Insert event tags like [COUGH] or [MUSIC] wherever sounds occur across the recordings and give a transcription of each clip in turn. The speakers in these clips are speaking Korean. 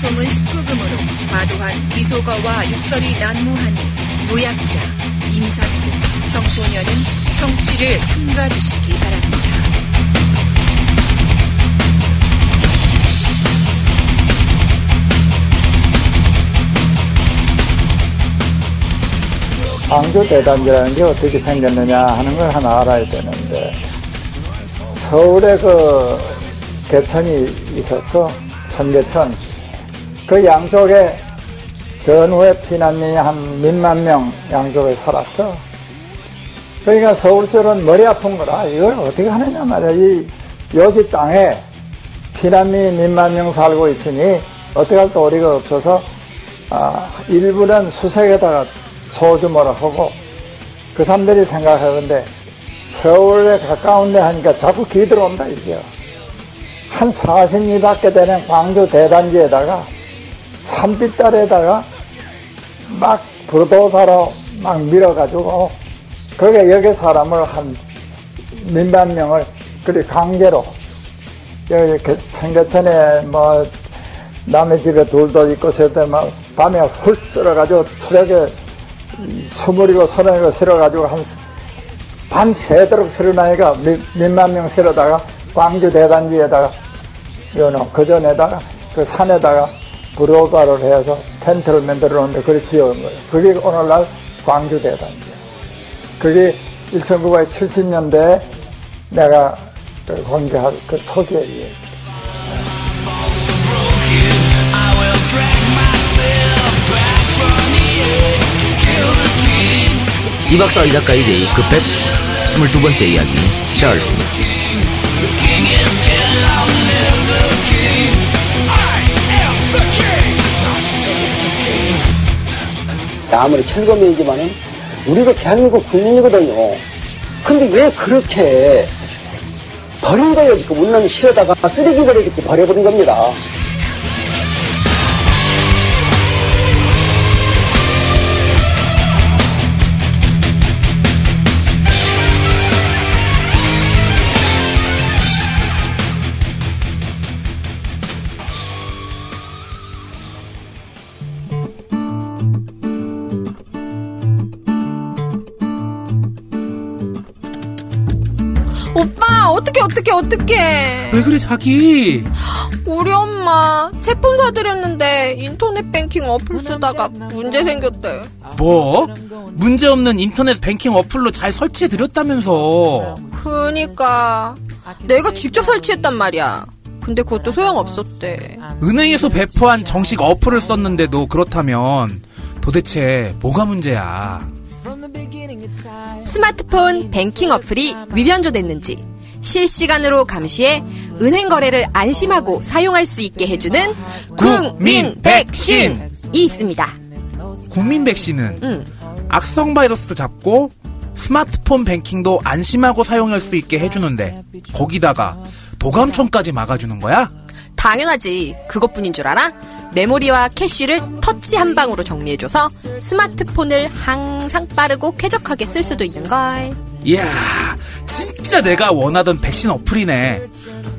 방송은 19금으로 과도한 비속어와 욕설이 난무하니 노약자, 임산부, 청소년은 청취를 삼가주시기 바랍니다. 광주 대단지라는 게 어떻게 생겼느냐 하는 걸 하나 알아야 되는데 서울에 그 개천이 있었죠. 천개천. 그 양쪽에 전후에 피난민이 한 몇만 명 양쪽에 살았죠. 그러니까 서울시는 머리 아픈 거라 이걸 어떻게 하느냐 말이야. 이 요지 땅에 피난민이 몇만 명 살고 있으니 어떻게 할 도리가 없어서 아, 일부는 수색에다가 소규모로 하고 그 사람들이 생각하는데 서울에 가까운데 하니까 자꾸 기 들어온다 이게요. 한 40리 밖에 되는 광주 대단지에다가 산빛달에다가 막 부도사로 막 밀어가지고 거기에 여기 사람을 한 몇만 명을 그리 강제로 여기 청계천에 뭐 남의 집에 둘도 있고 세대 막 밤에 훌 쓸어가지고 트럭에 스물이고 서른이고 실어가지고 한 밤 새도록 실어나니까 몇만 명 실어다가 광주 대단지에다가 요노 그 전에다가 그 산에다가 브로다를 해서 텐트를 만들어 놓는데 그걸 지어온 거예요. 그게 오늘날 광주 대단지야. 그게 1970년대에 내가 공개할 그 초기에 이 박사 이 작가 이제 그 122번째 이야기 시작하겠습니다. 아무리 철거민이지만은 우리가 대한민국 국민이거든요. 근데 왜 그렇게 버린 거예요? 지금 운남 실어다가 쓰레기 버리겠지 버려버린 겁니다. 어떻게 어떻게 왜 그래 자기? 우리 엄마 새폰 사드렸는데 인터넷 뱅킹 어플 쓰다가 문제 생겼대 뭐? 문제 없는 인터넷 뱅킹 어플로 잘 설치해 드렸다면서. 그러니까 내가 직접 설치했단 말이야 근데 그것도 소용없었대 은행에서 배포한 정식 어플을 썼는데도 그렇다면 도대체 뭐가 문제야? 스마트폰 뱅킹 어플이 위변조됐는지 실시간으로 감시해 은행 거래를 안심하고 사용할 수 있게 해주는 국민 백신이 있습니다. 국민 백신은 응. 악성 바이러스도 잡고 스마트폰 뱅킹도 안심하고 사용할 수 있게 해주는데 거기다가 도감청까지 막아주는 거야? 당연하지. 그것뿐인 줄 알아? 메모리와 캐시를 터치 한 방으로 정리해줘서 스마트폰을 항상 빠르고 쾌적하게 쓸 수도 있는 걸. 이야, 진짜 내가 원하던 백신 어플이네.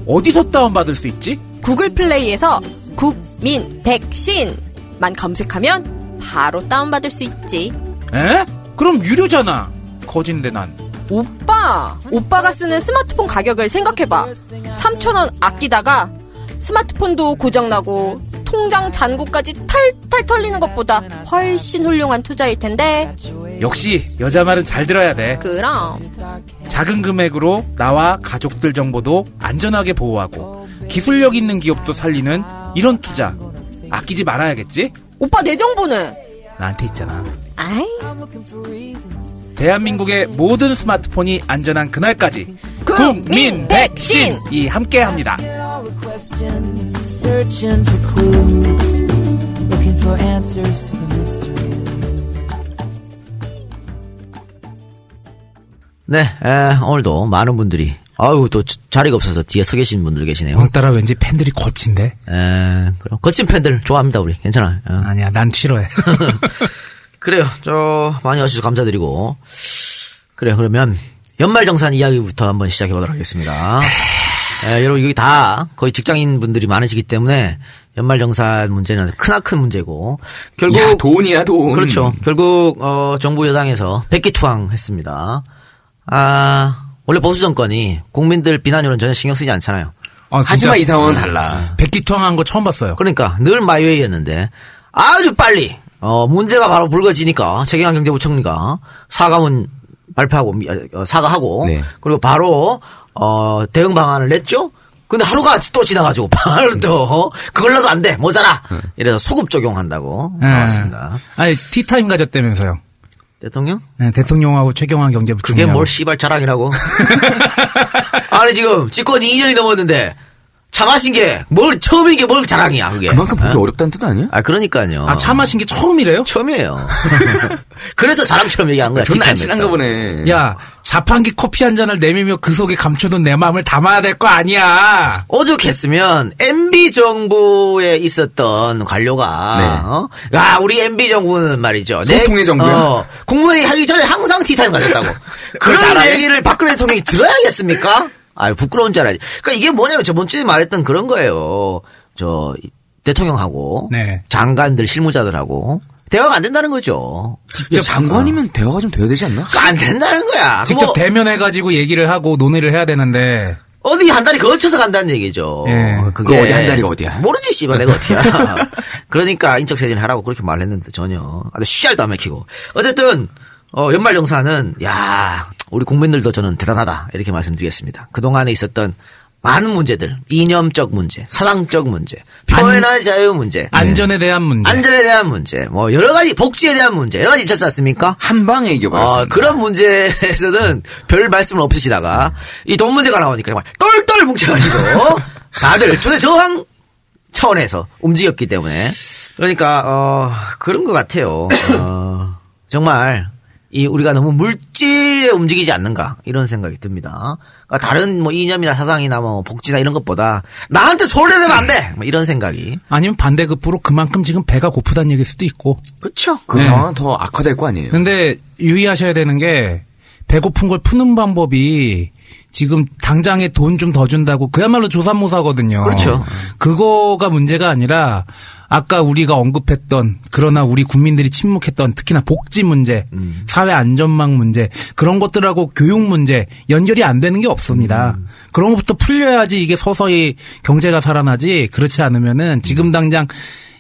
어디서 다운받을 수 있지? 구글 플레이에서 국민 백신만 검색하면 바로 다운받을 수 있지. 에? 그럼 유료잖아. 거진데 난. 오빠, 오빠가 쓰는 스마트폰 가격을 생각해봐. 3,000원 아끼다가 스마트폰도 고장나고 통장 잔고까지 탈탈 털리는 것보다 훨씬 훌륭한 투자일 텐데. 역시 여자 말은 잘 들어야 돼. 그럼 작은 금액으로 나와 가족들 정보도 안전하게 보호하고 기술력 있는 기업도 살리는 이런 투자 아끼지 말아야겠지? 오빠 내 정보는 나한테 있잖아. 아이 대한민국의 모든 스마트폰이 안전한 그날까지 국민 백신! 이 함께합니다. searching for clues, looking for answers to the mystery. 네, 에, 오늘도 많은 분들이 아유 또 자리가 없어서 뒤에 서 계신 분들 계시네요. 오늘따라 왠지 팬들이 거친데? 에, 그럼 거친 팬들 좋아합니다 우리 괜찮아요. 어. 아니야, 난 싫어해. [LAUGHS] 그래요. 저 많이 와주셔서 감사드리고 그래요. 그러면 연말정산 이야기부터 한번 시작해 보도록 하겠습니다. 에, 여러분 여기 다 거의 직장인 분들이 많으시기 때문에 연말정산 문제는 크나큰 문제고 결국 야, 돈이야, 돈. 그렇죠. 결국 어, 정부 여당에서 백기투항했습니다. 아 원래 보수 정권이 국민들 비난율은 전혀 신경 쓰지 않잖아요. 아, 하지만 이 상황은 달라. 백기투항한 거 처음 봤어요. 그러니까 늘 마이웨이였는데 아주 빨리 어, 문제가 바로 불거지니까 최경환 경제부총리가 사과문 발표하고 미- 어, 사과하고 네. 그리고 바로 어, 대응 방안을 냈죠. 근데 하루가 또 지나가지고 [LAUGHS] 바로 또 그걸로도 안 돼 모자라 이래서 소급 적용한다고 예. 나왔습니다. 아니 티타임 가졌다면서요. 대통령? 네, 대통령하고 최경환 경제부총리. 그게 뭘 씨발 자랑이라고? [LAUGHS] 아니 지금 집권 2년이 넘었는데 차 마신 게 뭘 처음인 게 뭘 자랑이야 그게? 그만큼 보기 어? 어렵다는 뜻 아니야? 아 그러니까요. 아 차 마신 게 처음이래요? 처음이에요. [LAUGHS] 그래서 자랑처럼 얘기한 거야. 존나 안. 친한가 보네. 야 자판기 커피 한 잔을 내밀며 그 속에 감춰둔 내 마음을 담아야 될 거 아니야. 오죽했으면 MB 정부에 있었던 관료가 네. 어? 야 우리 MB 정부는 말이죠. 소통의 정부야? 어, 국무회의 하기 전에 항상 티타임 가졌다고. [LAUGHS] 그런 잘하네. 얘기를 박근혜 대통령이 들어야겠습니까? 아 부끄러운 줄 알아야지. 그러니까 이게 뭐냐면 저번 주에 말했던 그런 거예요. 저 대통령하고 네. 장관들 실무자들하고 대화가 안 된다는 거죠. 야, 장관이면 대화가 좀 돼야 되지 않나? 그러니까 안 된다는 거야. 직접 뭐 대면해가지고 얘기를 하고 논의를 해야 되는데 어디 한 달이 걸쳐서 간다는 얘기죠. 예. 그 어디 한 달이가 어디야? 모르지, 씨발, 내가 어디야. [LAUGHS] 그러니까 인적 세진 하라고 그렇게 말했는데 전혀. 아주 씨알도 안 맥히고. 어쨌든, 어, 연말 정산은, 야 우리 국민들도 저는 대단하다. 이렇게 말씀드리겠습니다. 그동안에 있었던 많은 문제들, 이념적 문제, 사상적 문제, 표현의 자유 문제, 안전에 대한 문제. 안전에 대한 문제, 뭐, 여러 가지, 복지에 대한 문제, 여러 가지 있었지 않습니까? 한 방에 이겨버렸습니다. 어, 그런 문제에서는 별 말씀을 없으시다가 이 돈 문제가 나오니까 정말 똘똘 뭉쳐가지고 [LAUGHS] 다들 초대 저항 차원에서 움직였기 때문에 그러니까 어 그런 것 같아요. 어, 정말 이 우리가 너무 물질에 움직이지 않는가 이런 생각이 듭니다. 그러니까 다른 뭐 이념이나 사상이나 뭐 복지나 이런 것보다 나한테 소홀해내면 안 돼. 뭐 이런 생각이 아니면 반대급부로 그만큼 지금 배가 고프다는 얘기일 수도 있고. 그렇죠. 그 상황은 더 악화될 거 아니에요. 근데 유의하셔야 되는 게 배고픈 걸 푸는 방법이 지금 당장에 돈 좀 더 준다고 그야말로 조삼모사거든요. 그렇죠. 그거가 문제가 아니라 아까 우리가 언급했던 그러나 우리 국민들이 침묵했던 특히나 복지 문제, 음. 사회 안전망 문제 그런 것들하고 교육 문제 연결이 안 되는 게 없습니다. 음. 그런 것부터 풀려야지 이게 서서히 경제가 살아나지 그렇지 않으면은 지금 당장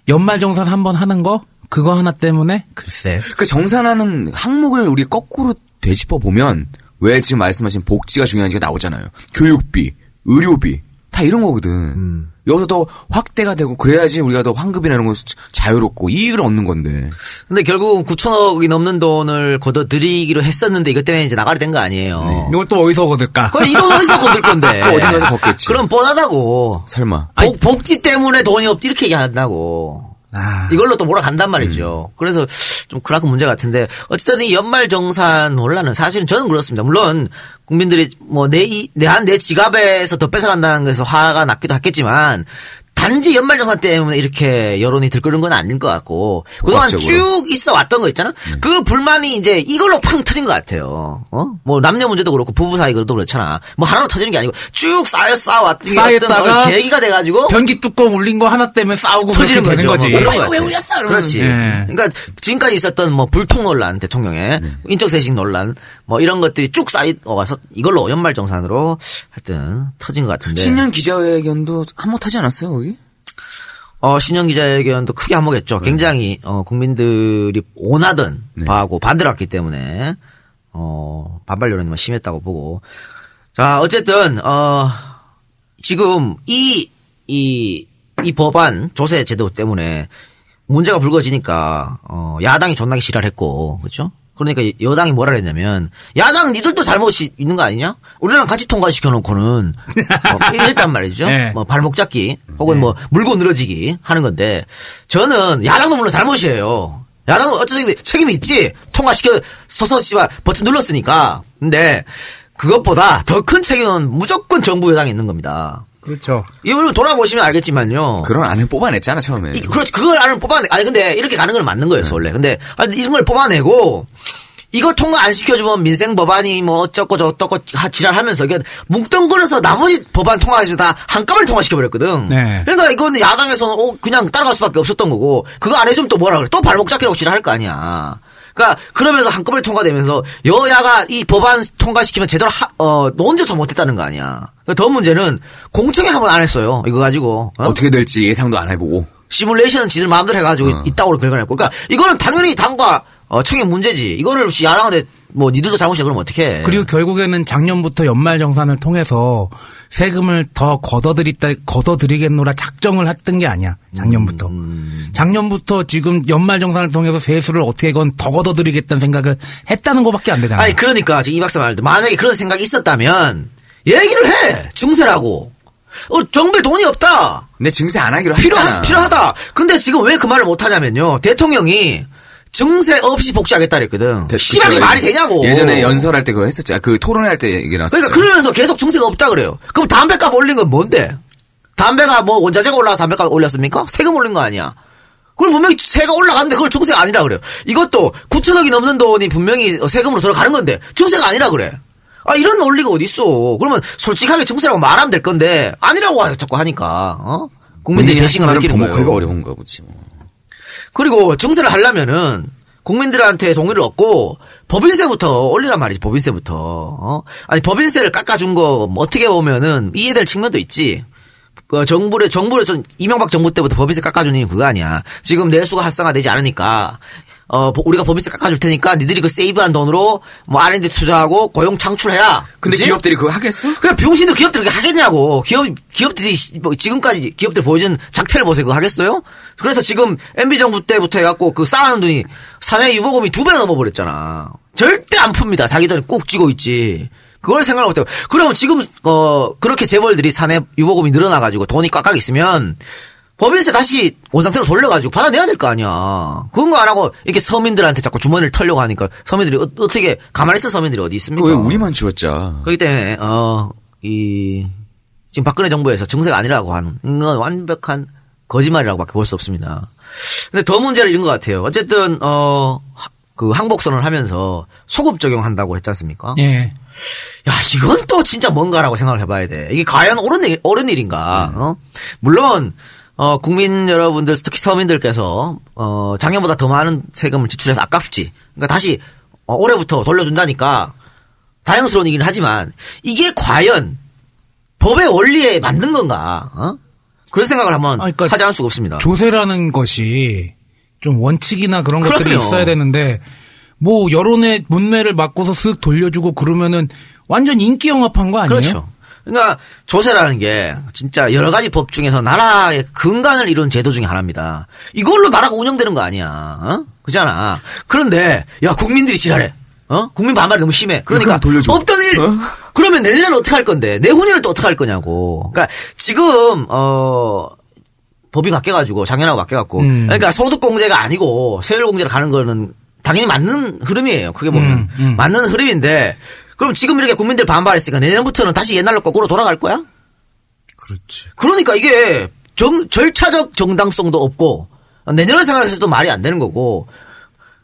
연말 정산 한번 하는 거 그거 하나 때문에 글쎄 그 정산하는 항목을 우리 거꾸로 되짚어 보면 왜 지금 말씀하신 복지가 중요한지가 나오잖아요. 교육비, 의료비 다 이런 거거든. 여기서 더 확대가 되고 그래야지 우리가 더 환급이나 이런 거 자유롭고 이익을 얻는 건데. 근데 결국은 9천억이 넘는 돈을 걷어들이기로 했었는데 이것 때문에 이제 나가게 된거 아니에요. 이걸 또 어디서 얻을까? 그럼 이 돈 어디서 걷을 건데? [LAUGHS] 또 어딘가서 걷겠지. 그럼 뻔하다고. 설마. 복, 복지 때문에 돈이 없 이렇게 얘기한다고. 아, 이걸로 또 몰아간단 말이죠. 그래서 좀 그만큼 문제 같은데 어쨌든 이 연말 정산 논란은 사실은 저는 그렇습니다. 물론 국민들이 뭐 내내내 지갑에서 더 뺏어간다는 것에서 화가 났기도 했겠지만 단지 연말 정산 때문에 이렇게 여론이 들끓는 건 아닌 것 같고 그동안. 쭉 있어 왔던 거 있잖아. 그 불만이 이제 이걸로 팡 터진 것 같아요. 어? 뭐 남녀 문제도 그렇고 부부 사이 그것도 그렇잖아. 뭐 하나로 터지는 게 아니고 쭉 쌓여 쌓아왔던 게 쌓였다가 계기가 돼가지고 변기 뚜껑 울린 거 하나 때문에 싸우고 터지는 거죠. 되는 거지. 뭐 그런 거 같아요. 그렇지. 예. 그러니까 지금까지 있었던 뭐 불통 논란 대통령의 인적쇄식 논란 뭐 이런 것들이 쭉 쌓여와서 이걸로 연말정산으로 하여튼 터진 것 같은데. 신년 기자회견도 한몫 하지 않았어요, 거기? 어, 신년 기자회견도 크게 한몫했죠. 굉장히 어, 국민들이 원하던 네. 바하고 반대로 왔기 때문에 어, 반발 여론이 뭐 심했다고 보고. 자, 어쨌든 어, 지금 이 이, 이 법안 조세 제도 때문에 문제가 불거지니까 어, 야당이 존나게 지랄했고 그렇죠? 그러니까 여당이 뭐라 그랬냐면 야당 니들도 잘못이 있는 거 아니냐? 우리랑 같이 통과시켜 놓고는 뭐 [LAUGHS] 이랬단 말이죠. 네. 뭐 발목 잡기 혹은 뭐 물고 늘어지기 하는 건데 저는 야당도 물론 잘못이에요. 야당은 어쩌면 책임이 있지. 통과시켜 서서 씨발 버튼 눌렀으니까. 근데 그것보다 더 큰 책임은 무조건 정부 여당에 있는 겁니다. 그렇죠. 이걸 돌아보시면 알겠지만요. 그런 안을 뽑아냈잖아, 처음에. 이- 그렇지 그걸 안을 뽑아내 아니 근데 이렇게 가는 건 맞는 거였어 원래 근데 하여튼 이런 걸 뽑아내고 이거 통과 안 시켜주면 민생 법안이 뭐 어쩌고 저쩌고 하- 지랄하면서 이게 뭉뚱그려서 나머지 법안 통과해서 다 한꺼번에 통과시켜버렸거든. 네. 그러니까 이거는 야당에서는 어, 그냥 따라갈 수밖에 없었던 거고 그거 안 해주면 또 뭐라 그래 또 발목 잡기라고 지랄할 거 아니야. 그러니까 그러면서 한꺼번에 통과되면서 여야가 이 법안 통과시키면 제대로 하, 어, 논조차 못했다는 거 아니야. 그러니까 더 문제는 공청회 한 번 안 했어요. 이거 가지고. 어? 어? 떻게 될지 예상도 안 해보고. 시뮬레이션은 지들 마음대로 해가지고 어. 이따구로 긁어냈고. 그러니까 이거는 당연히 당과 어, 청의 문제지. 이거를 혹시 야당한테 뭐 니들도 잘못이야 그러면 어떡해. 그리고 결국에는 작년부터 연말 정산을 통해서 세금을 더 걷어들이다, 걷어들이겠노라 작정을 했던 게 아니야. 작년부터. 음, 작년부터 지금 연말 정산을 통해서 세수를 어떻게건 더 걷어들이겠다는 생각을 했다는 것밖에 안 되잖아. 아니 그러니까 지금 이 박사 말도 만약에 그런 생각이 있었다면 얘기를 해 증세라고. 어 정부에 돈이 없다. 근데 증세 안 하기로 필요하, 했잖아. 필요하다. 근데 지금 왜 그 말을 못 하냐면요. 대통령이 증세 없이 복지하겠다 그랬거든. 그쵸. 말이 되냐고. 예전에 연설할 때 그거 했었죠. 아, 그 토론회 할때 얘기 나왔어요. 그러니까 그러면서 계속 증세가 없다 그래요. 그럼 담배값 올린 건 뭔데? 담배가 뭐 원자재가 올라서 담배값 올렸습니까? 세금 올린 거 아니야. 그럼 분명히 세가 올라가는데 그걸 증세가 아니라 그래요. 이것도 9천억이 넘는 돈이 분명히 세금으로 들어가는 건데 증세가 아니라 그래. 아 이런 논리가 어디 있어? 그러면 솔직하게 증세라고 말하면 될 건데 아니라고 하- 자꾸 하니까 어? 국민들이 배신을 느끼는 거예요. 어려운가 보지. 뭐. 그리고 증세를 하려면은 국민들한테 동의를 얻고 법인세부터 올리란 말이지 법인세부터. 어? 아니 법인세를 깎아준 거 뭐 어떻게 보면은 이해될 측면도 있지. 어, 정부를 정부를 전 이명박 정부 때부터 법인세 깎아주는 그거 아니야. 지금 내수가 활성화되지 않으니까 어 보- 우리가 법인세 깎아줄 테니까 니들이 그 세이브한 돈으로 뭐 R&D 투자하고 고용 창출해라 근데 그치? 기업들이 그거 하겠어? 그냥 병신도 기업들이 그렇게 하겠냐고. 기업, 기업들이 시- 뭐 지금까지 기업들 보여준 작태를 보세요. 그거 하겠어요? 그래서 지금 MB정부 때부터 해갖고 그 쌓아놓은 돈이 사내 유보금이 두 배나 넘어버렸잖아. 절대 안 풉니다. 자기들은 꾹 쥐고 있지. 그걸 생각을 못해요. 그러면 지금, 어, 그렇게 재벌들이 사내 유보금이 늘어나가지고 돈이 꽉꽉 있으면 법인세 다시 원상태로 돌려가지고 받아내야 될 거 아니야. 그런 거 안 하고 이렇게 서민들한테 자꾸 주머니를 털려고 하니까 서민들이 어, 떻게 가만히 있을 서민들이 어디 있습니까? 왜 우리만 죽었자? 그렇기 때문에 어, 이 지금 박근혜 정부에서 증세가 아니라고 하는 이건 완벽한 거짓말이라고밖에 볼 수 없습니다. 근데 더 문제는 이런 것 같아요. 어쨌든 어, 하- 그 항복선을 하면서 소급 적용한다고 했지 않습니까? 예. 야, 이건 또 진짜 뭔가라고 생각을 해봐야 돼. 이게 과연 옳은 일, 옳은 일인가? 어? 물론, 어, 국민 여러분들, 특히 서민들께서, 어, 작년보다 더 많은 세금을 지출해서 아깝지. 그러니까 다시, 어, 올해부터 돌려준다니까, 다양스러운 얘기는 하지만, 이게 과연, 법의 원리에 맞는 건가? 어? 그런 생각을 한번 아니, 그러니까 하지 않을 수가 없습니다. 조세라는 것이 좀 원칙이나 그런 것들이 그럼요. 있어야 되는데 뭐 여론의 문매를 맞고서 쓱 돌려주고 그러면은 완전 인기 영합한 거 아니에요? 그렇죠. 그러니까 조세라는 게 진짜 여러 가지 법 중에서 나라의 근간을 이룬 제도 중에 하나입니다. 이걸로 나라가 운영되는 거 아니야. 어? 그잖아. 그런데 야 국민들이 지랄해. 어? 국민 반발이 너무 심해. 그러니까 돌려줘. 없던 일. 어? 그러면 내년에는 어떻게 할 건데? 내후년은 또 어떻게 할 거냐고. 그러니까 지금 어 법이 바뀌어가지고 작년하고 바뀌어갖고 음. 그러니까 소득공제가 아니고 세율공제로 가는 거는 당연히 맞는 흐름이에요. 크게 보면 음, 음. 맞는 흐름인데 그럼 지금 이렇게 국민들 반발했으니까 내년부터는 다시 옛날로 거꾸로 돌아갈 거야? 그렇지. 그러니까 이게 정, 절차적 정당성도 없고 내년을 생각해서도 말이 안 되는 거고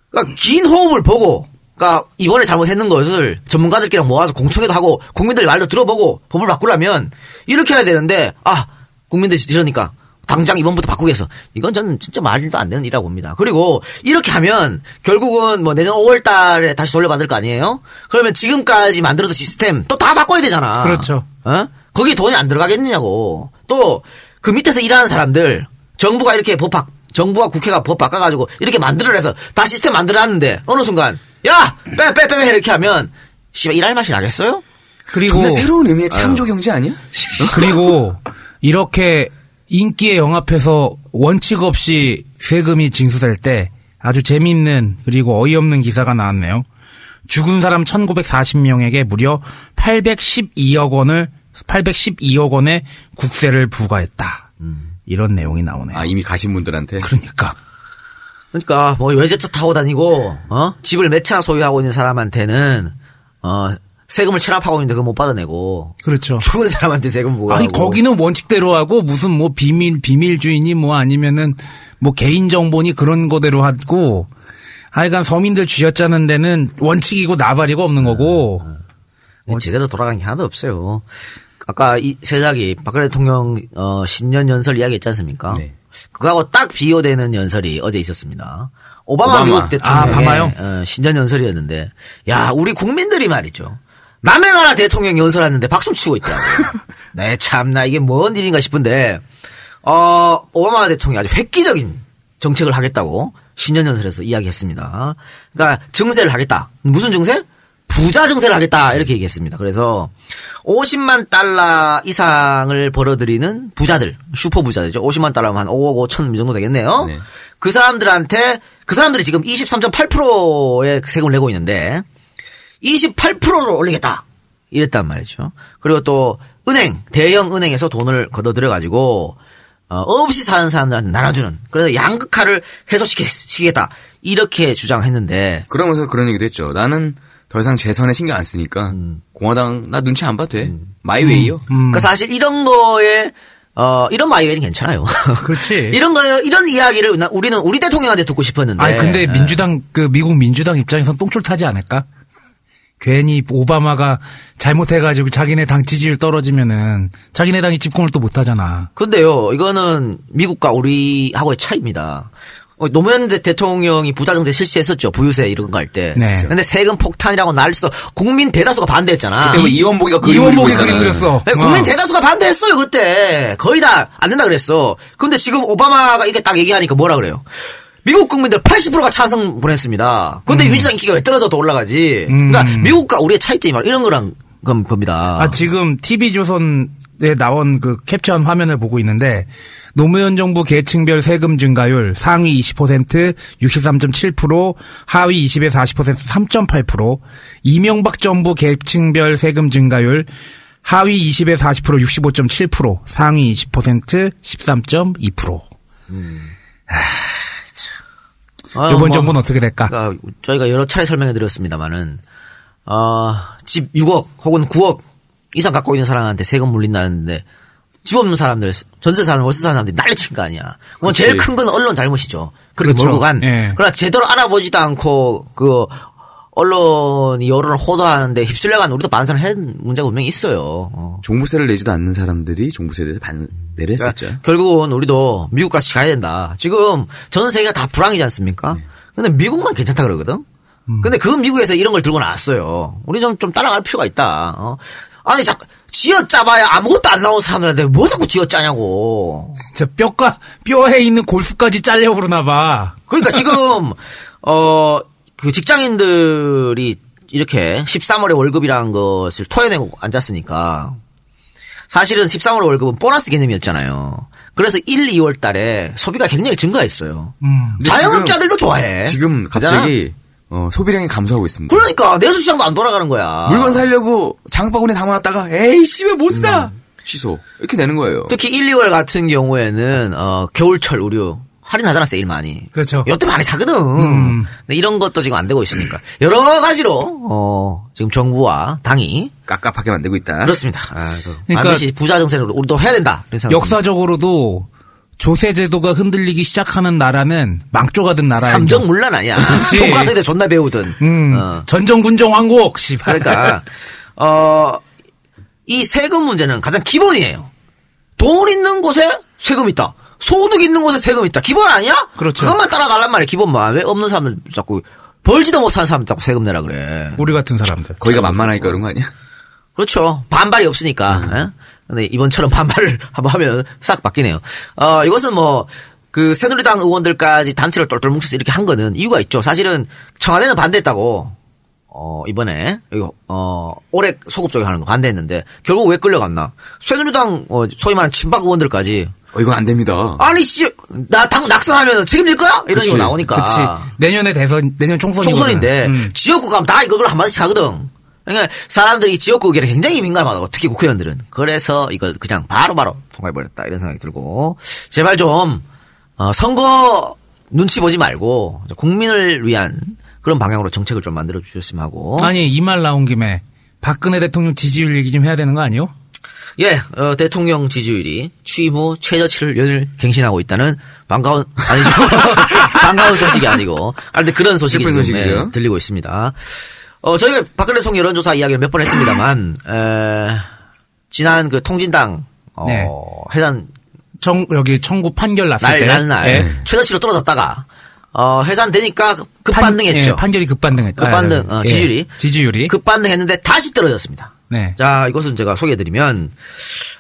그러니까 긴 호흡을 보고 그러니까 이번에 잘못했는 것을 전문가들끼리 모아서 공청회도 하고 국민들 말도 들어보고 법을 바꾸려면 이렇게 해야 되는데 아 국민들이 이러니까 당장 이번부터 바꾸겠어. 이건 저는 진짜 말도 안 되는 일이라고 봅니다. 그리고 이렇게 하면 결국은 뭐 내년 5월 달에 다시 돌려받을 거 아니에요? 그러면 지금까지 만들어둔 시스템 또 다 바꿔야 되잖아. 그렇죠. 어? 거기에 돈이 안 들어가겠느냐고. 또 그 밑에서 일하는 사람들 정부가 이렇게 법 바, 정부와 국회가 법 바꿔가지고 이렇게 만들어내서 다 시스템 만들어놨는데 어느 순간 야 빼 빼빼 이렇게 하면 씨발 일할 맛이 나겠어요? 그리고 새로운 의미의 창조 경제 아니야? 그리고 이렇게 인기에 영합해서 원칙 없이 세금이 징수될 때 아주 재미있는 그리고 어이없는 기사가 나왔네요. 죽은 사람 1940명에게 무려 812억 원을 812억 원의 국세를 부과했다. 이런 내용이 나오네요. 아 이미 가신 분들한테. 그러니까 그러니까 뭐 외제차 타고 다니고 어 집을 몇 채나 소유하고 있는 사람한테는 어 세금을 체납하고 있는데 그거 못 받아내고 그렇죠. 죽은 사람한테 세금 부과하고 아니 거기는 원칙대로 하고 무슨 뭐 비밀 비밀주의니 뭐 아니면은 뭐 개인 정보니 그런 거대로 하고 하여간 서민들 쥐어짜는 데는 원칙이고 나발이고 없는 거고. 제대로 돌아간 게 하나도 없어요. 아까 이 세작이 박근혜 대통령 어, 신년 연설 이야기 했지 않습니까? 네. 그거하고 딱 비교되는 연설이 어제 있었습니다. 오바마, 오바마. 미국 대통령의 아, 바마요? 어, 신년 연설이었는데, 야 우리 국민들이 말이죠. 남의 나라 대통령 연설하는데 박수 치고 있다고. [LAUGHS] 네, 참나 이게 뭔 일인가 싶은데, 어 오바마 대통령이 아주 획기적인 정책을 하겠다고 신년 연설에서 이야기했습니다. 그러니까 증세를 하겠다. 무슨 증세? 부자 증세를 하겠다 이렇게 얘기했습니다. 그래서 50만 달러 이상을 벌어들이는 부자들, 슈퍼 부자들이죠. 50만 달러면 한 5억 5천 이 정도 되겠네요. 네. 그 사람들한테 그 사람들이 지금 23.8%의 세금을 내고 있는데 28%를 올리겠다. 이랬단 말이죠. 그리고 또 은행, 대형 은행에서 돈을 걷어들여 가지고 어, 없이 사는 사람들한테 나눠주는 그래서 양극화를 해소시키겠다. 이렇게 주장했는데 그러면서 그런 얘기도 했죠. 나는 더 이상 재선에 신경 안 쓰니까 공화당 나 눈치 안 봐도 돼. 마이웨이요. 그러니까 사실 이런 거에 어 이런 마이웨이는 괜찮아요. [LAUGHS] 그렇지. 이런 거 이런 이야기를 나- 우리는 우리 대통령한테 듣고 싶었는데. 아니 근데 예. 민주당 그 미국 민주당 입장에선 똥줄 타지 않을까? 괜히 오바마가 잘못해가지고 자기네 당 지지율 떨어지면은 자기네 당이 집권을 또 못하잖아. 근데요, 이거는 미국과 우리하고의 차이입니다. 어, 노무현 대- 대통령이 부자정책 실시했었죠. 부유세 이런 거 할 때. 네. 근데 세금 폭탄이라고 난리쳐 국민 대다수가 반대했잖아. 그때 뭐 이원복이가 그림 이원복이 그리고 그림 있잖아요. 그렸어. 네, 국민 어. 대다수가 반대했어요 그때 거의 다 안 된다 그랬어. 근데 지금 오바마가 이게 딱 얘기하니까 뭐라 그래요? 미국 국민들 80%가 찬성 보냈습니다. 근데 민주당 인기가 왜 떨어져도 올라가지? 그러니까 미국과 우리의 차이점이 바로 이런 거랑 건 겁니다. 아, 지금 TV조선에 나온 그 캡처한 화면을 보고 있는데, 노무현 정부 계층별 세금 증가율 상위 20% 63.7%, 하위 20에서 40% 3.8%, 이명박 정부 계층별 세금 증가율 하위 20에서 40% 65.7%, 상위 20% 13.2%. 아, 이번 뭐, 정부는 어떻게 될까? 그러니까 저희가 여러 차례 설명해 드렸습니다만은 어, 집 6억 혹은 9억 이상 갖고 있는 사람한테 세금 물린다는데 집 없는 사람들 전세 사는 월세 사는 사람들이 난리친 거 아니야. 뭐. 제일 큰 건 언론 잘못이죠. 그렇게 그렇죠. 몰고 간. 예. 그러나 제대로 알아보지도 않고 그 언론이 여론을 호도하는데 휩쓸려간 우리도 반성을 한 문제가 분명히 있어요. 어. 종부세를 내지도 않는 사람들이 종부세에 대해서 반대를 그러니까 했었죠. 결국은 우리도 미국 같이 가야 된다. 지금 전 세계가 다 불황이지 않습니까? 근데 미국만 괜찮다 그러거든? 근데 그 미국에서 이런 걸 들고 나왔어요. 우리 좀, 좀 따라갈 필요가 있다. 어? 아니, 자, 쥐어 짜봐야 아무것도 안 나온 사람들한테 뭐 자꾸 쥐어 짜냐고. [LAUGHS] 저 뼈가, 뼈에 있는 골수까지 잘려 그러나 봐. 그러니까 지금, 어, 그 직장인들이 이렇게 13월에 월급이라는 것을 토해내고 앉았으니까 사실은 13월 월급은 보너스 개념이었잖아요. 그래서 1, 2월 달에 소비가 굉장히 증가했어요. 음. 자영업자들도 좋아해. 지금? 갑자기 어, 소비량이 감소하고 있습니다. 그러니까 내수시장도 안 돌아가는 거야. 물건 사려고 장바구니에 담아놨다가 에이씨 왜 못 사? 취소 이렇게 되는 거예요. 특히 1, 2월 같은 경우에는 어, 겨울철 의류 할인하잖아 세일 많이. 그렇죠. 이때 많이 사거든. 음. 근데 이런 것도 지금 안 되고 있으니까 여러 가지로 어, 지금 정부와 당이 깝깝하게 만들고 있다. 그렇습니다. 아, 그래서 그러니까 반드시 부자 정세를 우리도 해야 된다. 역사적으로도 조세 제도가 흔들리기 시작하는 나라는 망조가 든 나라예요. 삼정문란 아니야. 그렇지. 교과서에도 존나 배우든. 음, 어. 전정군정 왕국 씨발. 그러니까 어, 이 세금 문제는 가장 기본이에요. 돈 있는 곳에 세금 있다. 소득 있는 곳에 세금 있다. 기본 아니야? 그렇죠. 그것만 따라달란 말이야. 기본만. 왜 없는 사람들 자꾸 벌지도 못하는 사람 자꾸 세금 내라 그래. 우리 같은 사람들. 거기가 만만하니까 그런 거 아니야? 그렇죠. 반발이 없으니까. 음. 예? 근데 이번처럼 반발을 [LAUGHS] 한번 하면 싹 바뀌네요. 어, 이것은 뭐, 그 새누리당 의원들까지 단체를 똘똘 뭉쳐서 이렇게 한 거는 이유가 있죠. 사실은 청와대는 반대했다고, 어, 이번에, 이거, 어, 올해 소급 적용하는 거 반대했는데, 결국 왜 끌려갔나? 새누리당, 어, 소위 말하는 친박 의원들까지, 어, 이건 안 됩니다. 아니, 씨, 나 당 낙선하면 책임질 거야? 이런 그치. 식으로 나오니까. 그렇지. 내년에 대선 내년 총선이거든. 총선인데 음. 지역구 가면 다 이걸 한 마디씩 하거든. 그러니까 사람들이 지역구 의견에 굉장히 민감하다고 특히 국회의원들은 그래서 이걸 그냥 바로 바로 통과해버렸다 이런 생각이 들고 제발 좀 어, 선거 눈치 보지 말고 국민을 위한 그런 방향으로 정책을 좀 만들어 주셨으면 하고 아니 이 말 나온 김에 박근혜 대통령 지지율 얘기 좀 해야 되는 거 아니요? 예 어, 대통령 지지율이 취임 후 최저치를 연일 갱신하고 있다는 반가운 아니죠 [LAUGHS] 반가운 소식이 아니고. 아, 근데 그런 소식이 지금, 소식이죠. 예, 들리고 있습니다. 어, 저희가 박근혜 대통령 여론조사 이야기를 몇 번 했습니다만, 에, 지난 그 통진당, 어, 네. 해산 청, 여기 청구 판결 났을 날, 때. 날, 날, 예. 최저치로 떨어졌다가, 어, 해산되니까 급반등했죠. 예, 판결이 급반등했죠. 급반등, 어, 예. 지지율이. 지지율이. 급반등했는데 다시 떨어졌습니다. 네. 자, 이것은 제가 소개해드리면,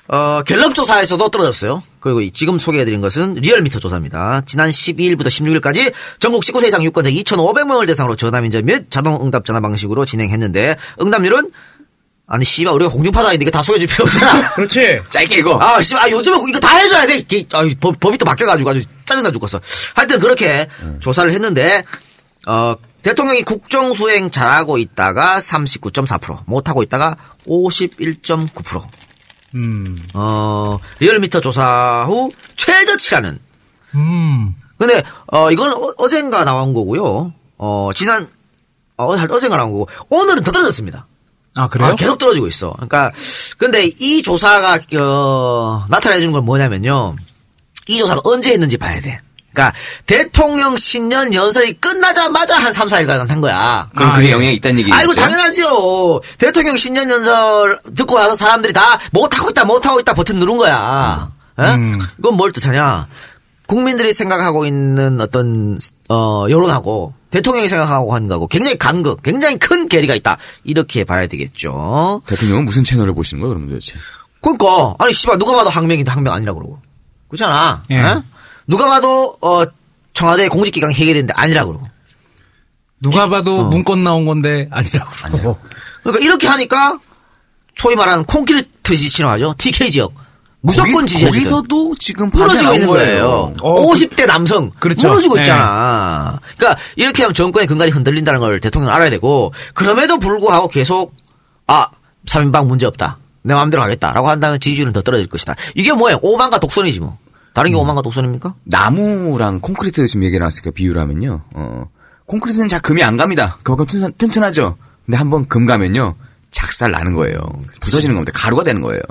어, 갤럽 조사에서도 떨어졌어요. 그리고 이 지금 소개해드린 것은 리얼미터 조사입니다. 지난 12일부터 16일까지 전국 19세 이상 유권자 2,500명을 대상으로 전화민전 및 자동 응답 전화 방식으로 진행했는데, 응답률은, 아니, 씨발, 우리가 공중파다 인데 이거 다 소개해줄 필요 없잖아. [LAUGHS] 그렇지. 짧게 이거. 아, 씨발, 아, 요즘은 이거 다 해줘야 돼. 이게, 아, 법, 법이 또 바뀌어가지고 아주 짜증나 죽겠어. 하여튼 그렇게 조사를 했는데, 어, 대통령이 국정 수행 잘하고 있다가 39.4%, 못하고 있다가 51.9%. 음. 어, 리얼미터 조사 후 최저치라는. 음. 근데, 어, 이건 어, 어젠가 나온 거고요. 어, 지난, 어, 어젠가 나온 거고, 오늘은 더 떨어졌습니다. 아, 그래요? 아, 계속 떨어지고 있어. 그러니까 근데 이 조사가 어, 나타내 주는 건 뭐냐면요. 이 조사가 언제 했는지 봐야 돼. 그러니까 대통령 신년 연설이 끝나자마자 한 3, 4일간 한 거야. 그럼 아, 그게 예. 영향이 있다는 얘기죠. 아이고 당연하죠. 대통령 신년 연설 듣고 나서 사람들이 다 못하고 있다 못하고 있다 버튼 누른 거야. 예? 음. 이건 뭘 뜻하냐? 국민들이 생각하고 있는 어떤 어 여론하고 대통령이 생각하고 하는 거하고 굉장히 간극, 굉장히 큰 괴리가 있다. 이렇게 봐야 되겠죠. 대통령은 무슨 채널을 보시는 거예요, 그러면 도대체? 그러니까 아니 씨발 누가 봐도 항명인데 항명 아니라 그러고 그렇잖아. 예. 예? 누가 봐도 어 청와대 공직기강 해결인데 아니라 그러고. 누가 봐도 어. 문건 나온 건데 아니라고. 그러고. 그러니까 이렇게 하니까 소위 말하는 콘크리트 지 진화죠. TK 지역 무조건 지지해주든. 거기서도 지금 무너지고 있는 거예요. 어, 50대 남성 그렇죠. 무너지고 네. 있잖아. 그러니까 이렇게 하면 정권의 근간이 흔들린다는 걸 대통령은 알아야 되고 그럼에도 불구하고 계속 아 3인방 문제 없다. 내 마음대로 하겠다라고 한다면 지지율은 더 떨어질 것이다. 이게 뭐예요? 오만과 독선이지 뭐. 다른 음. 게 오만과 독선입니까? 나무랑 콘크리트 지금 얘기 나왔으니까 비유를 하면요. 어, 콘크리트는 잘 금이 안 갑니다. 그만큼 튼튼, 튼튼 하죠. 근데 한번 금 가면요. 작살 나는 거예요. 부서지는 겁니다. 가루가 되는 거예요.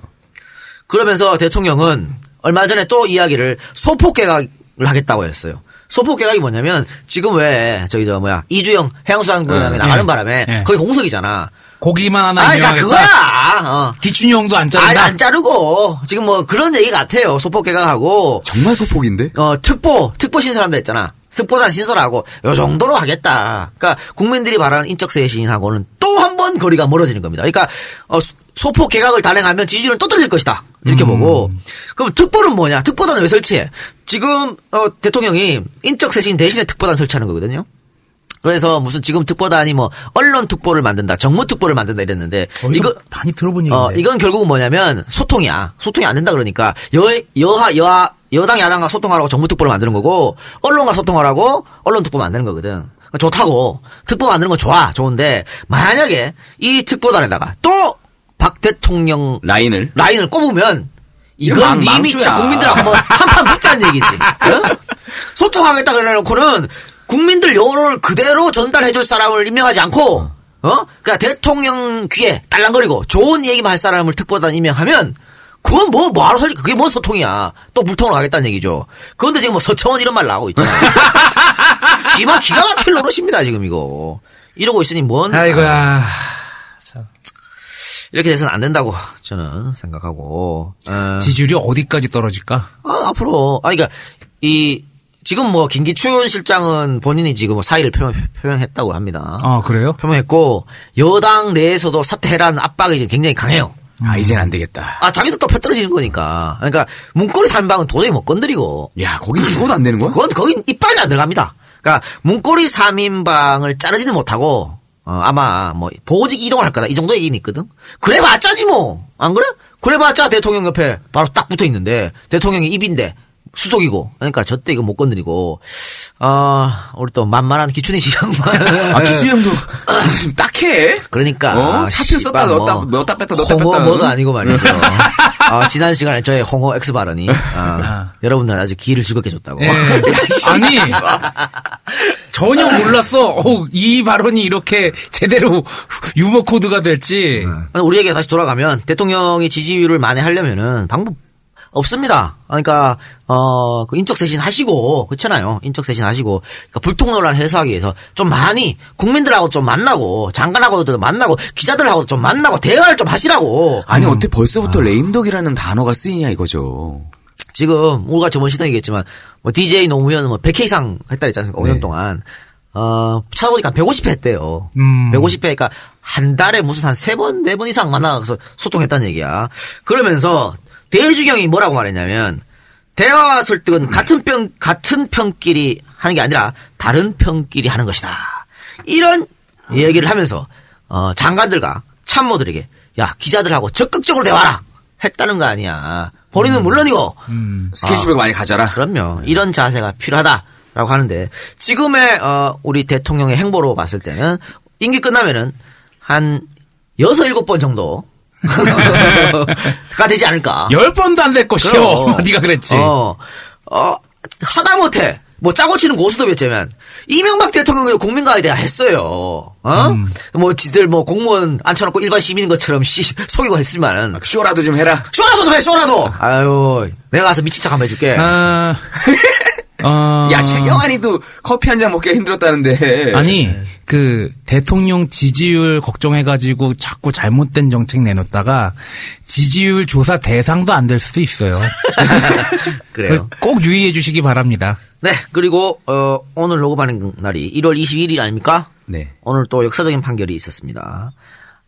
그러면서 대통령은 얼마 전에 또 이야기를 소폭 개각을 하겠다고 했어요. 소폭 개각이 뭐냐면 지금 왜 저기 저 뭐야 이주영 해양수산부장이 네. 나가는 네. 바람에 네. 거기 공석이잖아. 고기만 하나 아, 그러니까. 그거야. 어. 뒷준용도 안 아니 자른다. 안 자르고 지금 뭐 그런 얘기 같아요. 소폭 개각하고 정말 소폭인데? 어 특보 특보 신설한다 했잖아. 특보단 신설하고 요 정도로 하겠다. 그러니까 국민들이 바라는 인적 쇄신하고는 또 한 번 거리가 멀어지는 겁니다. 그러니까 어, 소- 소폭 개각을 단행하면 지지율은 또 떨어질 것이다. 이렇게 보고 그럼 특보는 뭐냐? 특보단을 왜 설치해? 지금 어, 대통령이 인적 쇄신 대신에 특보단 설치하는 거거든요. 그래서 무슨 지금 특보단이 뭐 언론 특보를 만든다, 정무 특보를 만든다 이랬는데 어디서 이거 많이 들어본 얘기인데. 어, 이건 결국은 뭐냐면 소통이야. 소통이 안 된다 그러니까 여, 여하, 여하, 여당, 야당과 소통하라고 정부특보를 만드는 거고 언론과 소통하라고 언론 특보 만드는 거거든. 그러니까 좋다고. 특보 만드는 건 좋아. 좋은데 만약에 이 특보단에다가 또 박 대통령 라인을. 라인을 꼽으면 이거 이건 망- 이미 진짜. 국민들하고 한판 붙자는 얘기지. [LAUGHS] 어? 소통하겠다 그래놓고는 국민들 여론을 그대로 전달해줄 사람을 임명하지 않고, 어? 그냥 대통령 귀에 딸랑거리고 좋은 얘기만 할 사람을 특보단 임명하면 그건 뭐, 뭐하러 살리, 그게 뭔 소통이야. 또 물통으로 가겠다는 얘기죠. 그런데 지금 뭐 서청원 이런 말 나오고 있잖아. [LAUGHS] 기가, 기가 막힐 노릇입니다, 지금 이거. 이러고 있으니 뭔. 아이고야. 이렇게 돼서는 안 된다고 저는 생각하고. 어, 지지율이 어디까지 떨어질까? 아, 앞으로, 아, 그니까, 이, 지금 뭐, 김기춘 실장은 본인이 지금 뭐 사의를 표명, 표명했다고 합니다. 아, 그래요? 표명했고, 여당 내에서도 사퇴해라는 압박이 지금 굉장히 강해요. 아, 이젠 안 되겠다. 아, 자기도 또 펴 떨어지는 거니까. 그러니까, 문고리 3인방은 도저히 못 건드리고, 야, 거긴 죽어도 안 되는 거야? 그건 거긴 이빨이 안 들어갑니다. 그러니까, 문고리 3인방을 자르지는 못하고, 어, 아마, 뭐, 보직 이동할 거다. 이 정도 얘기는 있거든? 그래 봤자지 뭐! 안 그래? 그래 봤자 대통령 옆에 바로 딱 붙어 있는데, 대통령이 입인데, 수족이고. 그러니까 저때 이거 못 건드리고, 아, 우리 또 만만한 기춘이 시장만. [LAUGHS] 아, 기수 형도 좀 [LAUGHS] 딱해. 그러니까. 어? 사표 씨발 썼다 넣었다, 뭐, 넣었다 뺐다 넣었다 뺐다. 뭐가 아니고 말이죠. [LAUGHS] 아, 지난 시간에 저의 홍어 X 발언이, 아, 아. 여러분들 아주 기를 즐겁게 줬다고. 예. 아니 전혀 몰랐어. 어우, 이 발언이 이렇게 제대로 유머 코드가 될지. 우리에게 다시 돌아가면 대통령이 지지율을 만회하려면은 방법 없습니다. 그러니까 어, 그 인적 쇄신 하시고 그렇잖아요. 인적 쇄신 하시고 그러니까 불통 논란 해소하기 위해서 좀 많이 국민들하고 좀 만나고 장관하고도 만나고 기자들하고도 좀 만나고 대화를 좀 하시라고. 아니 어떻게 벌써부터 레임덕이라는 단어가 쓰이냐 이거죠. 지금 우리가 저번 시간에 얘기했지만 뭐 DJ 노무현 뭐 100회 이상 했다 했지 않습니까? 5년 네. 동안. 어, 찾아보니까 150회 했대요. 음. 150회, 그러니까 한 달에 무슨 한세 번, 네번 이상 만나서 소통했다는 얘기야. 그러면서 대주경이 뭐라고 말했냐면 대화와 설득은 같은 편, 같은 편끼리 하는 게 아니라 다른 편끼리 하는 것이다. 이런 얘기를 하면서 어, 장관들과 참모들에게 야 기자들하고 적극적으로 대화라 했다는 거 아니야. 본인은 물론이고 스킨십을 많이 가져라. 그럼요. 이런 자세가 필요하다라고 하는데 지금의 어, 우리 대통령의 행보로 봤을 때는 임기 끝나면은 한 여섯 일곱 번 정도 [LAUGHS] 가 되지 않을까. 열 번도 안 될 것이요. 그럼. [LAUGHS] 네가 그랬지. 어, 어, 하다못해 뭐 짜고 치는 고수도였지만 이명박 대통령이 국민과에 대해 했어요. 어? 음. 뭐 지들 뭐 공무원 앉혀놓고 일반 시민인 것처럼 씨 속이고 했지만은 쇼라도 좀 해라. 쇼라도 좀 해, 쇼라도. 아유, 내가 가서 미친 척 한번 해줄게. 아, [LAUGHS] 어, 야 최경환이도 커피 한 잔 먹기가 힘들었다는데. 아니 그 대통령 지지율 걱정해가지고 자꾸 잘못된 정책 내놓다가 지지율 조사 대상도 안 될 수도 있어요. [LAUGHS] 그래요. 꼭 유의해 주시기 바랍니다. 네, 그리고 어, 오늘 녹음하는 날이 1월 22일 아닙니까? 네. 오늘 또 역사적인 판결이 있었습니다.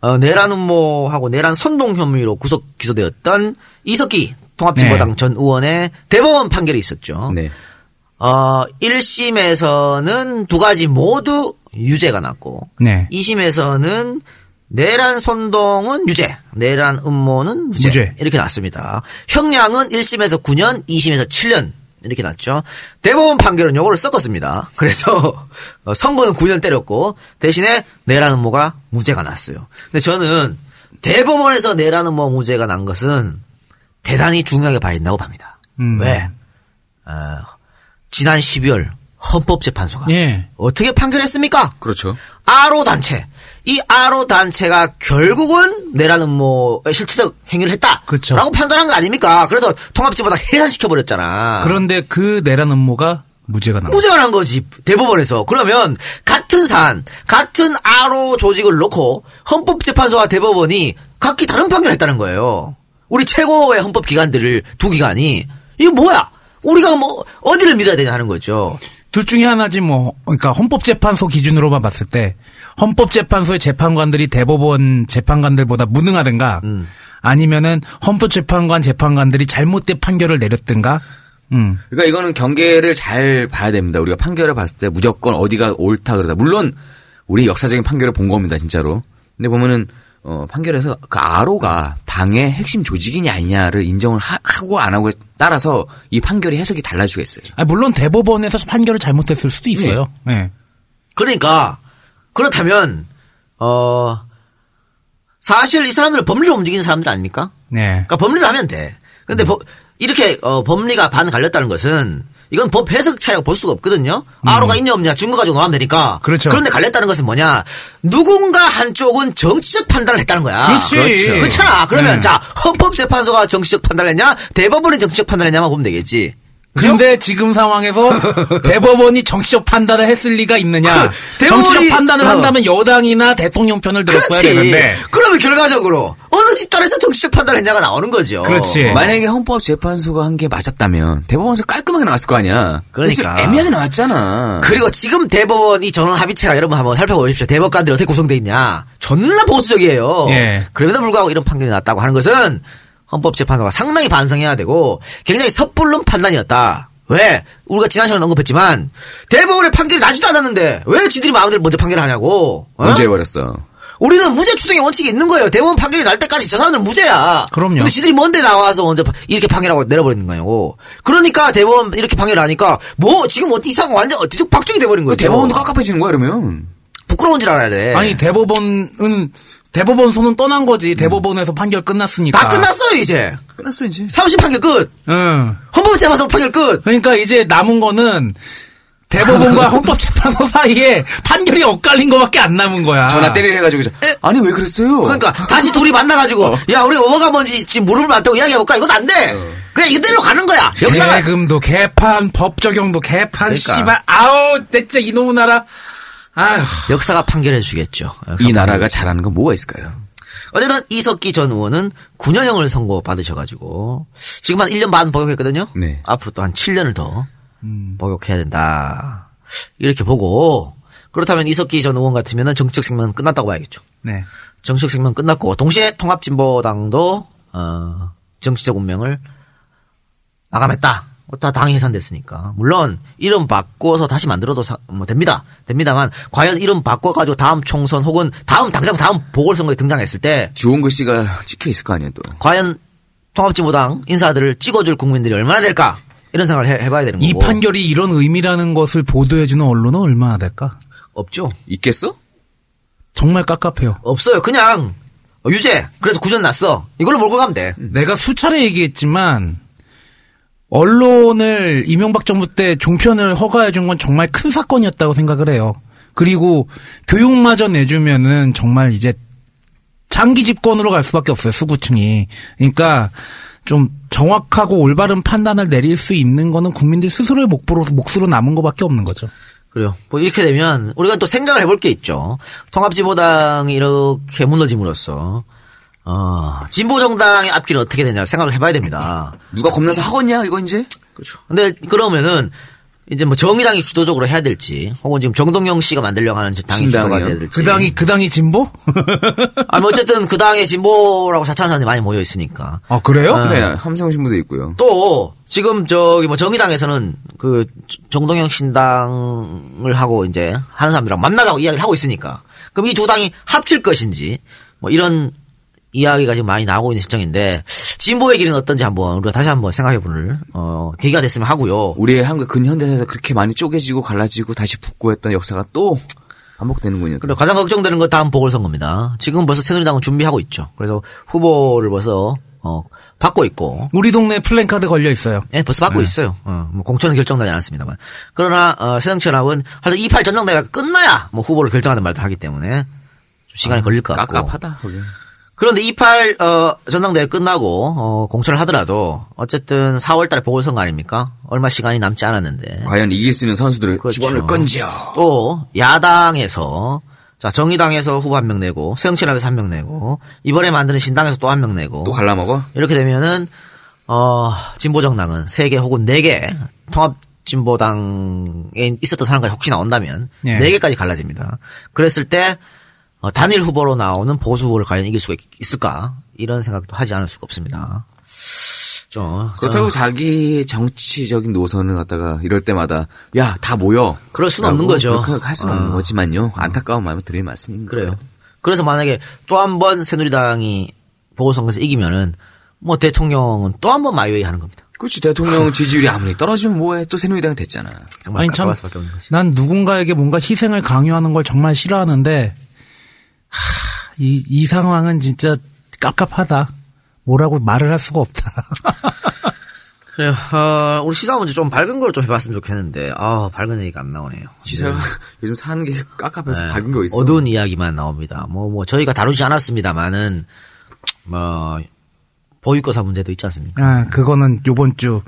어, 내란 음모하고 내란 선동 혐의로 구속 기소되었던 이석기 통합진보당 네. 전 의원의 대법원 판결이 있었죠. 네. 어, 1심에서는 두 가지 모두 유죄가 났고 네. 2심에서는 내란 선동은 유죄, 내란 음모는 무죄, 무죄. 이렇게 났습니다. 형량은 1심에서 9년, 2심에서 7년 이렇게 났죠. 대법원 판결은 요거를 섞었습니다. [LAUGHS] 그래서 어, 선고는 9년 때렸고 대신에 내란 음모가 무죄가 났어요. 근데 저는 대법원에서 내란 음모 무죄가 난 것은 대단히 중요하게 봐야 된다고 봅니다. 음. 왜? 어, 지난 12월 헌법재판소가 예. 어떻게 판결했습니까? 그렇죠. 아로 단체. 이 아로 단체가 결국은 내란 음모의 실체적 행위를 했다. 그쵸. 라고 판단한 거 아닙니까? 그래서 통합지보다 해산시켜 버렸잖아. 그런데 그 내란 음모가 무죄가 나와. 무죄가 난 거지. 대법원에서. 그러면 같은 사안, 같은 아로 조직을 놓고 헌법재판소와 대법원이 각기 다른 판결을 했다는 거예요. 우리 최고의 헌법기관들을 두 기관이 이게 뭐야? 우리가 뭐 어디를 믿어야 되냐 하는 거죠. 둘 중에 하나지 뭐 그러니까 헌법재판소 기준으로만 봤을 때 헌법재판소의 재판관들이 대법원 재판관들보다 무능하든가 음. 아니면은 헌법재판관 재판관들이 잘못된 판결을 내렸든가 음. 그러니까 이거는 경계를 잘 봐야 됩니다. 우리가 판결을 봤을 때 무조건 어디가 옳다 그러다. 물론 우리 역사적인 판결을 본 겁니다, 진짜로. 근데 보면은 어, 판결에서 그 아로가 당의 핵심 조직이냐 아니냐를 인정을 하, 고안 하고에 따라서 이 판결이 해석이 달라질 수가 있어요. 아, 물론 대법원에서 판결을 잘못했을 수도 있어요. 네. 그러니까 그렇다면 어 사실 이 사람들은 법리로 움직이는 사람들 아닙니까? 네. 그러니까 법리를 하면 돼. 근데 법- 이렇게 어, 법리가 반 갈렸다는 것은 이건 법 해석 차이라고 볼 수가 없거든요. 아로가 있냐 없냐 증거 가지고 나오면 되니까. 그렇죠. 런데 갈렸다는 것은 뭐냐? 누군가 한쪽은 정치적 판단을 했다는 거야. 그렇지. 그렇죠. 그렇잖아. 그러면 네. 자 헌법재판소가 정치적 판단을 했냐? 대법원이 정치적 판단을 했냐만 보면 되겠지. 근데 지금 상황에서 [LAUGHS] 대법원이 정치적 판단을 했을 리가 있느냐? 대법원이- 정치적 판단을 어. 한다면 여당이나 대통령 편을 들었어야 되는데. 그러면 결과적으로 어느 집단에서 정치적 판단을 했냐가 나오는 거죠. 그렇지. 만약에 헌법재판소가 한 게 맞았다면 대법원에서 깔끔하게 나왔을 거 아니야. 그러니까. 애매하게 나왔잖아. 그리고 지금 대법원이 전원 합의체가 여러분 한번 살펴보십시오. 대법관들이 어떻게 구성되어 있냐. 존나 보수적이에요. 예. 그럼에도 불구하고 이런 판결이 났다고 하는 것은 헌법재판소가 상당히 반성해야 되고 굉장히 섣불른 판단이었다. 왜? 우리가 지난 시간에 언급했지만 대법원의 판결이 나지도 않았는데 왜 지들이 마음대로 먼저 판결을 하냐고. 어? 문제 해버렸어. 우리는 무죄 추정의 원칙이 있는 거예요. 대법원 판결이 날 때까지 저 사람들은 무죄야. 그럼요. 근데 지들이 뭔데 나와서 먼저 파- 이렇게 판결하고 내려버리는 거냐고. 그러니까 대법원 이렇게 판결을 하니까 뭐 지금 어, 이상 완전 뒤죽 박죽이 돼버린 그 거예요. 대법원도 깝깝해지는 거야, 그러면. 부끄러운 줄 알아야 돼. 아니 대법원은 대법원 손은 떠난 거지. 대법원에서 판결 끝났으니까. 다 끝났어요 이제. 끝났어, 이제. 사무실 판결 끝. 응. 헌법재판소 판결 끝. 그러니까 이제 남은 거는 대법원과 [LAUGHS] 헌법재판소 사이에 판결이 엇갈린 거밖에 안 남은 거야. 전화 때리려 해가지고 저- 아니 왜 그랬어요? 그러니까 다시 둘이 만나가지고 야 우리가 뭐가 뭔지 지금 물을 맞다고 이야기해볼까 이건 안 돼. 그냥 이대로 가는 거야. 역사가 세금도 개판, 법 적용도 개판, 그러니까. 씨발, 아우, 진짜 이놈의 나라. 아휴. 역사가 판결해 주겠죠. 이 나라가 잘하는 건 뭐가 있을까요? 어쨌든 이석기 전 의원은 9년형을 선고 받으셔가지고 지금 한 1년 반 복역했거든요. 네. 앞으로 또 한 7년을 더 복역해야 된다. 이렇게 보고 그렇다면 이석기 전 의원 같으면 정치적 생명은 끝났다고 봐야겠죠. 네. 정치적 생명 은 끝났고 동시에 통합진보당도 어, 정치적 운명을 마감했다. 다 당이 해산됐으니까. 물론 이름 바꿔서 다시 만들어도 사- 뭐 됩니다. 됩니다만 과연 이름 바꿔가지고 다음 총선 혹은 다음 당장 다음 보궐선거에 등장했을 때 주홍 글씨가 찍혀 있을 거 아니에요 또. 과연 통합진보당 인사들을 찍어줄 국민들이 얼마나 될까 이런 생각을 해, 봐야 되는 거고 이 판결이 이런 의미라는 것을 보도해주는 언론은 얼마나 될까? 없죠. 있겠어? 정말 깝깝해요. 없어요. 그냥 유죄. 그래서 구전 났어. 이걸로 몰고 가면 돼. 내가 수차례 얘기했지만 언론을 이명박 정부 때 종편을 허가해 준 건 정말 큰 사건이었다고 생각을 해요. 그리고 교육마저 내주면은 정말 이제 장기 집권으로 갈 수밖에 없어요. 수구층이. 그러니까 좀 정확하고 올바른 판단을 내릴 수 있는 거는 국민들 스스로의 목표로 몫으로 남은 것밖에 없는 거죠. 그래요. 뭐 이렇게 되면 우리가 또 생각을 해볼 게 있죠. 통합진보당이 이렇게 무너짐으로써 어, 진보 정당의 앞길은 어떻게 되냐 생각을 해봐야 됩니다. 누가 겁나서 하겠냐 이거 이제? 그렇죠. 근데 그러면은 이제 뭐 정의당이 주도적으로 해야 될지, 혹은 지금 정동영 씨가 만들려고 하는 당이? 주도가 돼야 될지. 그 당이 그 당이 진보? [LAUGHS] 아니 뭐 어쨌든 그 당의 진보라고 자처하는 사람들이 많이 모여 있으니까. 아 그래요? 어. 네, 함성 신부도 있고요. 또 지금 저기 뭐 정의당에서는 그 정동영 신당을 하고 이제 하는 사람들이랑 만나자고 이야기를 하고 있으니까 그럼 이 두 당이 합칠 것인지 뭐 이런 이야기가 지금 많이 나오고 있는 시점인데 진보의 길은 어떤지 한번 우리가 다시 한번 생각해볼 어, 계기가 됐으면 하고요. 우리의 한국 근현대에서 그렇게 많이 쪼개지고 갈라지고 다시 붙고 했던 역사가 또 반복되는군요. 그리고 가장 걱정되는 건 다음 보궐선거입니다. 지금 벌써 새누리당은 준비하고 있죠. 그래서 후보를 벌써 어, 받고 있고 우리 동네 플랜카드 걸려 있어요. 예, 벌써 받고 있어요. 어, 뭐 공천은 결정되지 않았습니다만. 그러나 어, 새정치연합은 하여튼 28 전당대회가 끝나야 뭐 후보를 결정하는 말도 하기 때문에 좀 시간이 걸릴 것 같고. 깝깝하다. 거기. 그런데 28 어, 전당대회 끝나고 어, 공천을 하더라도 어쨌든 4월달에 보궐선거 아닙니까? 얼마 시간이 남지 않았는데 과연 이길 수 있는 선수들을 그렇죠. 집어넣을 건지요. 또 야당에서 자 정의당에서 후보 한 명 내고 새정치연합에서 한 명 내고 이번에 만드는 신당에서 또 한 명 내고 또 갈라먹어? 이렇게 되면은 어 진보 정당은 세개 혹은 네개 통합 진보당에 있었던 사람까지 혹시 나온다면 예. 네 개까지 갈라집니다. 그랬을 때 어, 단일 후보로 나오는 보수 후보를 과연 이길 수가 있- 있을까 이런 생각도 하지 않을 수가 없습니다. 좀 그렇다고 어, 자기 정치적인 노선을 갖다가 이럴 때마다 야 다 모여. 그럴 수는 없는 거죠. 그렇게 할 수는 없는 어. 거지만요. 안타까운 마음을 드릴 말씀입니다. 그래요. 그래서 만약에 또 한 번 새누리당이 보궐선거에서 이기면은 뭐 대통령은 또 한 번 마이웨이 하는 겁니다. 그렇지 대통령 지지율이 아무리 떨어지면 뭐해 또 새누리당 됐잖아. 아니 참, 없는. 난 누군가에게 뭔가 희생을 강요하는 걸 정말 싫어하는데 하, 이, 이 상황은 진짜 깝깝하다. 뭐라고 말을 할 수가 없다. [LAUGHS] 그래요. 어, 우리 시사 문제 좀 밝은 걸 좀 해봤으면 좋겠는데, 아 밝은 얘기가 안 나오네요. 시사가 [LAUGHS] 요즘 사는 게 깝깝해서 네. 밝은 거 있어. 어두운 이야기만 나옵니다. 뭐, 뭐, 저희가 다루지 않았습니다만은, 뭐, 보육교사 문제도 있지 않습니까? 아, 그거는 요번 주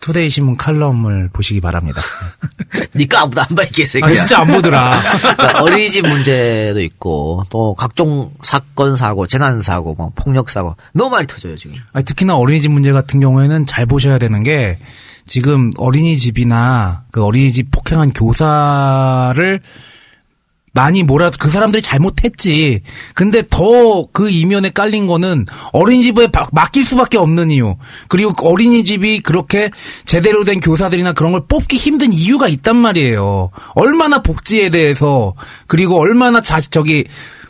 투데이 신문 칼럼을 보시기 바랍니다. [LAUGHS] 니까 아무도 안 봐, 이 개새끼야. 아, 진짜 안 보더라. [LAUGHS] 그러니까 어린이집 문제도 있고, 또 각종 사건, 사고, 재난 사고, 뭐, 폭력 사고, 너무 많이 터져요, 지금. 아니, 특히나 어린이집 문제 같은 경우에는 잘 보셔야 되는 게 지금 어린이집이나 그 어린이집 폭행한 교사를 많이 몰아 그 사람들이 잘못했지. 근데 더 그 이면에 깔린 거는 어린이집에 바- 맡길 수밖에 없는 이유. 그리고 그 어린이집이 그렇게 제대로 된 교사들이나 그런 걸 뽑기 힘든 이유가 있단 말이에요. 얼마나 복지에 대해서 그리고 얼마나 자 저기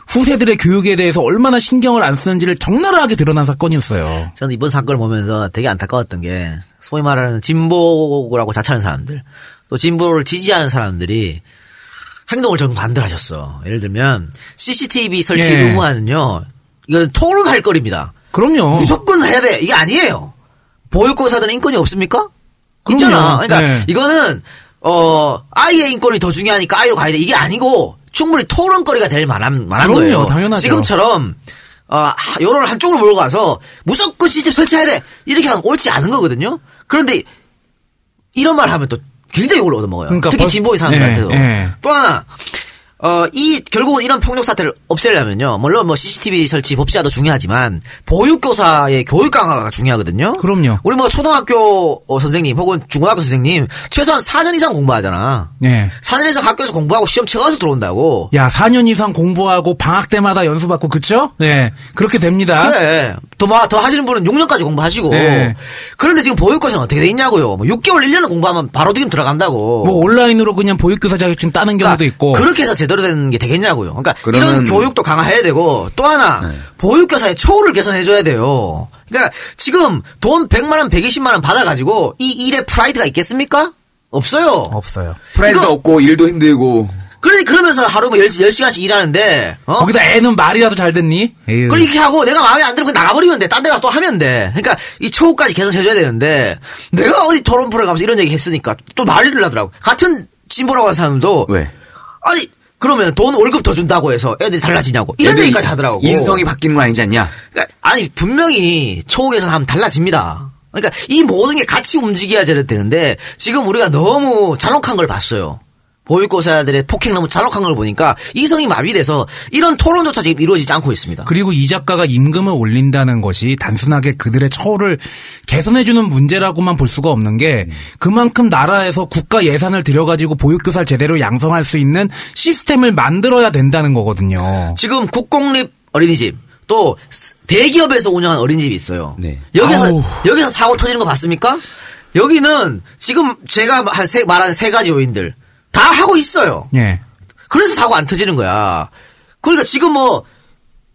후세들의 교육에 대해서 얼마나 신경을 안 쓰는지를 적나라하게 드러난 사건이었어요. 저는 이번 사건을 보면서 되게 안타까웠던 게 소위 말하는 진보라고 자처하는 사람들 또 진보를 지지하는 사람들이 행동을 정 반대로 하셨어. 예를 들면 CCTV 설치 예. 의무화는요. 이건 토론할 거리입니다. 그럼요. 무조건 해야 돼. 이게 아니에요. 보육고사들은 인권이 없습니까? 그럼요. 있잖아. 그러니까 네. 이거는 어, 아이의 인권이 더 중요하니까 아이로 가야 돼. 이게 아니고, 충분히 토론거리가 될 만한, 만한 그럼요, 거예요. 당연하죠. 지금처럼, 어, 하- 여론을 한쪽으로 몰고 가서, 무조건 시스템 설치해야 돼! 이렇게 하면 옳지 않은 거거든요? 그런데, 이런 말 하면 또 굉장히 욕을 얻어먹어요. 그러니까 특히 벌- 진보의 사람들한테도. 예, 예. 또 하나, 어, 이, 결국은 이런 폭력 사태를 없애려면요. 물론 뭐 CCTV 설치 법제화도 중요하지만, 보육교사의 교육 강화가 중요하거든요. 그럼요. 우리 뭐 초등학교 어, 선생님 혹은 중고등학교 선생님 최소한 4년 이상 공부하잖아. 예. 4년 이상 학교에서 공부하고 시험 쳐가서 들어온다고. 야, 4년 이상 공부하고 방학 때마다 연수받고 그쵸? 예. 그렇게 됩니다. 그래. 더, 마- 더 하시는 분은 6년까지 공부하시고. 네. 그런데 지금 보육교사는 어떻게 돼 있냐고요. 뭐 6개월, 1년을 공부하면 바로 지금 들어간다고. 뭐 온라인으로 그냥 보육교사 자격증 따는 경우도 그러니까 있고. 그렇게 해서 제대로 되는 게 되겠냐고요. 그러니까 이런 교육도 강화해야 되고 또 하나 네. 보육교사의 처우를 개선해줘야 돼요. 그러니까 지금 돈 100만 원, 120만 원 받아가지고 이 일에 프라이드가 있겠습니까? 없어요. 없어요. 프라이드도 이거- 없고 일도 힘들고 그러니 그러면서 하루 뭐 10, 시간씩 일하는데 어? 거기다 애는 말이라도 잘 듣니? 그렇게 하고 내가 마음에 안 들면 나가버리면 돼. 딴 데 가서 또 하면 돼. 그러니까 이 처우까지 개선해줘야 되는데 내가 어디 토론 프로에 가면서 이런 얘기 했으니까 또 난리를 나더라고. 같은 진보라고 하는 사람도 왜? 아니 그러면 돈 월급 더 준다고 해서 애들이 달라지냐고 이런 얘기까지 하더라고. 인성이 바뀌는 거 아니지 않냐? 그러니까 아니 분명히 처우 개선하면 달라집니다. 그러니까 이 모든 게 같이 움직여야 되는데 지금 우리가 너무 잔혹한 걸 봤어요. 보육교사들의 폭행 너무 잔혹한 걸 보니까 이성이 마비돼서 이런 토론조차 지금 이루어지지 않고 있습니다. 그리고 이 작가가 임금을 올린다는 것이 단순하게 그들의 처우를 개선해주는 문제라고만 볼 수가 없는 게 그만큼 나라에서 국가 예산을 들여가지고 보육교사를 제대로 양성할 수 있는 시스템을 만들어야 된다는 거거든요. 지금 국공립 어린이집 또 스- 대기업에서 운영하는 어린이집이 있어요. 네. 여기서 아우. 여기서 사고 터지는 거 봤습니까? 여기는 지금 제가 한 세, 말한 세 가지 요인들 다 하고 있어요. 예. 그래서 사고 안 터지는 거야. 그러니까 지금 뭐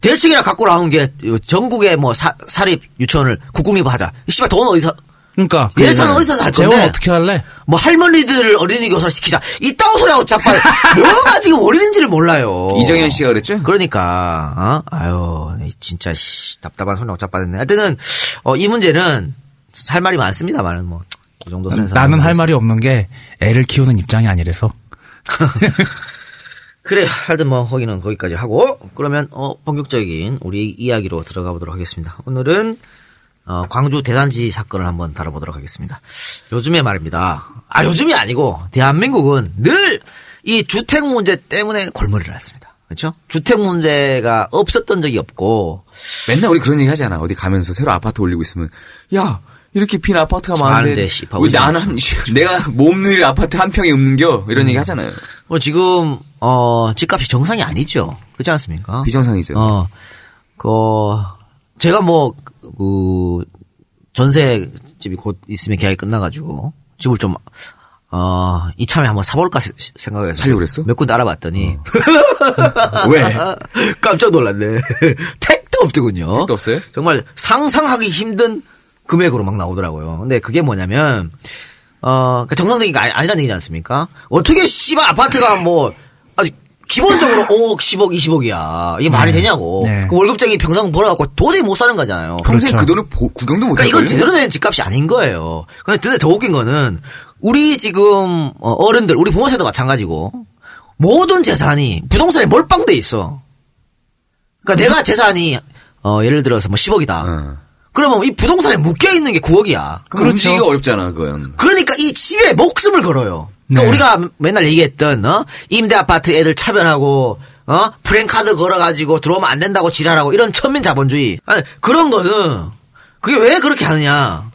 대책이나 갖고 나온 게 전국에 뭐 사, 사립 유치원을 국공립 하자. 이 씨발 돈 어디서 그러니까 예산은 어디서 살 건데? 재원 어떻게 할래? 뭐 할머니들을 어린이 교사를 시키자. 이따구 소리하고 자빠. [LAUGHS] 뭐가 지금 어린인지를 몰라요. 이정현 씨가 그랬죠? 그러니까 어? 아유 네, 진짜 씨, 답답한 소리 하고 자빠졌네. 하여튼은 어, 이 문제는 할 말이 많습니다만은 뭐 그 정도 선에서 나는 할 말이 없는 게 애를 키우는 입장이 아니라서. [LAUGHS] 그래 하여튼 뭐 거기는 거기까지 하고 그러면 어 본격적인 우리 이야기로 들어가 보도록 하겠습니다. 오늘은 어, 광주 대단지 사건을 한번 다뤄보도록 하겠습니다. 요즘에 말입니다. 아 요즘이 아니고 대한민국은 늘 이 주택 문제 때문에 골머리를 앓습니다. 그렇죠? 주택 문제가 없었던 적이 없고 맨날 우리 그런 얘기 하잖아. 어디 가면서 새로 아파트 올리고 있으면 야 이렇게 빈 아파트가 많은데, 많은데. 나는 한- [LAUGHS] 내가 일 아파트 한 평에 없는겨 이런 얘기 하잖아요. 뭐 지금 어 집값이 정상이 아니죠. 그렇지 않습니까? 비정상이죠. 어, 그, 제가 뭐, 그, 전세 집이 곧 있으면 계약이 끝나 가지고, 집을 좀, 어, 이참에 한번 사볼까 세- 생각해서. 살려고 그랬어? 몇 군데 알아봤더니, [LAUGHS] 왜? 깜짝 놀랐네. [LAUGHS] 택도 없더군요. 택도 없어요? 정말 상상하기 힘든 금액으로 막 나오더라고요. 근데 그게 뭐냐면, 어, 그러니까 정상적인 게 아니, 아니라는 얘기지 않습니까? 어떻게 씨발 아파트가 뭐, 아직 기본적으로 5억, 10억, 20억이야. 이게 말이 되냐고. 네. 그 월급쟁이 평생 벌어갖고 도저히 못 사는 거잖아요. 평생 그렇죠. 그 돈을 보- 구경도 못 그러니까 할 이건. 제대로 된 집값이 아닌 거예요. 근데 근데 더 웃긴 거는 우리 지금 어, 어른들, 우리 부모 세도 마찬가지고 모든 재산이 부동산에 몰빵돼 있어. 그러니까 내가 재산이 어, 예를 들어서 뭐 10억이다. 어. 그러면 이 부동산에 묶여 있는 게 9억이야. 그럼 움직이기가 어렵잖아 그건. 그러니까 이 집에 목숨을 걸어요. 그러니까 네. 우리가 맨날 얘기했던 어? 임대 아파트 애들 차별하고 어? 프랜카드 걸어가지고 들어오면 안 된다고 지랄하고 이런 천민 자본주의 아니, 그런 거는 그게 왜 그렇게 하느냐?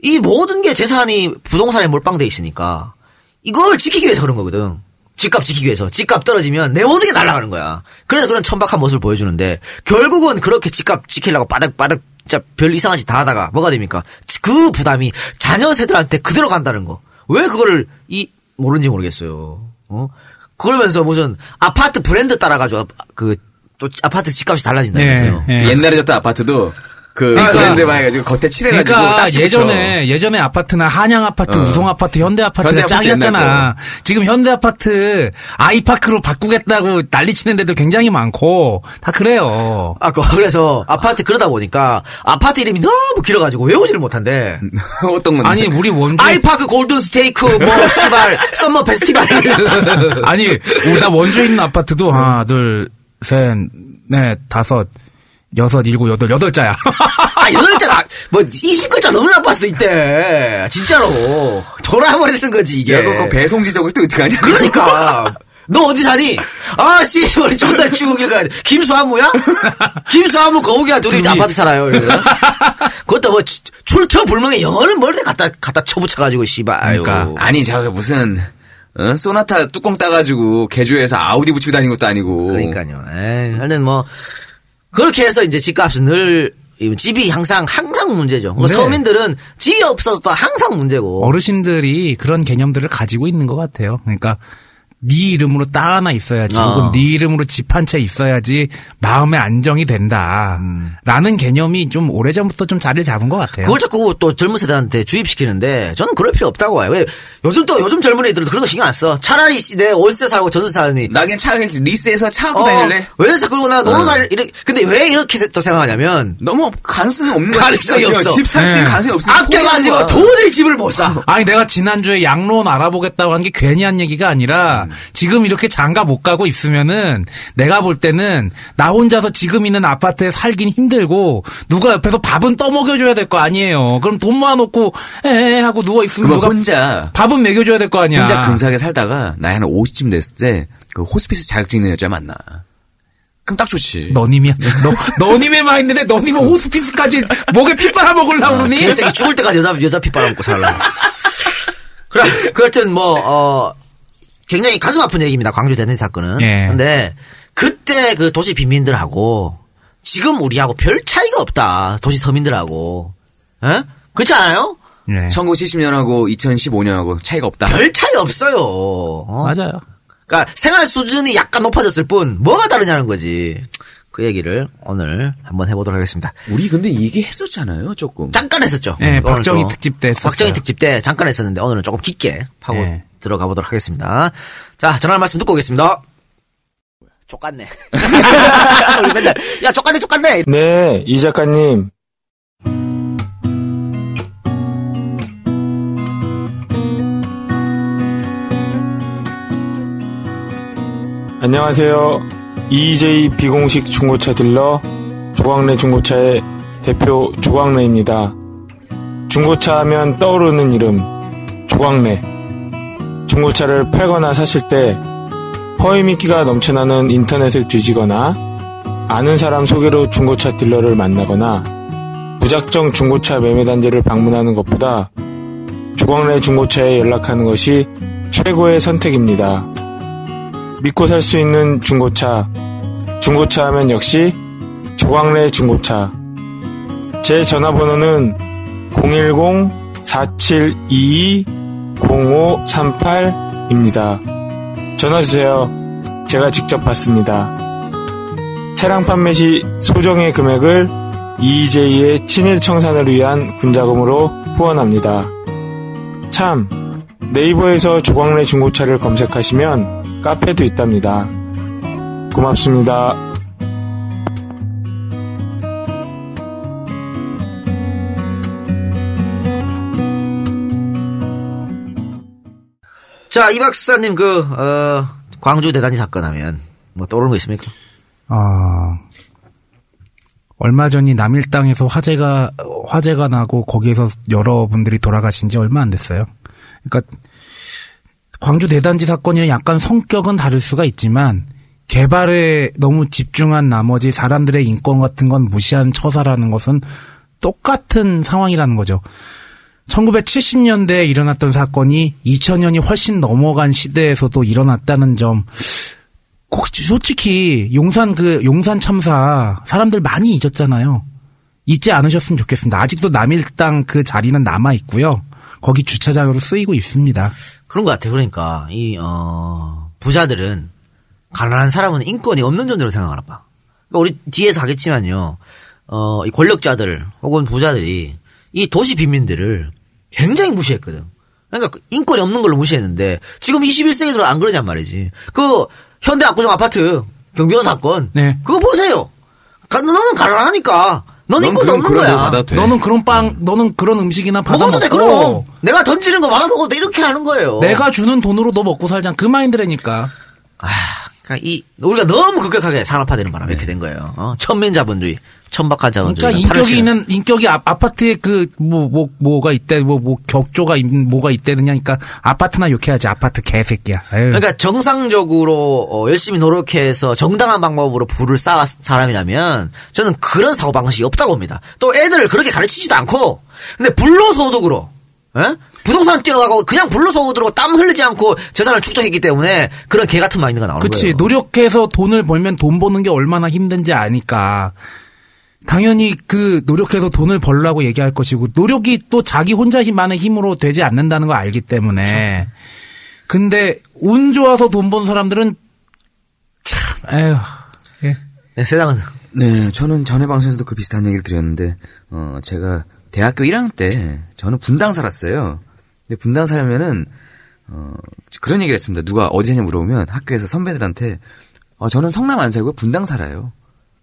이 모든 게 재산이 부동산에 몰빵돼 있으니까 이걸 지키기 위해서 그런 거거든. 집값 지키기 위해서. 집값 떨어지면 내 모든 게 날아가는 거야. 그래서 그런 천박한 모습을 보여주는데 결국은 그렇게 집값 지키려고 바닥바닥 진짜 별 이상한 짓 다 하다가 뭐가 됩니까? 그 부담이 자녀 세들한테 그대로 간다는 거. 왜 그거를 이 모르는지 모르겠어요. 어? 그러면서 무슨 아파트 브랜드 따라가지고 그 또 아파트 집값이 달라진다면서요. 예, 예. 옛날에 졌던 아파트도 그 그러니까- 브랜드만 해가지고 겉에 칠해가지고 그러니까. 예전에 예전에 아파트나 한양 아파트, 어. 우성 아파트, 현대 아파트가 현대 짱이었잖아. 지금 현대 아파트 아이파크로 바꾸겠다고 난리 치는 데도 굉장히 많고 다 그래요. 아, 그- 그래서 아파트 그러다 보니까 아파트 이름이 너무 길어가지고 외우지를 못한대. [LAUGHS] 어떤 건데? 아니 우리 원주 아이파크 golden steak 뭐 씨발 [LAUGHS] summer festival. 아니 우리 나 원주에 있는 아파트도 하나 둘 셋 넷 다섯 여섯 일곱 여덟 여덟 자야. 아, 여덟 글자, 뭐, 20글자 넘는 아파트도 있대. 진짜로. 돌아버리는 거지, 이게. 야, 그거 배송지 적을 또 어떡하냐? 그러니까. [LAUGHS] 너 어디 사니? 아, 씨, 우리 존나 중국에 가야 돼. 김수한무야? 김수한무 거북이야 둘이. 아파트 살아요. [LAUGHS] 그것도 뭐, 치- 출처 불명의 영어를 멀리 갖다, 갖다 쳐붙여가지고, 씨발. 그러니까. 아니, 저거 무슨, 어? 소나타 뚜껑 따가지고 개조해서 아우디 붙이고 다니는 것도 아니고. 그러니까요. 에이, 하여튼 뭐, 그렇게 해서 이제 집값은 늘, 이 집이 항상, 항상 문제죠. 뭐 네. 서민들은 집이 없어도 항상 문제고. 어르신들이 그런 개념들을 가지고 있는 것 같아요. 그러니까 네 이름으로 땅 하나 있어야지, 어. 혹은 네 이름으로 집 한 채 있어야지 마음의 안정이 된다. 라는 개념이 좀 오래전부터 좀 자리를 잡은 것 같아요. 그걸 자꾸 또 젊은 세대한테 주입시키는데 저는 그럴 필요 없다고 봐요. 왜 요즘 또 요즘 젊은 애들은 그런 거 신경 안 써. 차라리 씨, 내 월세 살고 전세 사니. 나 그냥 차, 리스에서 차 갖고 어, 다닐래? 왜 자꾸 나 놀러 어. 다닐 이렇게 근데 왜 이렇게 또 생각하냐면 너무 가능성이 없는 거야. 가능성이. 없어. 집살 수 있는 네. 가능성이 없으니까. 아껴가지고. 도저히 집을 못 사. 아니 내가 지난주에 양로원 알아보겠다고 한 게 괜히 한 얘기가 아니라 지금 이렇게 장가 못 가고 있으면은 내가 볼 때는 나 혼자서 지금 있는 아파트에 살긴 힘들고 누가 옆에서 밥은 떠먹여줘야 될 거 아니에요. 그럼 돈 모아놓고 에 하고 누워 있으면 누가 혼자, 밥은 먹여줘야 될 거 아니야. 혼자 근사하게 살다가 나이 한 50쯤 됐을 때 그 호스피스 자격증 있는 여자 만나. 그럼 딱 좋지. 너님이야. 너, 너님의 마인드인데 너님은 호스피스까지 목에 피 빨아먹으려고 그러니? 개새끼 죽을 때까지 여자 여자 피 빨아먹고 살라. 그래. 그렇든 뭐 어. 굉장히 가슴 아픈 얘기입니다. 광주 대는 사건은. 예. 근데 그때 그 도시 빈민들하고 지금 우리하고 별 차이가 없다. 도시 서민들하고. 에? 그렇지 않아요? 네. 1970년하고 2015년하고 차이가 없다. 별 차이 없어요. 어? 맞아요. 그러니까 생활 수준이 약간 높아졌을 뿐 뭐가 다르냐는 거지. 그 얘기를 오늘 한번 해보도록 하겠습니다. 우리 근데 얘기했었잖아요, 조금. 잠깐 했었죠. 네, 박정희 좀 특집 때 했었어요. 박정희 특집 때 잠깐 했었는데 오늘은 조금 깊게 파고 네. 들어가 보도록 하겠습니다. 자, 전할 말씀 듣고 오겠습니다. 족같네. [LAUGHS] 우리 맨날 야 족같네 족같네. 네, 이 작가님. 안녕하세요. EJ 비공식 중고차 딜러 조광래 중고차의 대표 조광래입니다. 중고차 하면 떠오르는 이름 조광래. 중고차를 팔거나 사실 때 허위미끼가 넘쳐나는 인터넷을 뒤지거나 아는 사람 소개로 중고차 딜러를 만나거나 무작정 중고차 매매 단지를 방문하는 것보다 조광래 중고차에 연락하는 것이 최고의 선택입니다. 믿고 살 수 있는 중고차, 중고차 하면 역시 조광래 중고차. 제 전화번호는 010-4722-0538입니다. 전화주세요. 제가 직접 받습니다. 차량 판매 시 소정의 금액을 EJ의 친일 청산을 위한 군자금으로 후원합니다. 참, 네이버에서 조광래 중고차를 검색하시면 카페도 있답니다. 고맙습니다. 자, 이 박사님 그 어, 광주 대단지 사건 하면 뭐 떠오르는 거 있습니까? 아, 얼마 전이 남일당에서 화재가, 화재가 나고 거기에서 여러분들이 돌아가신 지 얼마 안 됐어요. 그러니까, 광주 대단지 사건이랑 약간 성격은 다를 수가 있지만, 개발에 너무 집중한 나머지 사람들의 인권 같은 건 무시한 처사라는 것은 똑같은 상황이라는 거죠. 1970년대에 일어났던 사건이 2000년이 훨씬 넘어간 시대에서도 일어났다는 점, 꼭 솔직히 용산 그 용산 참사 사람들 많이 잊었잖아요. 잊지 않으셨으면 좋겠습니다. 아직도 남일당 그 자리는 남아 있고요. 거기 주차장으로 쓰이고 있습니다. 그런 것 같아요. 그러니까 이 어, 부자들은 가난한 사람은 인권이 없는 존재로 생각하나 봐. 그러니까 우리 뒤에서 하겠지만요. 어, 이 권력자들 혹은 부자들이 이 도시 빈민들을 굉장히 무시했거든. 그러니까 그 인권이 없는 걸로 무시했는데 지금 21세기 들어 안 그러냔 말이지. 그 현대 압구정 아파트 경비원 사건. 네. 그거 보세요. 가- 너는 가난하니까. 너는 그럼 없는 그런 거 거야. 너는 그런 빵, 너는 그런 음식이나 받아 먹어도 돼 그럼. 먹고 내가 던지는 거 받아 먹어도 돼. 이렇게 하는 거예요. 내가 주는 돈으로 너 먹고 살자. 그 마인드라니까. 아, 그러니까 이 우리가 너무 급격하게 산업화되는 바람에 이렇게 된 거예요. 어? 천민자본주의, 천박한 자본주의. 그러니까 인격이 있는 인격이 아, 아파트에 그 뭐 뭐 뭐 가 있대 뭐뭐 격조가 있, 뭐가 있대느냐니까 아파트나 욕해야지 아파트 개새끼야. 에휴. 그러니까 정상적으로 어, 열심히 노력해서 정당한 방법으로 부를 쌓은 사람이라면 저는 그런 사고 방식이 없다고 봅니다. 또 애들을 그렇게 가르치지도 않고 근데 불로소득으로 에? 부동산 뛰어가고 그냥 불로소득으로 땀 흘리지 않고 재산을 축적했기 때문에 그런 개 같은 마인드가 나오는 그치 거예요. 노력해서 돈을 벌면 돈 버는 게 얼마나 힘든지 아니까 당연히 그 노력해서 돈을 벌라고 얘기할 것이고 노력이 또 자기 혼자 힘만의 힘으로 되지 않는다는 걸 알기 때문에 근데 운 좋아서 돈 번 사람들은 참 에휴 예. 네, 세상은 네, 저는 전에 방송에서도 그 비슷한 얘기를 드렸는데, 어, 제가 대학교 1학년 때, 저는 분당 살았어요. 근데 분당 살면은, 어, 그런 얘기를 했습니다. 누가 어디 사냐 물어보면 학교에서 선배들한테, 어, 저는 성남 안 살고 분당 살아요.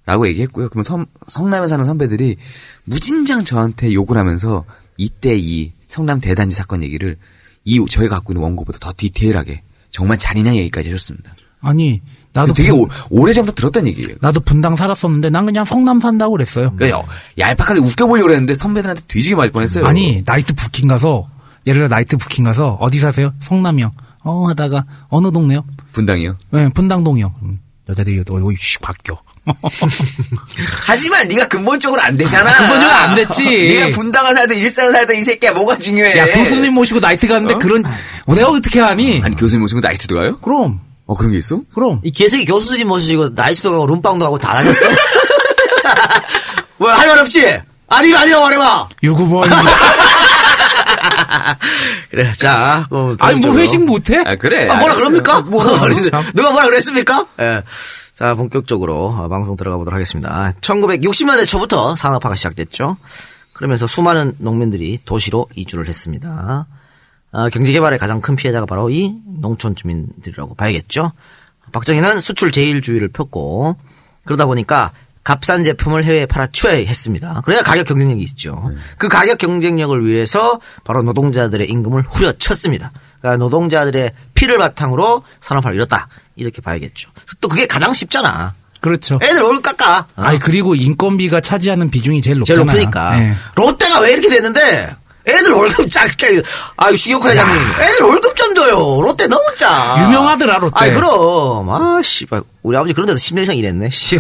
라고 얘기했고요. 그러면 성, 성남에 사는 선배들이 무진장 저한테 욕을 하면서 이때 이 성남 대단지 사건 얘기를 이 저희가 갖고 있는 원고보다 더 디테일하게 정말 잔인한 얘기까지 해줬습니다. 아니 나도 되게 분- 오, 오래 전부터 들었던 얘기예요. 나도 분당 살았었는데 난 그냥 성남 산다고 그랬어요. 그러니까 얄팍하게 웃겨보려고 했는데 선배들한테 뒤지게 맞을 뻔했어요. 아니 나이트 부킹 가서 예를 들어 나이트 부킹 가서 어디 사세요? 성남이요. 어 하다가 어느 동네요? 분당이요. 네, 분당동이요. 음, 여자들이 어이 씩 바뀌어. [LAUGHS] 하지만 네가 근본적으로 안 되잖아. 근본적으로 안 됐지. 네가 분당을 살든 일산을 살든 이 새끼야 뭐가 중요해. 야 교수님 모시고 나이트 가는데 그런 어, 내가 어떻게 하니? 아니 교수님 모시고 나이트도 가요? 그럼 어 그런 게 있어? 그럼 이 개새끼 교수님 모시고 나이트도 가고 룸빵도 가고 다 다녔어? [LAUGHS] 뭐할말 없지? 아니가 아니라고 말해봐. 유구번 [LAUGHS] 그래, 자. 어, 아니 뭐. 회식 못해? 아 그래. 아, 뭐라 알았어요. 그럽니까? 뭐 참. 누가 뭐라 그랬습니까? 예. 자, 본격적으로 어, 방송 들어가 보도록 하겠습니다. 1960년대 초부터 산업화가 시작됐죠. 그러면서 수많은 농민들이 도시로 이주를 했습니다. 아, 경제개발의 가장 큰 피해자가 바로 이 농촌 주민들이라고 봐야겠죠. 박정희는 수출 제일주의를 폈고 그러다 보니까 값싼 제품을 해외에 팔아치워야 했습니다. 그래야 가격 경쟁력이 있죠. 그 가격 경쟁력을 위해서 바로 노동자들의 임금을 후려쳤습니다. 그러니까 노동자들의 피를 바탕으로 산업화를 이뤘다. 이렇게 봐야겠죠. 또 그게 가장 쉽잖아. 그렇죠. 애들 월급 깎아. 어? 아니 그리고 인건비가 차지하는 비중이 제일 제일 높잖아요. 높으니까. 예. 롯데가 왜 이렇게 됐는데 애들 월급 작게 아유 식욕 회장님. 애들 월급 좀 줘요. 롯데 너무 짜. 유명하더라, 롯데. 아이 그럼. 아 씨발. 우리 아버지 그런 데서 10년 이상 일했네. 씨.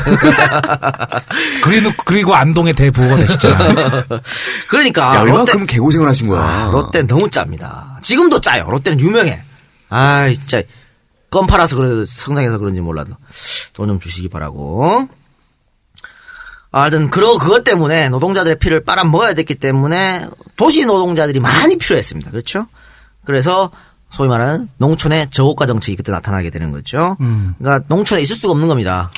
그리고 그리고 안동의 대부호가 되셨잖아요. [LAUGHS] 그러니까 야 롯데 얼마큼 개고생을 하신 거야. 아, 롯데 너무 짭니다. 지금도 짜요. 롯데는 유명해. 아 진짜. 껌 팔아서 그래 성장해서 그런지 몰라도. 돈 좀 주시기 바라고. 아, 하여튼 그러 그것 때문에 노동자들의 피를 빨아먹어야 됐기 때문에 도시 노동자들이 많이 필요했습니다. 그렇죠? 그래서 소위 말하는 농촌의 저고가 정책이 그때 나타나게 되는 거죠. 음. 그러니까 농촌에 있을 수가 없는 겁니다.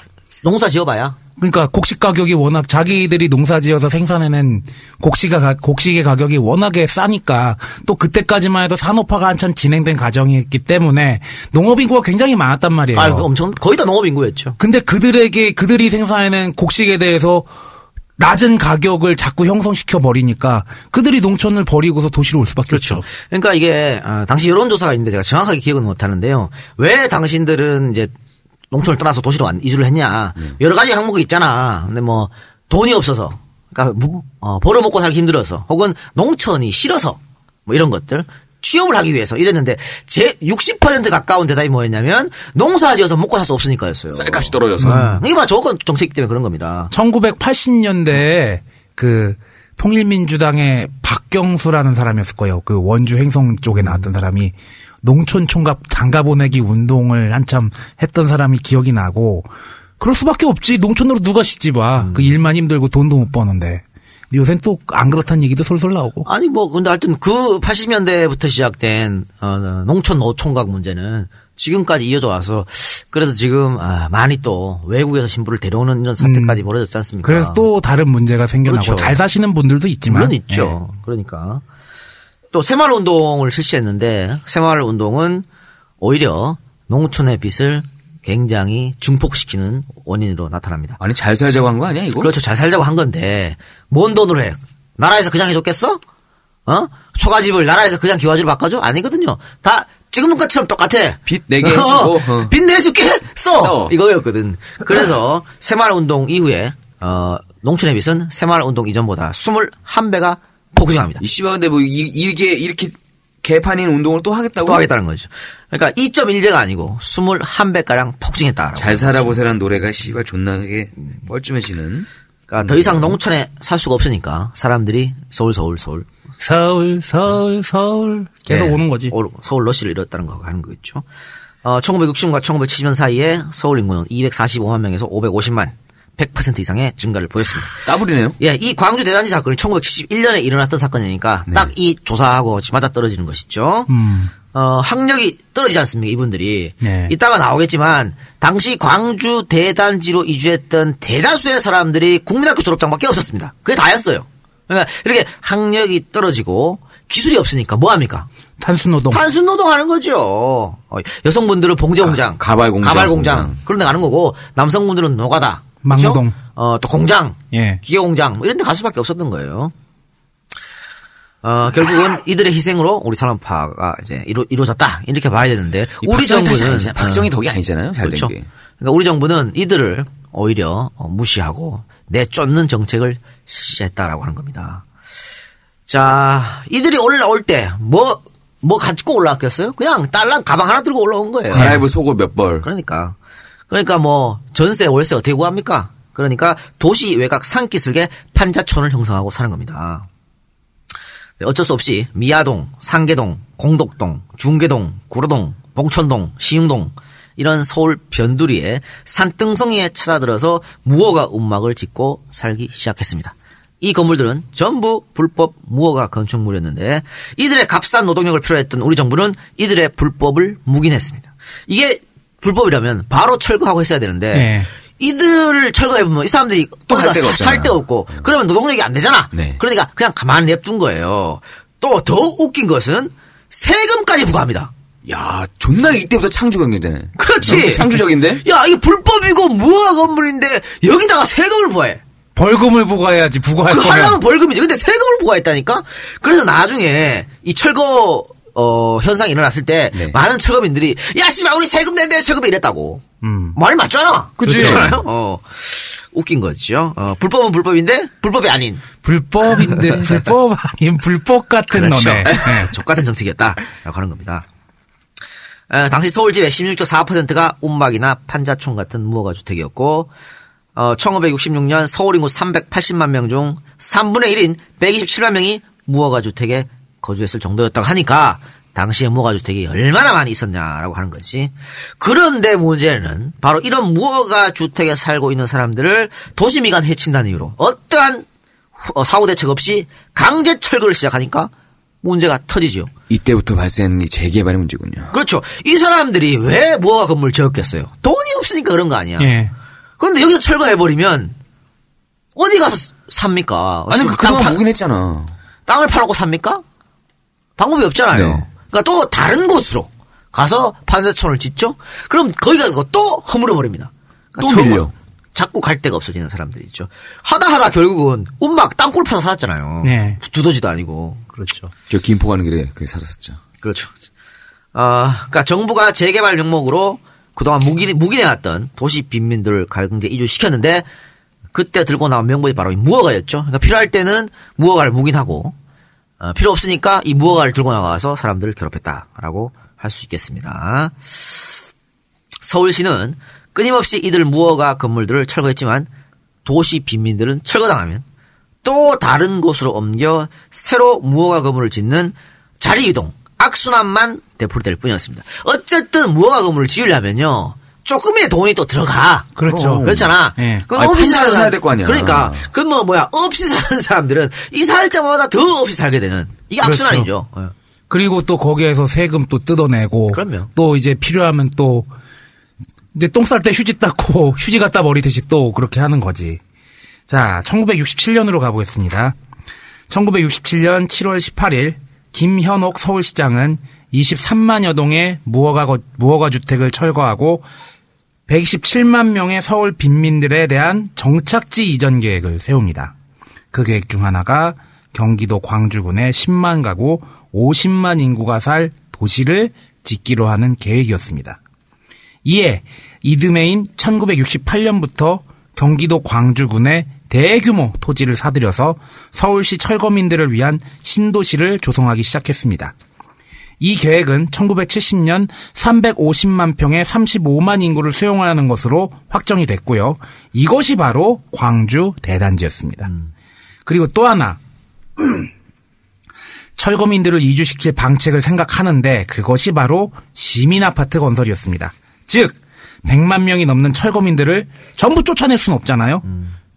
농사 지어봐야 그러니까 곡식 가격이 워낙 자기들이 농사지어서 생산해낸 곡식가 가- 곡식의 가격이 워낙에 싸니까 또 그때까지만 해도 산업화가 한참 진행된 과정이었기 때문에 농업 인구가 굉장히 많았단 말이에요. 아, 그 엄청 거의 다 농업 인구였죠. 근데 그들에게 그들이 생산해낸 곡식에 대해서 낮은 가격을 자꾸 형성시켜 버리니까 그들이 농촌을 버리고서 도시로 올 수밖에 없죠. 그러니까 이게 아, 당시 여론조사가 있는데 제가 정확하게 기억은 못하는데요. 왜 당신들은 이제 농촌을 떠나서 도시로 안- 이주를 했냐? 여러 가지 항목이 있잖아. 근데 뭐 돈이 없어서, 그러니까 무- 어, 벌어 먹고 살기 힘들어서, 혹은 농촌이 싫어서, 뭐 이런 것들. 취업을 하기 위해서 이랬는데 제 60% 가까운 대답이 뭐였냐면 농사지어서 먹고 살 수 없으니까였어요. 쌀값이 떨어져서. 네. 이게 바로 저건 정책 때문에 그런 겁니다. 1980년대에 그 통일민주당의 박경수라는 사람이었을 거예요. 그 원주 행성 쪽에 나왔던 사람이 농촌 총각 장가 보내기 운동을 한참 했던 사람이 기억이 나고 그럴 수밖에 없지. 농촌으로 누가 시집 와. 그 일만 힘들고 돈도 못 버는데. 요새는 또 안 그렇다는 얘기도 솔솔 나오고. 아니 뭐 근데 하여튼 그 80년대부터 시작된 어, 농촌 노총각 문제는 지금까지 이어져 와서 그래서 지금 아, 많이 또 외국에서 신부를 데려오는 이런 사태까지 벌어졌지 않습니까? 그래서 또 다른 문제가 생겨나고 그렇죠. 잘 사시는 분들도 있지만 물론 있죠. 예. 그러니까 또 새마을 운동을 실시했는데 새마을 운동은 오히려 농촌의 빚을 굉장히 증폭시키는 원인으로 나타납니다. 아니 잘 살자고 한 거 아니야 이거? 그렇죠. 잘 살자고 한 건데 뭔 돈으로 해? 나라에서 그냥 해줬겠어? 어? 초가집을 나라에서 그냥 기와지로 바꿔줘? 아니거든요. 다 지금 것처럼 똑같아. 빚 내게 해주고, 어. 빚 내줄게 써. 써. 이거였거든. 그래서 새마을 운동 이후에 어, 농촌의 빚은 새마을 운동 이전보다 21배가 폭증합니다. 이 씨발 근데 뭐 이, 이게 이렇게 개판인 운동을 또 하겠다고? 또 하겠다는 거죠. 그러니까 2.1배가 아니고 21배가량 폭증했다라고. 잘 살아보세라는 노래가 씨발 존나게 뻘쭘해지는. 그러니까 더 이상 농촌에 살 수가 없으니까 사람들이 서울 서울 서울 서울 서울 서울 계속 네. 오는 거지. 올- 서울 러시를 이뤘다는 거 하는 거겠죠. 어, 1960년과 1970년 사이에 서울 인구는 245만 명에서 550만 100% 이상의 증가를 보였습니다. 따블이네요. 예, 이 광주 대단지 사건이 1971년에 일어났던 사건이니까 네. 딱이 조사하고 맞아 떨어지는 것이죠. 음. 어, 학력이 떨어지지 않습니까, 이분들이. 네. 이따가 나오겠지만, 당시 광주 대단지로 이주했던 대다수의 사람들이 국민학교 졸업장밖에 없었습니다. 그게 다였어요. 그러니까 이렇게 학력이 떨어지고 기술이 없으니까 뭐합니까? 탄수노동. 단순 노동 하는 거죠. 어, 여성분들은 봉제 공장, 가- 가발 공장, 가발 공장. 그런 데 가는 거고 남성분들은 노가다, 그죠? 어, 또 공장, 예. 기계 공장 뭐 이런 데 갈 수밖에 없었던 거예요. 어, 결국은 이들의 희생으로 우리 산업화가 이제 이루, 이루어졌다 이렇게 봐야 되는데 이 우리 정부는. 박정희 어, 덕이 아니잖아요. 잘된 그렇죠. 게. 그러니까 우리 정부는 이들을 오히려 어, 무시하고 내쫓는 정책을 실시했다라고 하는 겁니다. 자, 이들이 올라올 때 뭐 뭐 가지고 올라왔겠어요? 그냥 딸랑 가방 하나 들고 올라온 거예요. 갈아입을 속옷 몇 벌. 그러니까. 그러니까 뭐 전세 월세 어떻게 구합니까? 그러니까 도시 외곽 산기슭에 판자촌을 형성하고 사는 겁니다. 네, 어쩔 수 없이 미아동, 상계동, 공덕동, 중계동, 구로동, 봉천동, 시흥동 이런 서울 변두리에 산등성이에 찾아들어서 무허가 움막을 짓고 살기 시작했습니다. 이 건물들은 전부 불법 무허가 건축물이었는데 이들의 값싼 노동력을 필요했던 우리 정부는 이들의 불법을 묵인했습니다. 이게 불법이라면 바로 철거하고 했어야 되는데 네. 이들을 철거해 보면 이 사람들이 또살 데가 살. 데가 없고 그러면 노동력이 안 되잖아. 네. 그러니까 그냥 가만히 냅둔 거예요. 또 더 웃긴 것은 세금까지 부과합니다. 야, 존나 이때부터 창조 경제네. 그렇지. 창조적인데? 야, 이게 불법이고 무허가 건물인데 여기다가 세금을 부과해. 벌금을 부과해야지 부과할 그 거면. 하려면 벌금이지. 근데 세금을 부과했다니까? 그래서 나중에 이 철거, 어, 현상이 일어났을 때 네. 많은 철거민들이 야, 씨발, 우리 세금 낸대, 세금이 이랬다고. 음. 말이 맞잖아. 그치. 그렇잖아요? 어. 웃긴 거죠. 어, 불법은 불법인데 불법이 아닌. 불법인데 [LAUGHS] 불법 아닌 불법 같은 그렇죠. 너네. [LAUGHS] 네. 족 같은 정책이었다라고 하는 겁니다. 에, 당시 서울집의 16.4%가 움막이나 판자촌 같은 무허가 주택이었고, 어, 1966년 서울 인구 380만 명 중 3분의 1인 127만 명이 무허가 주택에 거주했을 정도였다고 하니까 당시에 무허가 주택이 얼마나 많이 있었냐라고 하는 거지. 그런데 문제는 바로 이런 무허가 주택에 살고 있는 사람들을 도시미관 해친다는 이유로 어떠한 후- 어, 사후 대책 없이 강제 철거를 시작하니까 문제가 터지죠. 이때부터 발생하는 게 재개발의 문제군요. 그렇죠. 이 사람들이 왜 무허가 건물 지었겠어요? 돈이 없으니까 그런 거 아니야. 예. 그런데 여기서 철거해버리면 어디 가서 삽니까? 아니, 그, 땅 그동안 파- 무긴 했잖아. 땅을 팔아고 삽니까? 방법이 없잖아요. 네. 그러니까 또 다른 곳으로 가서 판자촌을 짓죠? 그럼 거기 가서 또 허물어 버립니다. 그러니까 또 밀려. 자꾸 갈 데가 없어지는 사람들이 있죠. 하다 하다 결국은 운막 땅굴 파서 살았잖아요. 네. 두더지도 아니고. 그렇죠. 저 김포 가는 길에 그게 살았었죠. 그렇죠. 아, 그러니까 정부가 재개발 명목으로 그동안 묵인, 묵인해왔던 도시 빈민들을 강제 이주시켰는데 그때 들고 나온 명분이 바로 이 무허가였죠. 그러니까 필요할 때는 무허가를 묵인하고 어, 필요 없으니까 이 무허가를 들고 나가서 사람들을 괴롭혔다라고 할 수 있겠습니다. 서울시는 끊임없이 이들 무허가 건물들을 철거했지만 도시 빈민들은 철거당하면 또 다른 곳으로 옮겨 새로 무허가 건물을 짓는 자리 이동, 악순환만 되풀이될 뿐이었습니다. 어쨌든 무허가 건물을 지으려면요. 조금의 돈이 또 들어가. 그렇죠. 그렇잖아. 예. 그럼 아니, 없이 사는 사야 될 거 아니야. 그러니까 그뭐 뭐야 없이 사는 사람들은 이사할 때마다 더 없이 살게 되는 이게 그렇죠. 악순환이죠. 예. 그리고 또 거기에서 세금 또 뜯어내고 그럼요. 또 이제 필요하면 또 이제 똥 쌀 때 휴지 닦고 [LAUGHS] 휴지 갖다 버리듯이 또 그렇게 하는 거지. 자, 1967년으로 가보겠습니다. 1967년 7월 18일 김현옥 서울시장은 23만 여 동의 무허가 거- 무허가 주택을 철거하고 127만 명의 서울 빈민들에 대한 정착지 이전 계획을 세웁니다. 그 계획 중 하나가 경기도 광주군의 10만 가구 50만 인구가 살 도시를 짓기로 하는 계획이었습니다. 이에 이듬해인 1968년부터 경기도 광주군에 대규모 토지를 사들여서 서울시 철거민들을 위한 신도시를 조성하기 시작했습니다. 이 계획은 1970년 350만 평의 35만 인구를 수용하는 것으로 확정이 됐고요. 이것이 바로 광주 대단지였습니다. 그리고 또 하나 철거민들을 이주시킬 방책을 생각하는데 그것이 바로 시민 아파트 건설이었습니다. 즉 100만 명이 넘는 철거민들을 전부 쫓아낼 수는 없잖아요.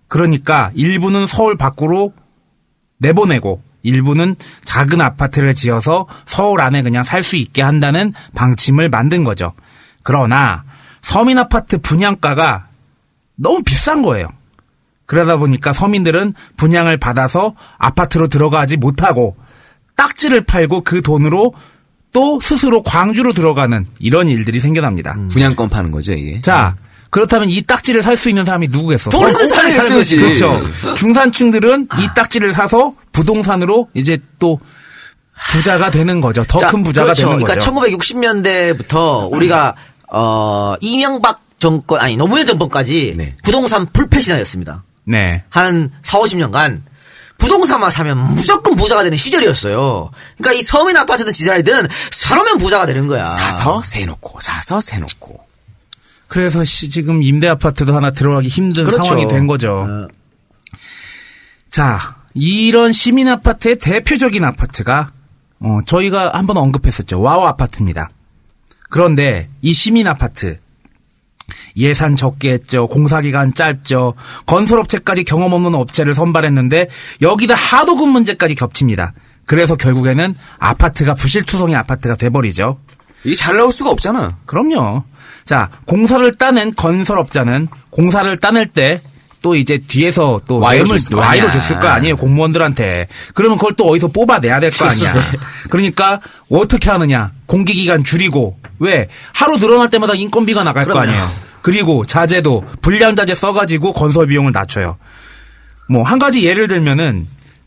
그러니까 일부는 서울 밖으로 내보내고 일부는 작은 아파트를 지어서 서울 안에 그냥 살 수 있게 한다는 방침을 만든 거죠. 그러나 서민 아파트 분양가가 너무 비싼 거예요. 그러다 보니까 서민들은 분양을 받아서 아파트로 들어가지 못하고 딱지를 팔고 그 돈으로 또 스스로 광주로 들어가는 이런 일들이 생겨납니다. 분양권 파는 거죠, 이게. 자, 그렇다면 이 딱지를 살 수 있는 사람이 누구겠어? 돈 있는 사람이 사는 사야지. 그렇죠. 중산층들은 이 딱지를 사서 부동산으로 이제 또 부자가 되는 거죠. 더 자, 큰 부자가 그렇죠. 되는 거죠. 그러니까 1960년대부터 우리가 어 이명박 정권 아니 노무현 정권까지 네. 부동산 불패신화였습니다. 네. 한 4, 50년간 부동산만 사면 무조건 부자가 되는 시절이었어요. 그러니까 이 서민 아파트든 지자리든 사놓으면 부자가 되는 거야. 사서 세놓고, 사서 세놓고. 그래서 시- 지금 임대 아파트도 하나 들어가기 힘든 그렇죠. 상황이 된 거죠. 어, 자, 이런 시민 아파트의 대표적인 아파트가 어, 저희가 한번 언급했었죠. 와우 아파트입니다. 그런데 이 시민 아파트 예산 적게 했죠. 공사 기간 짧죠. 건설업체까지 경험 없는 업체를 선발했는데 여기다 하도급 문제까지 겹칩니다. 그래서 결국에는 아파트가 부실투성이 아파트가 돼버리죠. 이게 잘 나올 수가 없잖아. 그럼요. 자, 공사를 따낸 건설업자는 공사를 따낼 때 또 이제 뒤에서 또거 와이로. 줬을 거 아니에요 공무원들한테. 그러면 그걸 또 어디서 뽑아내야 될 거 [LAUGHS] 아니야. 그러니까 어떻게 하느냐? 공기 기간 줄이고 왜 하루 늘어날 때마다 인건비가 나갈 거 그럼요. 아니에요. 그리고 자재도 불량 자재 써가지고 건설 비용을 낮춰요. 뭐 한 가지 예를 들면은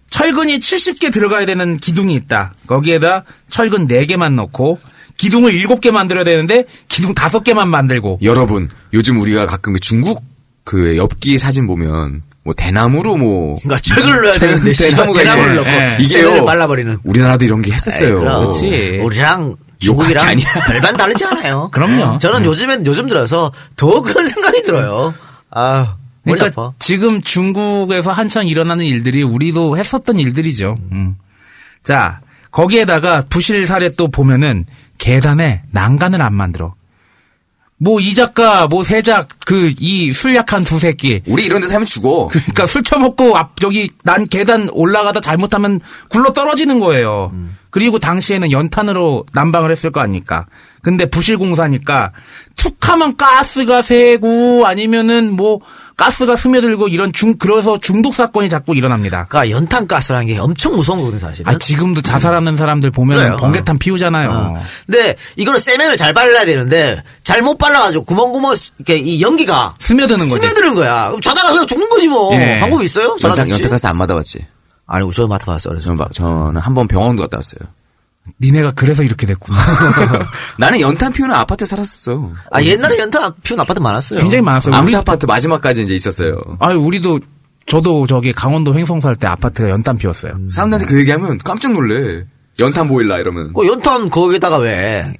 철근이 70개 들어가야 되는 기둥이 있다. 거기에다 철근 4개만 넣고 기둥을 7개 만들어야 되는데 기둥 5개만 만들고 여러분, 요즘 우리가 가끔 그 중국 그 엽기 사진 보면 뭐 대나무로 뭐 그러니까 철근을 넣어야 되는데 대나무가 대나무를 넣고 예. 이게요. 쇠를 발라버리는. 우리나라도 이런 게 했었어요. 그렇지. 우리랑 중국이랑 게 아니야. [LAUGHS] 별반 다르지 않아요. 그럼요. 저는 요즘엔 요즘 들어서 더 그런 [LAUGHS] 생각이 들어요. 아, 그러니까 아파. 지금 중국에서 한창 일어나는 일들이 우리도 했었던 일들이죠. 음. 자, 거기에다가 부실 사례 또 보면은 계단에 난간을 안 만들어. 뭐 이 작가, 뭐 세작, 그 이 술 약한 두 새끼. 우리 이런 데 살면 죽어. 그러니까 술 처먹고 앞 저기 난 계단 올라가다 잘못하면 굴러 떨어지는 거예요. 그리고 당시에는 연탄으로 난방을 했을 거 아닙니까? 근데 부실공사니까 툭 하면 가스가 새고 아니면은 뭐 가스가 스며들고 이런 중 그래서 중독 사건이 자꾸 일어납니다. 그러니까 연탄가스라는 게 엄청 무서운 거거든요, 사실은. 아 지금도 자살하는 사람들 보면 그래요. 번개탄 피우잖아요. 어. 근데 이거는 세면을 잘 발라야 되는데 잘못 발라가지고 구멍구멍 이렇게 이 연기가 스며드는 거지. 스며드는 거야. 그럼 자다가 그냥 죽는 거지 뭐. 예. 방법 있어요? 자다 연탄, 죽지? 연탄 가스 안 받아봤지. 아니, 저 맡아봤어. 그래서. 저는, 막- 저는 한 번 병원도 갔다 왔어요. 니네가 그래서 이렇게 됐구나. [LAUGHS] 나는 연탄 피우는 아파트에 살았었어. 아 옛날에 연탄 피운 아파트 많았어요. 굉장히 많았어요. 암스 우리, 아파트 마지막까지 이제 있었어요. 아 우리도 저도 저기 강원도 횡성 살 때 아파트가 연탄 피웠어요. 사람들한테 그 얘기하면 깜짝 놀래. 연탄 보일라 이러면. 그 연탄 거기다가 왜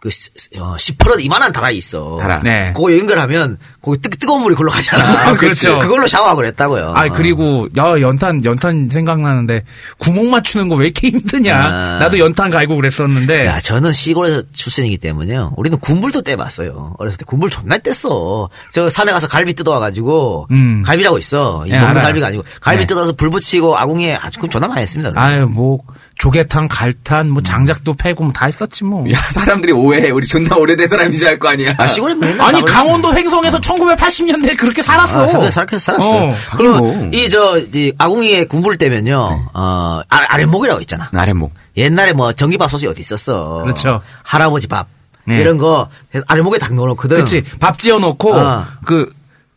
그, 시- 어, 10% 이만한 다라이 있어. 다라. 네. 그거 연결하면, 거기 뜨, 뜨거운 물이 글로 가잖아. 그렇죠. 그걸로 샤워하고 그랬다고요. 아 그리고 야 연탄 연탄 생각나는데 구멍 맞추는 거 왜 이렇게 힘드냐? 아. 나도 연탄 갈고 그랬었는데 야, 저는 시골에서 출신이기 때문에요. 우리는 군불도 떼봤어요. 어렸을 때 군불 존나 뗐어. 저 산에 가서 갈비 뜯어와가지고, 음. 갈비라고 있어. 이 예, 먹는 알아요. 갈비가 아니고, 갈비 네. 뜯어서 불 붙이고 아궁이에 아주 그 존나 많이 했습니다. 아유 뭐 조개탕 갈탄 뭐 장작도 패고 뭐 다 했었지 뭐. 야, 사람들이 오해해. 우리 존나 오래된 줄알거 아니야. 아, 시골에 맨날 아니 강원도 횡성에서 1980년대 그렇게 살았어. 아, 살았, 살았, 살았어요. 어. 그럼 뭐. 이, 저, 이 아궁이에 군불 떼면요, 어, 아, 아랫목이라고 있잖아. 아랫목. 옛날에 뭐 전기밥솥이 어디 있었어. 그렇죠. 할아버지 밥. 네. 이런 거 아랫목에 딱 넣어놓거든. 그렇지 밥 지어놓고 어. 그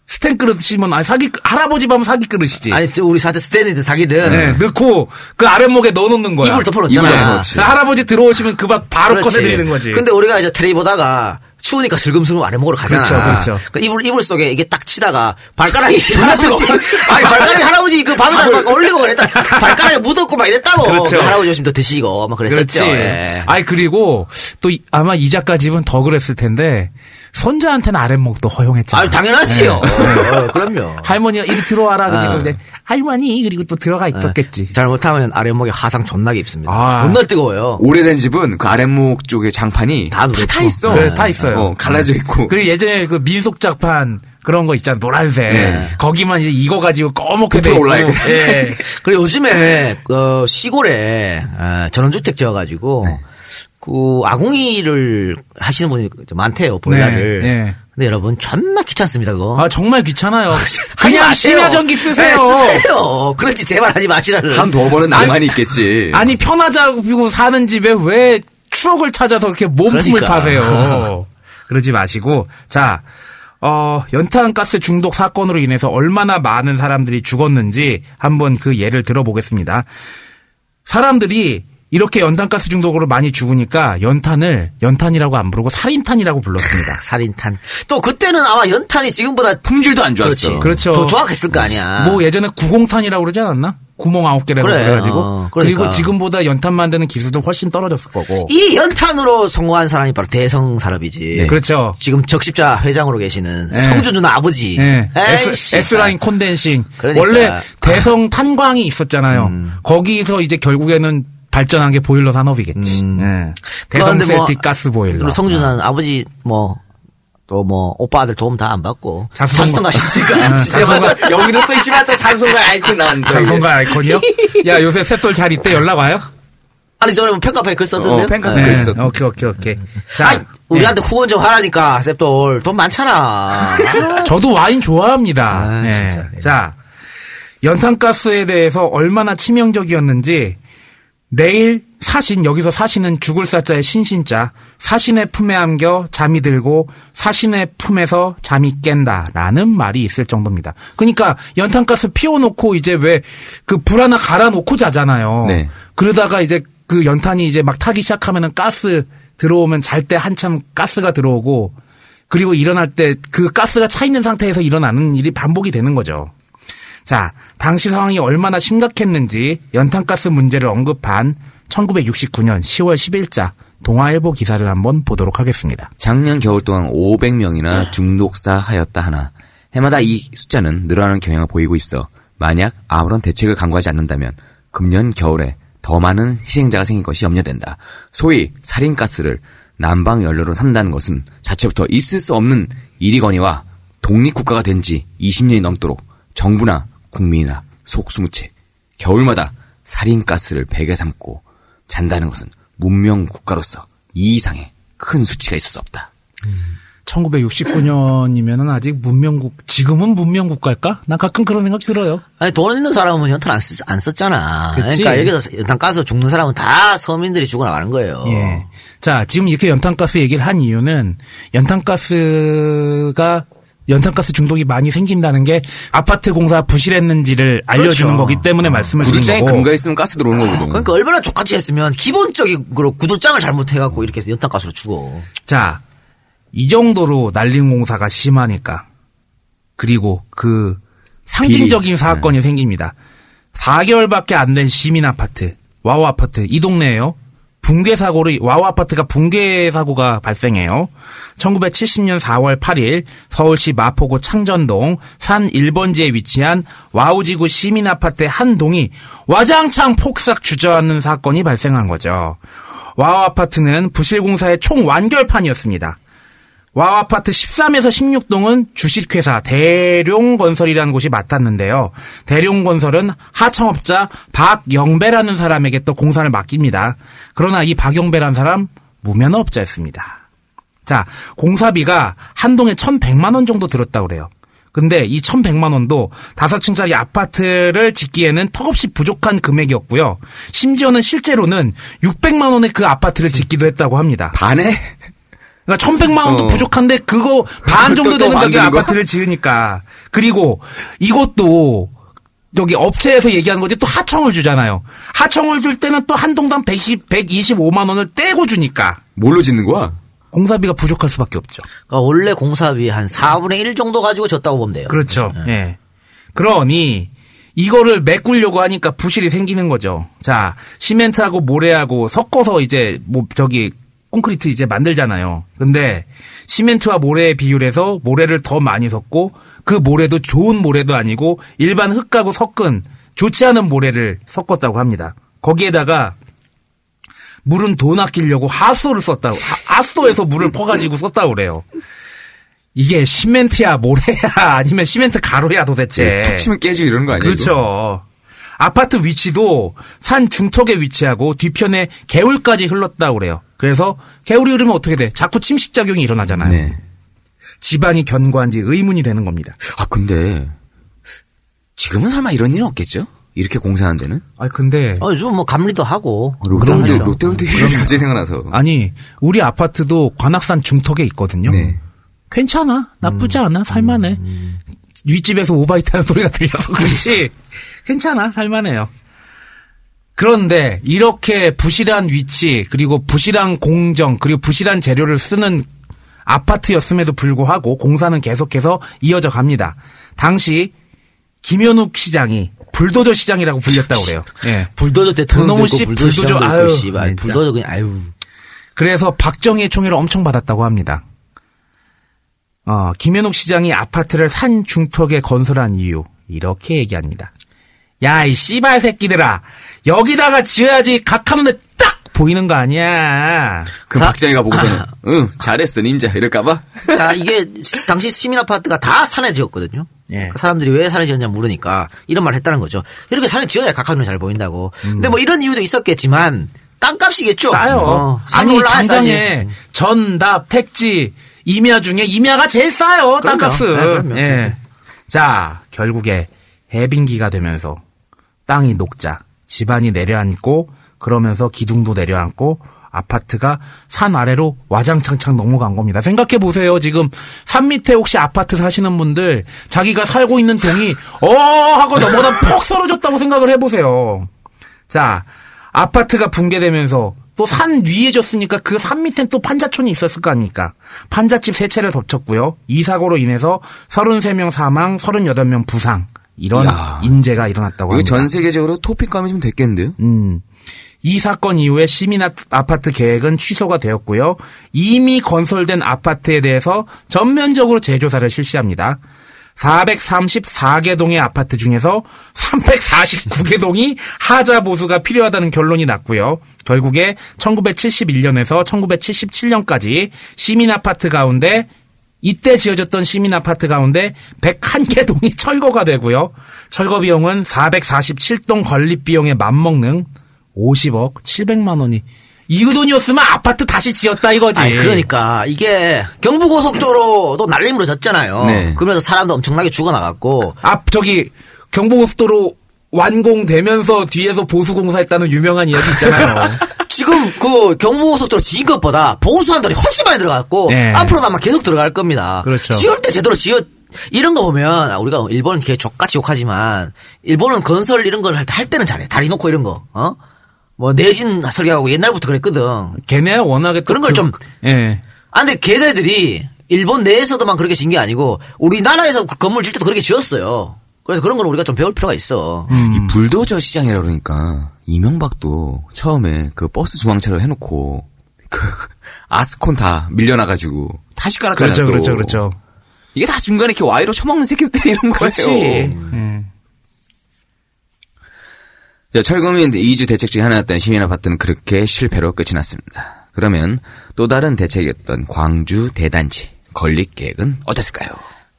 스텐 그릇이면 아니 사기 할아버지 밥은 사기 그릇이지. 아니, 저 우리 사태 스탠이든 사기든. 네, 넣고 그 아랫목에 넣어놓는 거야. 이불 덮어놓잖아. 이불 덮어놓지. 그 할아버지 들어오시면 그 밥 바로 그렇지. 꺼내드리는 거지. 근데 우리가 이제 텔레비 보다가 추우니까 슬금슬금 아랫목으로 가잖아. 그렇죠, 그렇죠. 그 이불, 이불 속에 이게 딱 치다가 발가락이 [LAUGHS] 할아버지, [LAUGHS] 아니, 발가락이 할아버지 그 밥에다 막 올리고 그랬다. [LAUGHS] 발가락에 묻었고 막 이랬다고. 그렇죠. 그 할아버지 오시면 더 드시고 막 그랬었죠. 그렇지. 예. 아이 그리고 또 이- 아마 이 작가 집은 더 그랬을 텐데 손자한테는 아랫목도 허용했잖아. 아유, 당연하지요. 어, 그럼요. 할머니가 이리 들어와라 그리고 아. 이제 할머니 그리고 또 들어가 있었겠지. 잘못하면 아랫목에 화상 존나게 입습니다. 아. 존나 뜨거워요. 오래된 집은 그 아랫목 쪽에 장판이 다 누렇죠. 타 있어. 그래, 타 있어요. 어, 갈라져 있고. 그리고 예전에 그 민속작판 그런 거 있잖아 노란색 네. 거기만 이제 이거 가지고 꺼멓게 돼 돼. 예. [LAUGHS] 그리고 요즘에 그 시골에 어, 전원주택 지어가지고 네. 그 아궁이를 하시는 분이 많대요 보일러를. 네, 네. 근데 여러분 존나 귀찮습니다 그거. 아 정말 귀찮아요. [LAUGHS] 그냥. 심야전기 쓰세요. 네, 쓰세요. 그렇지 제발 하지 마시라는. 한두 번은 낭만이 있겠지. [LAUGHS] 아니 편하자고 사는 집에 왜 추억을 찾아서 그렇게 몸품을 그러니까. 파세요. [LAUGHS] 그러지 마시고 자 어, 연탄가스 중독 사건으로 인해서 얼마나 많은 사람들이 죽었는지 한번 그 예를 들어보겠습니다. 사람들이 이렇게 연탄가스 중독으로 많이 죽으니까 연탄을 연탄이라고 안 부르고 살인탄이라고 불렀습니다. [LAUGHS] 살인탄. 또 그때는 아마 연탄이 지금보다 품질도 안 좋았어. 그렇지. 그렇죠. 더 정확했을 거 아니야. 뭐 예전에 구공탄이라고 그러지 않았나? 구멍 아홉 개라고 그래, 그래가지고 어, 그러니까. 그리고 지금보다 연탄 만드는 기술도 훨씬 떨어졌을 거고. 이 연탄으로 성공한 사람이 바로 대성 산업이지. 그렇죠. 지금 적십자 회장으로 계시는 네. 성주 누나 아버지. 네. S, 라인 콘덴싱. 그러니까. 원래 대성 탄광이 있었잖아요. 거기서 이제 결국에는 발전한 게 보일러 산업이겠지. 네. 대성 그런데 뭐 셀틱 가스 보일러. 성주 누나는 아버지 뭐. 또뭐 오빠 아들 도움 다 안 받고 자수성가- 자수성가셨으니까 아, 진짜 자수성가- 여기도 또 씨발 또 장소가 아이콘 나왔는데. 장성가 아이콘이요? [LAUGHS] 야 요새 셋돌 잘 있대 연락 와요? 아니 저번에 뭐 팬카페에 글 썼던데요? 어, 팬카페 네. 글 쓰- 네. 오케이 오케이 오케이. 자, 아니, 우리한테 후원 좀 하라니까 셉돌 돈 많잖아. 네. [LAUGHS] 저도 와인 좋아합니다. 아, 네. 진짜. 자, 연탄가스에 대해서 얼마나 치명적이었는지 내일 사신 여기서 사신은 죽을 사자의 신신자 사신의 품에 안겨 잠이 들고 사신의 품에서 잠이 깬다라는 말이 있을 정도입니다. 그러니까 연탄가스 피워놓고 이제 왜 그 불 하나 갈아놓고 자잖아요. 네. 그러다가 이제 그 연탄이 이제 막 타기 시작하면은 가스 들어오면 잘 때 한참 가스가 들어오고 그리고 일어날 때 그 가스가 차 있는 상태에서 일어나는 일이 반복이 되는 거죠. 자, 당시 상황이 얼마나 심각했는지 연탄가스 문제를 언급한 1969년 10월 10일자 동아일보 기사를 한번 보도록 하겠습니다. 작년 겨울 동안 500명이나 중독사 하였다 하나 해마다 이 숫자는 늘어나는 경향을 보이고 있어 만약 아무런 대책을 강구하지 않는다면 금년 겨울에 더 많은 희생자가 생긴 것이 염려된다. 소위 살인가스를 난방 연료로 삼다는 것은 자체부터 있을 수 없는 일이거니와 독립국가가 된 지 20년이 넘도록 정부나 국민이나 속수무책 겨울마다 살인가스를 베개 삼고 잔다는 것은 문명 국가로서 이 이상의 큰 수치가 있을 수 없다. 1969년이면은 아직 문명국, 지금은 문명국가일까? 난 가끔 그런 생각 들어요. 아니 돈 있는 사람은 연탄 안, 쓰, 안 썼잖아. 그치. 그러니까 여기서 연탄 까서 죽는 사람은 다 서민들이 죽어나가는 거예요. 예. 자, 지금 이렇게 연탄 가스 얘기를 한 이유는 연탄 가스가 연탄가스 중독이 많이 생긴다는 게 아파트 공사 부실했는지를 알려주는 그렇죠. 거기 때문에 말씀을 드린 구두장에 거고. 금가 있으면 가스 들어오는 거거든. 그러니까 얼마나 좆같이 했으면 기본적으로 구들장을 잘못해갖고 이렇게 해서 연탄가스로 죽어. 자, 이 정도로 날림 공사가 심하니까 그리고 그 상징적인 사건이 생깁니다. 4개월밖에 안 된 시민 아파트, 와우 아파트 이 동네에요. 붕괴 사고로 와우 아파트가 붕괴 사고가 발생해요. 1970년 4월 8일 서울시 마포구 창전동 산 1번지에 위치한 와우지구 시민 아파트의 한 동이 와장창 폭삭 주저앉는 사건이 발생한 거죠. 와우 아파트는 부실공사의 총 완결판이었습니다. 와우 아파트 13에서 16동은 주식회사 대룡건설이라는 곳이 맡았는데요. 대룡건설은 하청업자 박영배라는 사람에게 또 공사를 맡깁니다. 그러나 이 박영배라는 사람 무면허업자였습니다. 자, 공사비가 한 동에 1,100만 원 정도 들었다고 그래요. 근데 이 1,100만 원도 다섯 층짜리 아파트를 짓기에는 턱없이 부족한 금액이었고요. 심지어는 실제로는 600만 원의 그 아파트를 짓기도 했다고 합니다. 반에? 그러니까 1,100만 원도 어. 부족한데 그거 반 정도 또 되는 거? 아파트를 지으니까. 그리고 이것도 여기 업체에서 얘기하는 거지 또 하청을 주잖아요. 하청을 줄 때는 또 한 동당 120, 125만 원을 떼고 주니까 뭘로 짓는 거야? 공사비가 부족할 수밖에 없죠. 그러니까 원래 공사비 한 4분의 1 정도 가지고 졌다고 보면 돼요. 그렇죠. 예. 그러니 이거를 메꾸려고 하니까 부실이 생기는 거죠. 자, 시멘트하고 모래하고 섞어서 이제 뭐 저기 콘크리트 이제 만들잖아요. 근데 시멘트와 모래의 비율에서 모래를 더 많이 섞고 그 모래도 좋은 모래도 아니고 일반 흙하고 섞은 좋지 않은 모래를 섞었다고 합니다. 거기에다가 물은 돈 아끼려고 하수도를 썼다고 하- 하수도에서 물을 퍼가지고 썼다고 그래요. 이게 시멘트야 모래야 [LAUGHS] 아니면 시멘트 가루야 도대체. 툭 치면 깨지고 이러는 거? 이거? 그렇죠. 아파트 위치도 산 중턱에 위치하고 뒤편에 개울까지 흘렀다고 그래요. 그래서 개울이 흐르면 어떻게 돼? 자꾸 침식작용이 일어나잖아요. 네. 집안이 견고한지 의문이 되는 겁니다. 아, 근데, 지금은 설마 이런 일은 없겠죠? 이렇게 공사한 데는? 아 근데 어, 요즘 뭐 감리도 하고. 롯데월드. 롯데월드 갑자기 생각나서. 아니 우리 아파트도 관악산 중턱에 있거든요. 네. 괜찮아. 나쁘지 않아. 살만해. 윗집에서 오바이트 하는 소리가 들려서 그렇지. [LAUGHS] 괜찮아. 살만해요. 그런데 이렇게 부실한 위치 그리고 부실한 공정 그리고 부실한 재료를 쓰는 아파트였음에도 불구하고 공사는 계속해서 이어져 갑니다. 당시 김현욱 시장이 불도저 시장이라고 불렸다고 그래요. [LAUGHS] 예. 불도저 대통령도 있고 씨, 불도저 불도저, 있고 아유, 씨발 진짜. 불도저 그냥 아유. 그래서 박정희의 총애를 엄청 받았다고 합니다. 어, 김현욱 시장이 아파트를 산 중턱에 건설한 이유 이렇게 얘기합니다. 야, 이 씨발 새끼들아. 여기다가 지어야지 각 하는데 딱 보이는 거 아니야. 그 자- 박정희가 보고서는, 응, 잘했어, 닌자. 이럴까봐? 자, 이게 시- 당시 시민 아파트가 다 산에 지었거든요. 예. 그 사람들이 왜 산에 지었냐 물으니까 이런 말을 했다는 거죠. 이렇게 산에 지어야 각하눈에 잘 보인다고. 근데 뭐 이런 이유도 있었겠지만 땅값이겠죠. 음. 싸요. 어, 산 아니, 당장에. 전답, 택지, 임야 중에 임야가 제일 싸요. 그럼요. 땅값은. 네, 그럼요. 예. 자, 결국에 해빙기가 되면서 땅이 녹자 집안이 내려앉고 그러면서 기둥도 내려앉고 아파트가 산 아래로 와장창창 넘어간 겁니다. 생각해 보세요. 지금 산 밑에 혹시 아파트 사시는 분들 자기가 살고 있는 동이 [LAUGHS] 어 하고 넘어다 퍽 쓰러졌다고 생각을 해 보세요. 자, 아파트가 붕괴되면서 또 산 위에 졌으니까 그 산 밑엔 또 판자촌이 있었을 거 아닙니까? 판잣집 세 채를 덮쳤고요. 이 사고로 인해서 33명 사망, 38명 부상. 이런 이야. 인재가 일어났다고 합니다. 전 세계적으로 토픽감이 좀 됐겠는데요? 음. 이 사건 이후에 시민 아- 아파트 계획은 취소가 되었고요. 이미 건설된 아파트에 대해서 전면적으로 재조사를 실시합니다. 434개 동의 아파트 중에서 349개 동이 하자 보수가 필요하다는 결론이 났고요. 결국에 1971년에서 1977년까지 시민 아파트 가운데 이때 지어졌던 시민 아파트 가운데 101개 동이 [LAUGHS] 철거가 되고요. 철거 비용은 447동 건립 비용에 맞먹는 50억 700만 원이 이 돈이었으면 아파트 다시 지었다 이거지. 아니, 그러니까 이게 경부고속도로도 날림으로 졌잖아요. 네. 그러면서 사람도 엄청나게 죽어나갔고 앞 저기 경부고속도로 완공되면서 뒤에서 보수공사했다는 유명한 이야기 있잖아요. [LAUGHS] 지금 그 경부고속도로 지은 것보다 보수한 돈이 훨씬 많이 들어갔고 네. 앞으로도 아마 계속 들어갈 겁니다. 그렇죠. 지을 때 제대로 지어 이런 거 보면 아, 우리가 일본은 개 족같이 욕하지만 일본은 건설 이런 걸 할 때는 잘해. 다리 놓고 이런 거. 어? 뭐 내진 설계하고 옛날부터 그랬거든. 걔네 워낙에 또 그런 걸 그- 좀- 예. 아 근데 걔네들이 일본 내에서도만 그렇게 진 게 아니고 우리나라에서 건물 질 때도 그렇게 지었어요. 그래서 그런 걸 우리가 좀 배울 필요가 있어. 이 불도저 시장이라 그러니까 이명박도 처음에 그 버스 중앙차로 해놓고 그 [LAUGHS] 아스콘 다 밀려나가지고 다시 깔았잖아요. 그렇죠, 또. 그렇죠, 그렇죠. 이게 다 중간에 이렇게 와이로 처먹는 새끼들 이런 거예요. 그렇지. 예. 자, 철거민 2주 대책 중에 하나였던 시민 아파트는 그렇게 실패로 끝이 났습니다. 그러면 또 다른 대책이었던 광주 대단지 건립 계획은 어땠을까요?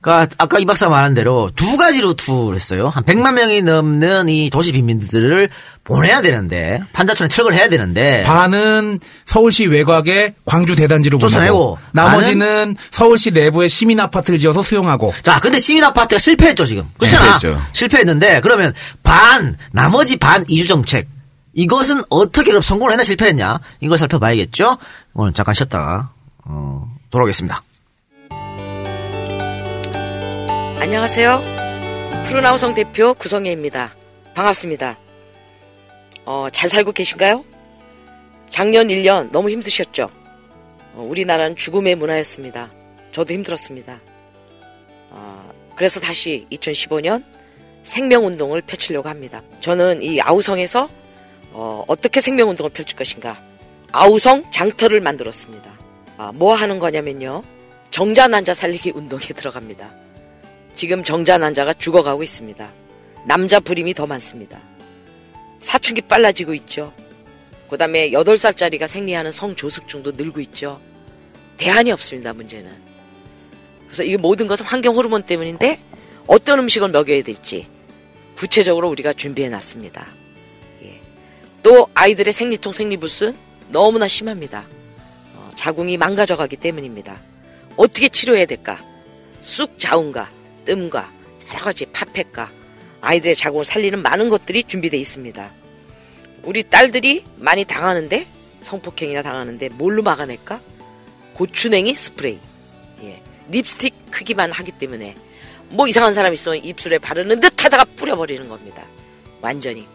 그러니까 아까 이 박사 말한 대로 두 가지로 투를 했어요. 한 100만 명이 넘는 이 도시 빈민들을 보내야 되는데 판자촌에 철거를 해야 되는데 반은 서울시 외곽에 광주 대단지로 쫓아내고, 보내고 나머지는 서울시 내부에 시민 아파트를 지어서 수용하고 자, 근데 시민 아파트가 실패했죠, 지금. 그렇잖아. 실패했죠. 실패했는데, 그러면 반, 나머지 반 이주 정책. 이것은 어떻게 그럼 성공을 했나 실패했냐? 이걸 살펴봐야겠죠? 오늘 잠깐 쉬었다가, 어, 돌아오겠습니다. 안녕하세요. 푸른하우성 대표 구성혜입니다. 반갑습니다. 어, 잘 살고 계신가요? 작년 1년 너무 힘드셨죠? 어, 우리나라는 죽음의 문화였습니다. 저도 힘들었습니다. 어, 그래서 다시 2015년 생명운동을 펼치려고 합니다. 저는 이 아우성에서 어, 떻게 생명운동을 펼칠 것인가 아우성 장터를 만들었습니다. 아, 뭐 하는 거냐면요. 정자난자 살리기 운동에 들어갑니다. 지금 정자난자가 죽어가고 있습니다. 남자 불임이 더 많습니다. 사춘기 빨라지고 있죠. 그 다음에 8살짜리가 생리하는 성조숙증도 늘고 있죠. 대안이 없습니다, 문제는. 그래서 이 모든 것은 환경 호르몬 때문인데 어떤 음식을 먹여야 될지 구체적으로 우리가 준비해 놨습니다. 예. 또 아이들의 생리통, 생리불순 너무나 심합니다. 어, 자궁이 망가져 가기 때문입니다. 어떻게 치료해야 될까? 쑥 자운가, 뜸과 여러 가지 팥팩과 아이들의 자궁을 살리는 많은 것들이 준비되어 있습니다. 우리 딸들이 많이 당하는데 성폭행이나 당하는데 뭘로 막아낼까? 고추냉이 스프레이, 예. 립스틱 크기만 하기 때문에 뭐 이상한 사람 있으면 입술에 바르는 듯 하다가 뿌려버리는 겁니다. 완전히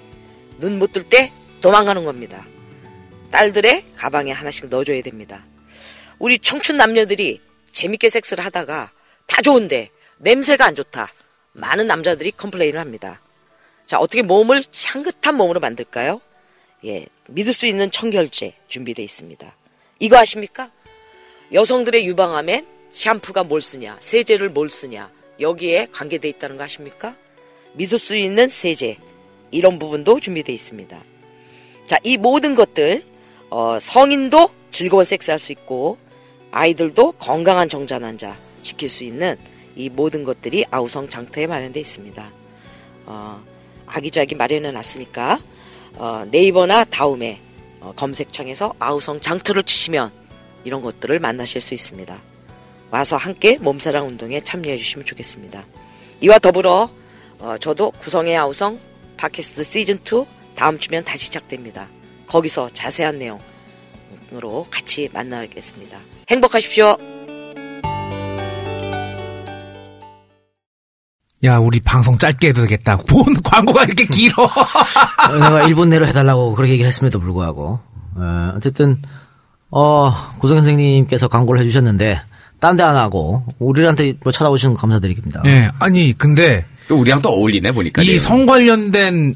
눈 못 뜰 때 도망가는 겁니다. 딸들의 가방에 하나씩 넣어줘야 됩니다. 우리 청춘 남녀들이 재밌게 섹스를 하다가 다 좋은데 냄새가 안 좋다. 많은 남자들이 컴플레인을 합니다. 자, 어떻게 몸을 향긋한 몸으로 만들까요? 예, 믿을 수 있는 청결제 준비되어 있습니다. 이거 아십니까? 여성들의 유방암엔 샴푸가 뭘 쓰냐, 세제를 뭘 쓰냐, 여기에 관계되어 있다는 거 아십니까? 믿을 수 있는 세제, 이런 부분도 준비되어 있습니다. 자, 이 모든 것들, 어, 성인도 즐거운 섹스할 수 있고, 아이들도 건강한 정자난자 지킬 수 있는 이 모든 것들이 아우성 장터에 마련되어 있습니다. 어, 아기자기 마련해 놨으니까 어, 네이버나 다음에 어, 검색창에서 아우성 장터를 치시면 이런 것들을 만나실 수 있습니다. 와서 함께 몸사랑 운동에 참여해 주시면 좋겠습니다. 이와 더불어 어, 저도 구성의 아우성 팟캐스트 시즌2 다음 주면 다시 시작됩니다. 거기서 자세한 내용으로 같이 만나겠습니다. 행복하십시오. 야 우리 방송 짧게 해도 되겠다. 본 [LAUGHS] 광고가 이렇게 길어. 어, 내가 1분 내로 해달라고 그렇게 얘기를 했음에도 불구하고, 어, 어쨌든, 어, 구성 선생님께서 광고를 해주셨는데, 딴 데 안 하고, 우리한테 뭐 찾아오시는 거 감사드립니다. 예, 아니 근데 또 우리랑 또 어울리네 보니까. 이 성 관련된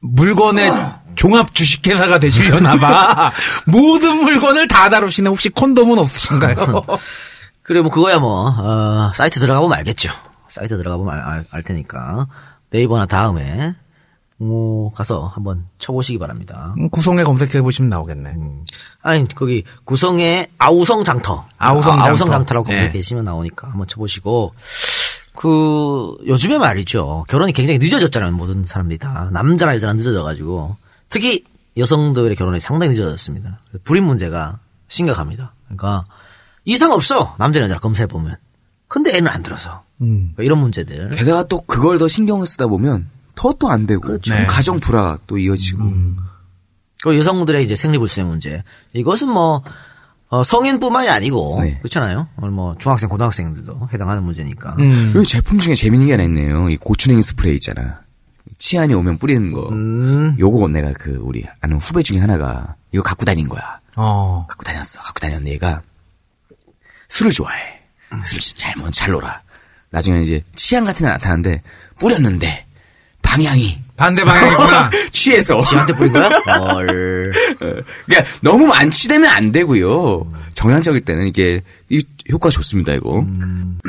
물건의 종합 주식회사가 되시려나 봐. [LAUGHS] 모든 물건을 다 다루시는 혹시 콘돔은 없으신가요? [LAUGHS] 그래, 뭐, 그거야 뭐, 어, 사이트 들어가 보면 알겠죠. 사이트 들어가 보면 알, 알- 알 테니까. 네이버나 다음에, 뭐, 가서 한번 쳐보시기 바랍니다. 음, 구성에 검색해 보시면 나오겠네. 아니, 거기, 구성의 아우성 장터. 아우성 아, 아우성 장터. 예. 검색하시면 나오니까 한번 쳐보시고, 그, 요즘에 말이죠. 결혼이 굉장히 늦어졌잖아요. 모든 사람들이 다. 남자나 여자나 늦어져가지고. 특히 여성들의 결혼이 상당히 늦어졌습니다. 불임 문제가 심각합니다. 그러니까, 이상 없어. 남자나 여자나 검사해보면. 근데 애는 안 들어서. 음. 그러니까 이런 문제들. 게다가 또 그걸 더 신경을 쓰다 보면 더 또 안 되고 그렇죠. 네. 가정 불화 또 이어지고 그 여성들의 이제 생리불수의 문제. 이것은 뭐, 어, 성인뿐만이 아니고, 네. 그렇잖아요. 오늘 뭐, 중학생, 고등학생들도 해당하는 문제니까. 음. 여기 제품 중에 재밌는 게 하나 있네요. 이 고추냉이 스프레이 있잖아. 치안이 오면 뿌리는 거. 음. 요거 내가 그 우리 아는 후배 중에 하나가 이거 갖고 다닌 거야. 어. 갖고 다녔어. 갖고 다녔는데 얘가 술을 좋아해. 술을 진짜 잘 놀아. 나중에 이제 치안 같은 게 나타나는데 뿌렸는데 방향이 반대 방향이구나. [LAUGHS] 취해서. 지한테 뿌린 거야? [LAUGHS] 헐. 그러니까 너무 만취되면 안 되고요. 정상적일 때는 이게 이 효과 좋습니다 이거.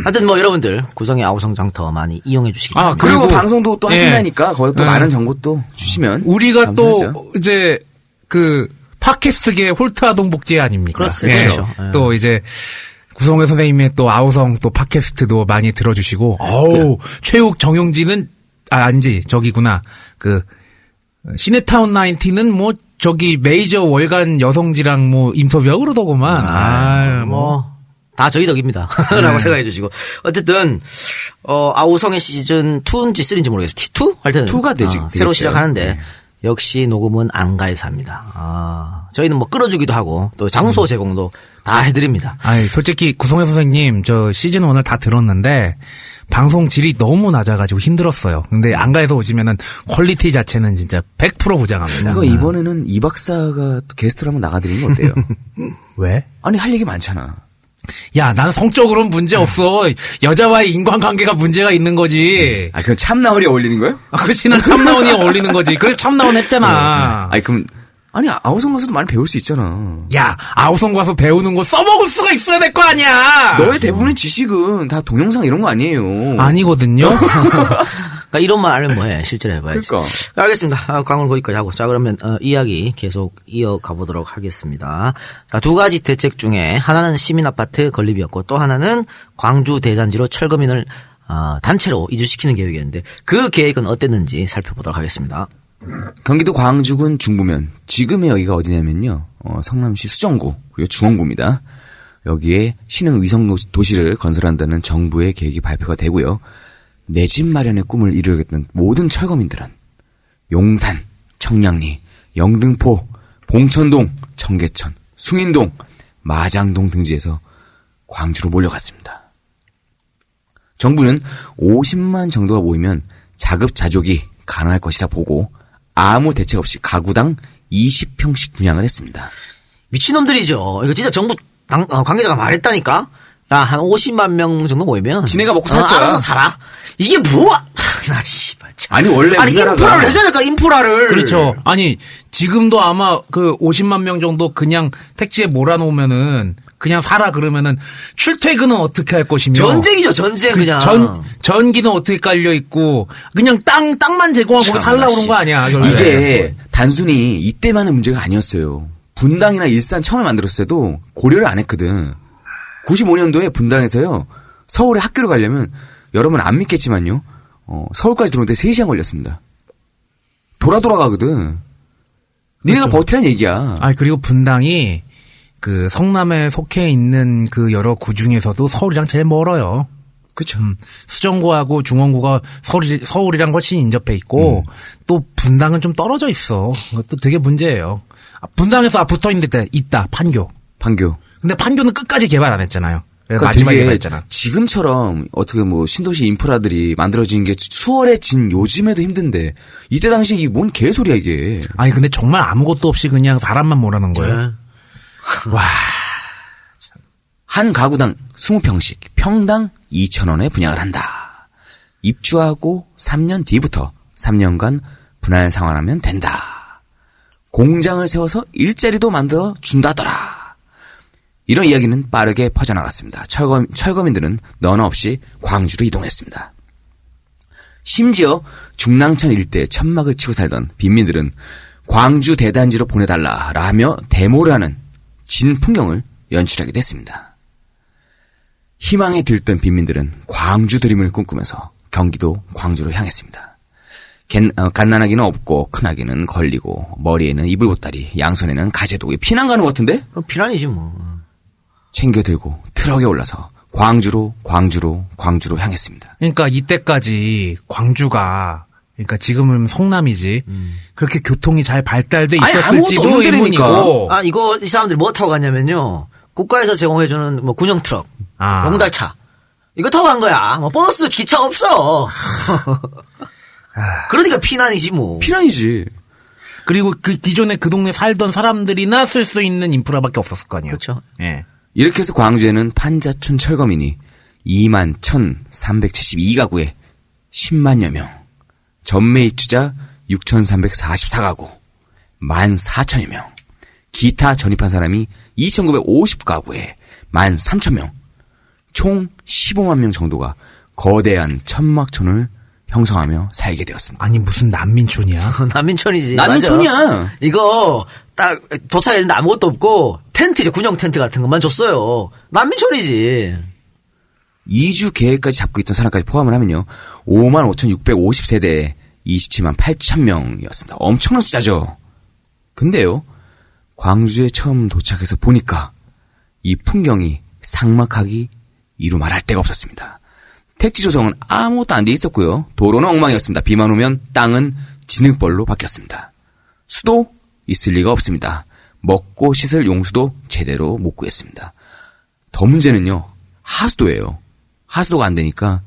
하여튼 뭐 여러분들 구성의 아우성장 더 많이 이용해 주시기 아, 바랍니다. 그리고, 그리고- 방송도 또 예. 하신다니까 거기 또 네. 많은 정보 또 주시면 우리가 감사하죠. 또 이제 그 팟캐스트계 홀트 아동 복제 아닙니까? 그렇습니다. 예. 그렇죠. 예. 또 이제 구성회 선생님의 또 아우성 또 팟캐스트도 많이 들어주시고 어우 최욱 정용진은 아 아니지 저기구나 그 시네타운 90는 뭐 저기 메이저 월간 여성지랑 뭐 인터뷰하고 그러더구만 아, 뭐 뭐. 다 저희 덕입니다. [LAUGHS] 라고 생각해 주시고. 어쨌든, 어, 아우성의 시즌 2인지 3인지 모르겠어요. T2? 하여튼. 2가 되지- 어, 새로. 시작하는데, 네. 역시 녹음은 안가에서 합니다. 아, 저희는 뭐 끌어주기도 하고, 또 장소 제공도 다 해드립니다. 아니, 솔직히 구성회 선생님 저 시즌 1을 다 들었는데 방송 질이 너무 낮아가지고 힘들었어요. 근데 안가에서 오시면은 quality 자체는 진짜 100% 보장합니다. 이거 이번에는 이 박사가 또 게스트로 한번 나가드리는 거 어때요? [LAUGHS] 왜? 아니 할 얘기 많잖아. 야, 난 성적으로는 문제 없어. 여자와의 인간관계가 문제가 있는 거지. 아 그럼 참나원이 어울리는 거예요? 아, 그렇지, 난 참나원이 어울리는 거지. 그래서 참나원 했잖아. 아니 그럼 아니 아우성 가서도 많이 배울 수 있잖아. 야, 아우성 가서 배우는 거 써먹을 수가 있어야 될 거 아니야. 너의 대부분의 지식은 다 동영상 이런 거 아니에요. 아니거든요. [LAUGHS] 그러니까 이런 말 알면 뭐해. 실제로 해봐야지. 그러니까. 알겠습니다. 아, 광을 거기까지 하고. 자, 그러면, 어, 이야기 계속 이어가 보도록 하겠습니다. 자, 두 가지 대책 중에 하나는 시민아파트 건립이었고 또 하나는 광주 대단지로 철거민을 어, 단체로 이주시키는 계획이었는데 그 계획은 어땠는지 살펴보도록 하겠습니다. 경기도 광주군 중부면 지금의 여기가 어디냐면요. 어, 성남시 수정구 그리고 중원구입니다. 여기에 신흥 위성 도시- 도시를 건설한다는 정부의 계획이 발표가 되고요. 내 집 마련의 꿈을 이루겠다는 모든 철거민들은 용산, 청량리, 영등포, 봉천동, 청계천, 숭인동, 마장동 등지에서 광주로 몰려갔습니다. 정부는 50만 정도가 모이면 자급자족이 가능할 것이라 보고 아무 대책 없이 가구당 20평씩 분양을 했습니다. 미친놈들이죠. 이거 진짜 정부 당- 어, 관계자가 말했다니까? 야, 한 50만 명 정도 모이면. 지네가 먹고 살 어, 거야. 알아서 살아. 이게 뭐야? 나 씨발. 참. 아니 원래 아니, 우리나라가 인프라를 해줘야 될까, 인프라를. 그렇죠. 아니, 지금도 아마 그 50만 명 정도 그냥 택지에 몰아놓으면은 그냥 살아 그러면은 출퇴근은 어떻게 할 것이며 전쟁이죠, 전쟁, 그 그냥. 전 전기는 어떻게 깔려 있고 그냥 땅 땅만 제공하고 살라 그런 거 아니야. 결국에. 이게 단순히 이때만의 문제가 아니었어요. 분당이나 일산 처음에 만들었을 때도 고려를 안 했거든. 95년도에 분당에서요. 서울에 학교를 가려면 여러분 안 믿겠지만요. 어, 서울까지 들어오는데 3시간 걸렸습니다. 돌아 돌아가거든. 니네가 그렇죠. 버티란 얘기야. 아 그리고 분당이 그 성남에 속해 있는 그 여러 구 중에서도 서울이랑 제일 멀어요. 그쵸. 음, 수정구하고 중원구가 서울, 서울이랑 훨씬 인접해 있고 또 분당은 좀 떨어져 있어. 그것도 되게 문제예요. 아, 분당에서 아, 붙어 있는데 있다 판교. 판교. 근데 판교는 끝까지 개발 안 했잖아요. 그러니까 마지막에 되게 개발했잖아. 지금처럼 어떻게 뭐 신도시 인프라들이 만들어진 게 수월해진 요즘에도 힘든데 이때 당시 이 뭔 개소리야 이게. 아니 근데 정말 아무것도 없이 그냥 사람만 몰아놓은 거예요. 네. 한 가구당 20평씩 평당 2,000원에 분양을 한다. 입주하고 3년 뒤부터 3년간 분할 상환하면 된다. 공장을 세워서 일자리도 만들어 준다더라. 이런 이야기는 빠르게 퍼져나갔습니다. 철거, 철거민들은 너나 없이 광주로 이동했습니다. 심지어 중랑천 일대 천막을 치고 살던 빈민들은 광주 대단지로 보내달라라며 데모를 하는 진 풍경을 연출하게 됐습니다. 희망에 들뜬 빈민들은 광주 드림을 꿈꾸면서 경기도 광주로 향했습니다. 겐, 어, 갓난아기는 없고 큰아기는 걸리고 머리에는 이불 보따리 양손에는 가재독이 피난 가는 것 같은데? 그럼 피란이지 뭐. 챙겨 들고 트럭에 올라서 광주로 광주로 광주로 향했습니다. 그러니까 이때까지 광주가 그러니까 지금은 성남이지 그렇게 교통이 잘 발달돼 있었을지도. 의문이고 아, 이거, 이 사람들이 뭐 타고 갔냐면요. 국가에서 제공해주는 뭐 군용 트럭, 아. 용달차. 이거 타고 간 거야. 뭐 버스, 기차 없어. [LAUGHS] 그러니까 피난이지 뭐. 피란이지. 그리고 그 기존에 그 동네 살던 사람들이나 쓸 수 있는 인프라밖에 없었을 거 아니에요. 그렇죠. 예. 이렇게 해서 광주에는 판자촌 철거민이 2만 1,372가구에 10만여 명, 전매 입주자 6,344가구, 14,000여 명. 기타 전입한 사람이 2,950가구에 13,000명. 총 15만 명 정도가 거대한 천막촌을 형성하며 살게 되었습니다. 아니 무슨 난민촌이야? [LAUGHS] 난민촌이지. 난민촌이야. 이거 딱 도착했는데 아무것도 없고 텐트죠. 군용 텐트 같은 것만 줬어요. 난민촌이지. 2주 계획까지 잡고 있던 사람까지 포함을 하면요. 5만 5,650세대에 27만 8천 명이었습니다. 엄청난 숫자죠. 근데요. 광주에 처음 도착해서 보니까 이 풍경이 상막하기 이루 말할 데가 없었습니다. 택지 조성은 아무것도 안 돼 있었고요. 도로는 엉망이었습니다. 비만 오면 땅은 진흙벌로 바뀌었습니다. 수도 있을 리가 없습니다. 먹고 씻을 용수도 제대로 못 구했습니다. 더 문제는요. 하수도예요. 하수도가 안 되니까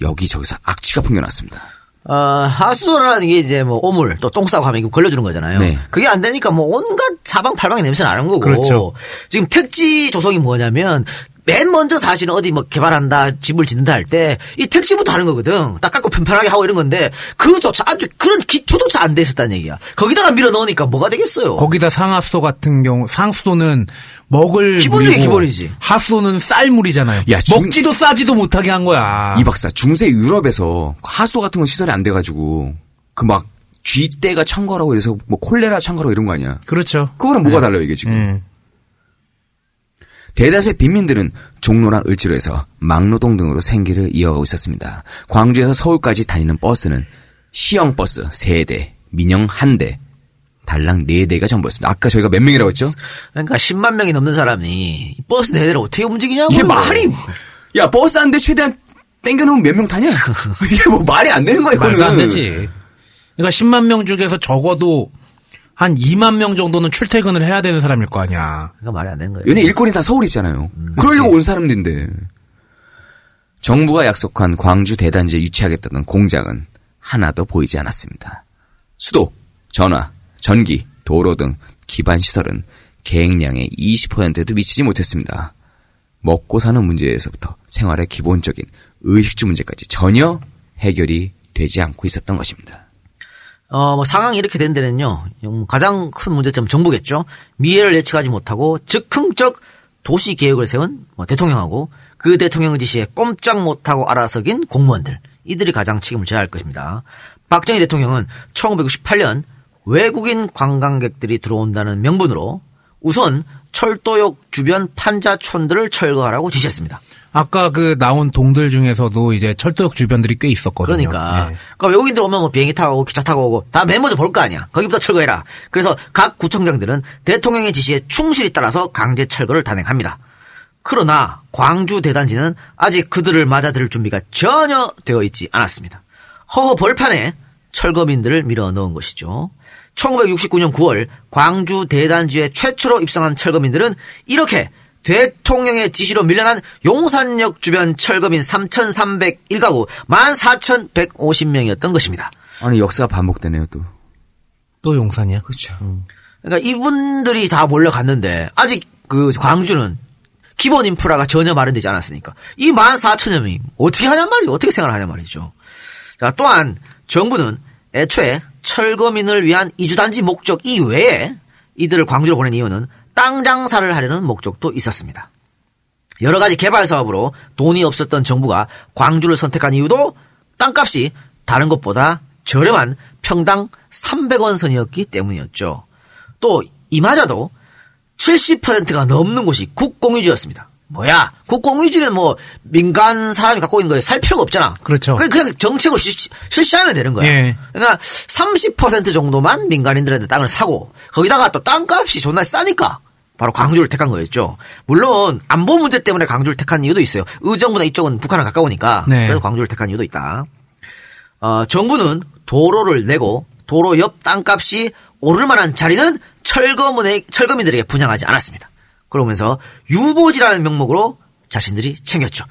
여기저기서 악취가 풍겨났습니다. 어, 하수도라는 게 이제 뭐 오물 또 똥 싸고 하면 이거 걸려주는 거잖아요. 네. 그게 안 되니까 뭐 온갖 사방팔방의 냄새 나는 거고. 그렇죠. 지금 택지 조성이 뭐냐면 맨 먼저 사실은 어디 뭐 개발한다 집을 짓는다 할 때 이 택지부터 하는 거거든. 딱 깎고 편편하게 하고 이런 건데 그조차 아주 그런 기초조차 안돼 있었다는 얘기야. 거기다가 밀어 넣으니까 뭐가 되겠어요. 거기다 상하수도 같은 경우 상수도는 먹을 기본 중에 물이고 기본이지. 하수도는 쌀물이잖아요. 야, 지금- 먹지도 싸지도 못하게 한 거야. 이 박사 중세 유럽에서 하수도 같은 건 시설이 안 돼가지고 그막 쥐떼가 창거라고 이래서 뭐 콜레라 창거라고 이런 거 아니야? 그렇죠. 그거랑 뭐가 달라요 이게 지금? 음. 대다수의 빈민들은 종로나 을지로에서 막노동 등으로 생계를 이어가고 있었습니다. 광주에서 서울까지 다니는 버스는 시영 버스 3대, 민영 1대, 달랑 4대가 전부였습니다. 아까 저희가 몇 명이라고 했죠? 그러니까 10만 명이 넘는 사람이 이 버스 네 대로 어떻게 움직이냐고. 이게 말이 야 버스 한 대 최대한 땡겨놓으면 몇 명 타냐? [LAUGHS] 이게 뭐 말이 안 되는 거야 이거는. 말도 안 되지. 그러니까 10만 명 중에서 적어도 한 2만 명 정도는 출퇴근을 해야 되는 사람일 거 아니야. 그러니까 말이 안 되는 거예요. 얘네 일꾼이 다 서울에 있잖아요. 그러려고 온 사람들인데. 정부가 약속한 광주 대단지에 유치하겠다는 공장은 하나도 보이지 않았습니다. 수도, 전화, 전기, 도로 등 기반 시설은 계획량의 20%도 미치지 못했습니다. 먹고 사는 문제에서부터 생활의 기본적인 의식주 문제까지 전혀 해결이 되지 않고 있었던 것입니다. 어, 뭐 상황이 이렇게 된 데는요. 음, 가장 큰 문제점 정부겠죠. 미래를 예측하지 못하고 즉흥적 도시 계획을 세운 뭐 대통령하고 그 대통령 지시에 꼼짝 못하고 알아서긴 공무원들 이들이 가장 책임을 져야 할 것입니다. 박정희 대통령은 1968년 외국인 관광객들이 들어온다는 명분으로 우선 철도역 주변 판자촌들을 철거하라고 지시했습니다. 아까 그 나온 동들 중에서도 이제 철도역 주변들이 꽤 있었거든요. 그러니까. 예. 그러니까 외국인들 오면 뭐 비행기 타고 오고 기차 타고 오고 다 맨 먼저 볼 거 아니야. 거기부터 철거해라. 그래서 각 구청장들은 대통령의 지시에 충실히 따라서 강제 철거를 단행합니다. 그러나 광주 대단지는 아직 그들을 맞아들일 준비가 전혀 되어 있지 않았습니다. 허허 벌판에 철거민들을 밀어 넣은 것이죠. 1969년 9월 광주 대단지에 최초로 입성한 철거민들은 이렇게 대통령의 지시로 밀려난 용산역 주변 철거민 3,301가구 14,150명이었던 것입니다. 아니 역사가 반복되네요 또. 또 용산이야. 그렇죠. 그러니까 이분들이 다 몰려갔는데 아직 그 광주는 기본 인프라가 전혀 마련되지 않았으니까 이 14,000여 명이 어떻게 하냔 말이죠. 어떻게 생활하냔 말이죠. 자, 또한 정부는 애초에 철거민을 위한 이주단지 목적 이외에 이들을 광주로 보낸 이유는 땅 장사를 하려는 목적도 있었습니다. 여러 가지 개발 사업으로 돈이 없었던 정부가 광주를 선택한 이유도 땅값이 다른 것보다 저렴한 평당 300원 선이었기 때문이었죠. 또 이마저도 70%가 넘는 곳이 국공유지였습니다. 뭐야? 국공유지는 뭐 민간 사람이 갖고 있는 거에 살 필요가 없잖아. 그렇죠. 그냥, 그냥 정책으로 실시, 실시하면 되는 거야. 예. 그러니까 30% 정도만 민간인들한테 땅을 사고 거기다가 또 땅값이 존나 싸니까 바로 광주를 택한 거였죠. 물론 안보 문제 때문에 광주를 택한 이유도 있어요. 의정부나 이쪽은 북한을 가까우니까 네. 그래서 광주를 택한 이유도 있다. 어, 정부는 도로를 내고 도로 옆 땅값이 오를 만한 자리는 철거민에, 철거민들에게 분양하지 않았습니다. 그러면서 유보지라는 명목으로 자신들이 챙겼죠.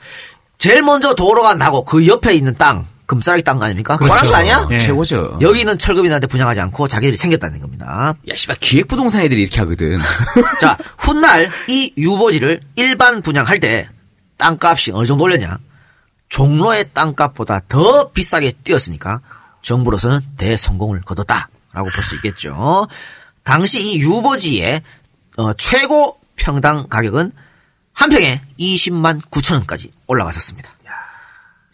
제일 먼저 도로가 나고 그 옆에 있는 땅, 금싸라기 땅 아닙니까? 그렇죠. 거 아니야? 예. 최고죠. 여기 있는 철거민한테 분양하지 않고 자기들이 챙겼다는 겁니다. 야 씨발 기획부동산 애들이 이렇게 하거든. [LAUGHS] 자, 훗날 이 유보지를 일반 분양할 때 땅값이 어느 정도 올렸냐? 종로의 땅값보다 더 비싸게 뛰었으니까 정부로서는 대성공을 거뒀다라고 볼 수 있겠죠. 당시 이 유보지의 어, 최고 평당 가격은 한 평에 20만 9천 원까지 올라갔었습니다.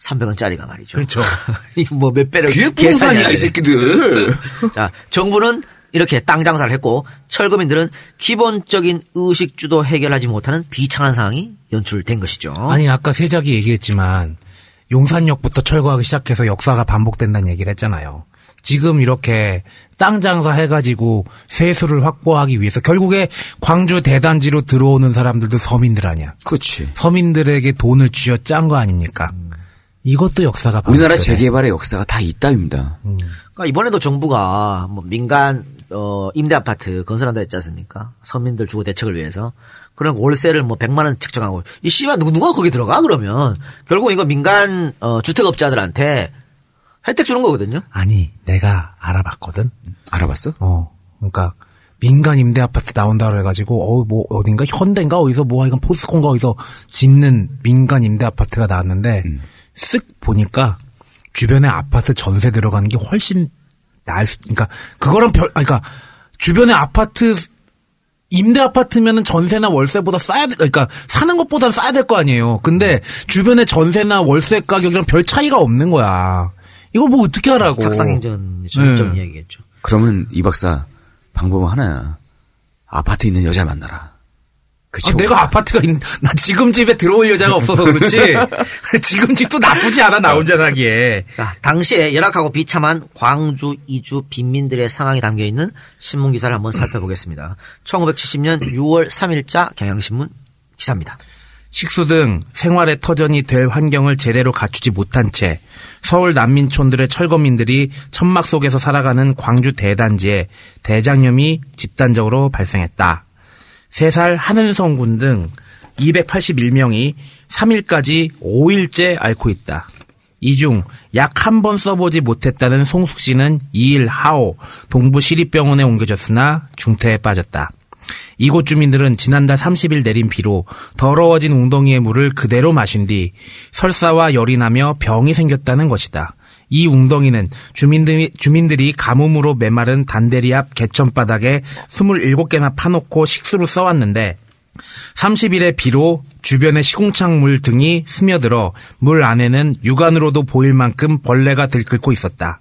300원짜리가 말이죠. 그렇죠. [LAUGHS] 이거 뭐몇 배를 기획부동산이야, 이 새끼들. 자, 정부는 이렇게 땅 장사를 했고 철거민들은 기본적인 의식 주도 해결하지 못하는 비창한 상황이 연출된 것이죠. 아니 아까 세작이 얘기했지만 용산역부터 철거하기 시작해서 역사가 반복된다는 얘기를 했잖아요. 지금 이렇게 땅 장사 해가지고 세수를 확보하기 위해서 결국에 광주 대단지로 들어오는 사람들도 서민들 아니야. 그렇지. 서민들에게 돈을 쥐어 짠 거 아닙니까? 이것도 역사가 우리나라. 재개발의 역사가 다 이따위입니다. 그러니까 이번에도 정부가 뭐 민간 어, 임대 아파트 건설한다 했지 않습니까? 서민들 주거 대책을 위해서. 그런 월세를 뭐 100만 원 책정하고 이 씨발 누구 누가 거기 들어가 그러면 결국 이거 민간 어, 주택 업자들한테 혜택 주는 거거든요. 아니 내가 알아봤거든. 알아봤어? 어, 그러니까 민간 임대 아파트 나온다 그래가지고 어뭐 어딘가 현대인가 어디서 뭐 이건 포스코인가 어디서 짓는 민간 임대 아파트가 나왔는데 쓱 보니까 주변에 아파트 전세 들어가는 게 훨씬 나을 수, 그러니까 그거랑 별, 그러니까 주변에 아파트 임대 아파트면은 전세나 월세보다 싸야 돼, 그러니까 사는 것보다 싸야 될 거 아니에요. 근데 주변에 전세나 월세 가격이랑 별 차이가 없는 거야. 이걸 뭐 어떻게 하라고? 탁상행전 전적인 네. 이야기겠죠. 그러면 이 박사 방법은 하나야. 아파트 있는 여자 만나라. 그치? 아, 내가 아파트가 있는, 나 지금 집에 들어올 여자가 없어서 그렇지. [LAUGHS] [LAUGHS] 지금 집도 나쁘지 않아, 나 혼자 사기에. 자, 당시에 열악하고 비참한 광주 이주 빈민들의 상황이 담겨 있는 신문 기사를 한번 살펴보겠습니다. 1970년 6월 3일자 경향신문 기사입니다. 식수 등 생활의 터전이 될 환경을 제대로 갖추지 못한 채 서울 난민촌들의 철거민들이 천막 속에서 살아가는 광주 대단지에 대장염이 집단적으로 발생했다. 3살 한은성 군 등 281명이 3일까지 5일째 앓고 있다. 이 중 약 한 번 써보지 못했다는 송숙 씨는 2일 하오 동부시립병원에 옮겨졌으나 중태에 빠졌다. 이곳 주민들은 지난달 30일 내린 비로 더러워진 웅덩이의 물을 그대로 마신 뒤 설사와 열이 나며 병이 생겼다는 것이다. 이 웅덩이는 주민들이, 주민들이 가뭄으로 메마른 단대리 앞 개천바닥에 27개나 파놓고 식수로 써왔는데 30일의 비로 주변의 시궁창 물 등이 스며들어 물 안에는 육안으로도 보일 만큼 벌레가 들끓고 있었다.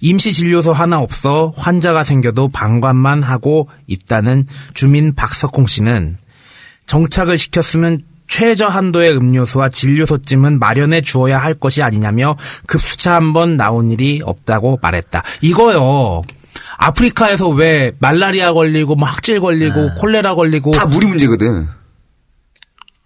임시 진료소 하나 없어 환자가 생겨도 방관만 하고 있다는 주민 박석홍 씨는 정착을 시켰으면 최저 한도의 음료수와 진료소쯤은 마련해 주어야 할 것이 아니냐며 급수차 한 번 나온 일이 없다고 말했다. 이거요. 아프리카에서 왜 말라리아 걸리고 뭐 학질 걸리고 콜레라 걸리고 다 물이 문제거든.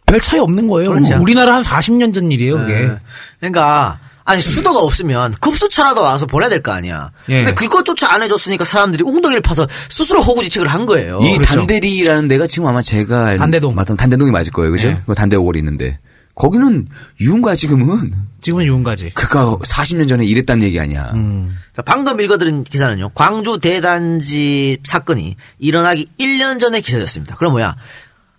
별 차이 없는 거예요. 그렇죠. 우리나라 한 40년 전 일이에요, 그게. 네. 그러니까 아니 수도가 없으면 급수차라도 와서 보내야 될 거 아니야. 예. 근데 그것조차 안 해줬으니까 사람들이 웅덩이를 파서 스스로 호구지책을 한 거예요. 이 그렇죠. 단대리라는 데가 지금 아마 제가 알- 단대동. 맞던 단대동이 맞을 거예요, 그죠? 네. 그 단대오골이 있는데 거기는 유흥가 지금은 지금은 유흥가지. 그니까 40년 전에 이랬단 얘기 아니야. 음. 자, 방금 읽어드린 기사는요. 광주 대단지 사건이 일어나기 1년 전의 기사였습니다. 그럼 뭐야?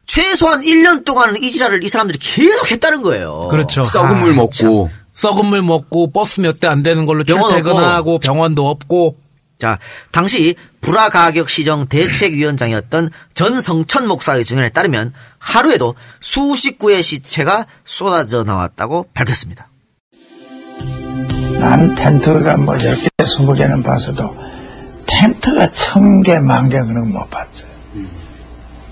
최소한 1년 동안은 이 지랄을 이 사람들이 계속 했다는 거예요. 그렇죠. 썩은 물 아, 먹고 썩은 물 먹고 버스 몇 대 안 되는 걸로 출퇴근하고 병원도 없고 자, 당시 불화가격 시정 대책위원장이었던 전성천 목사의 증언에 따르면 하루에도 수십 구의 시체가 쏟아져 나왔다고 밝혔습니다. 난 텐트가 뭐 10개, 20개는 봤어도 텐트가 1000개, 만개 그런 거 못 봤어요.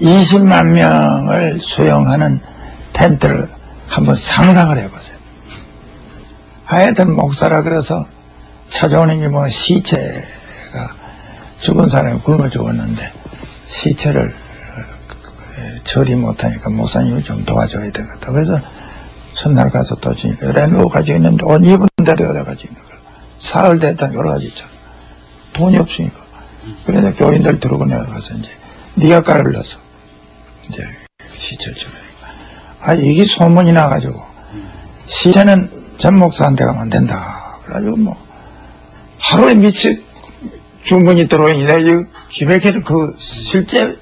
20만 명을 수용하는 텐트를 한번 상상을 해보세요. 하여튼 목사라 그래서 찾아오는 게 뭐 시체가 죽은 사람이 굶어 죽었는데 시체를 어, 처리 못하니까 목사님이 좀 도와줘야 되겠다. 그래서 첫날 가서 또 누워 가지고 있는데 옷 입은 대로 여러 가지 있는 거야. 사흘 됐다 여러 가지 있잖아. 돈이 없으니까. 그래서 교인들 들어오고 내가 가서 이제 네가 깔을러서 이제 시체 처리. 아 이게 소문이 나가지고 시체는 전 목사한테 가면 안 된다. 그래가지고 뭐 하루에 미치 주문이 들어오니까 이 기백에는 그 실제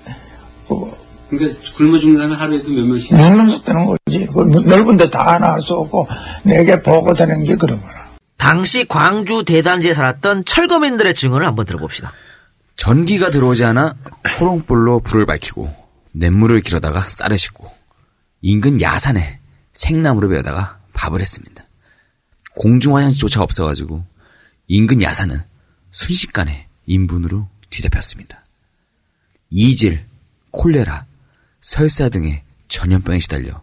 그 그러니까 굶어 죽는다면 하루에도 몇 명씩 먹는 것 되는 거지. 그 넓은데 다 하나 할 수 없고 내게 보고 되는 게 그런 거라. 당시 광주 대단지에 살았던 철거민들의 증언을 한번 들어봅시다. 전기가 들어오지 않아 호롱불로 불을 밝히고 냇물을 길어다가 쌀을 씻고 인근 야산에 생나무를 베어다가 밥을 했습니다. 공중 화장실조차 없어가지고 인근 야산은 순식간에 인분으로 뒤덮였습니다. 이질, 콜레라, 설사 등의 전염병에 시달려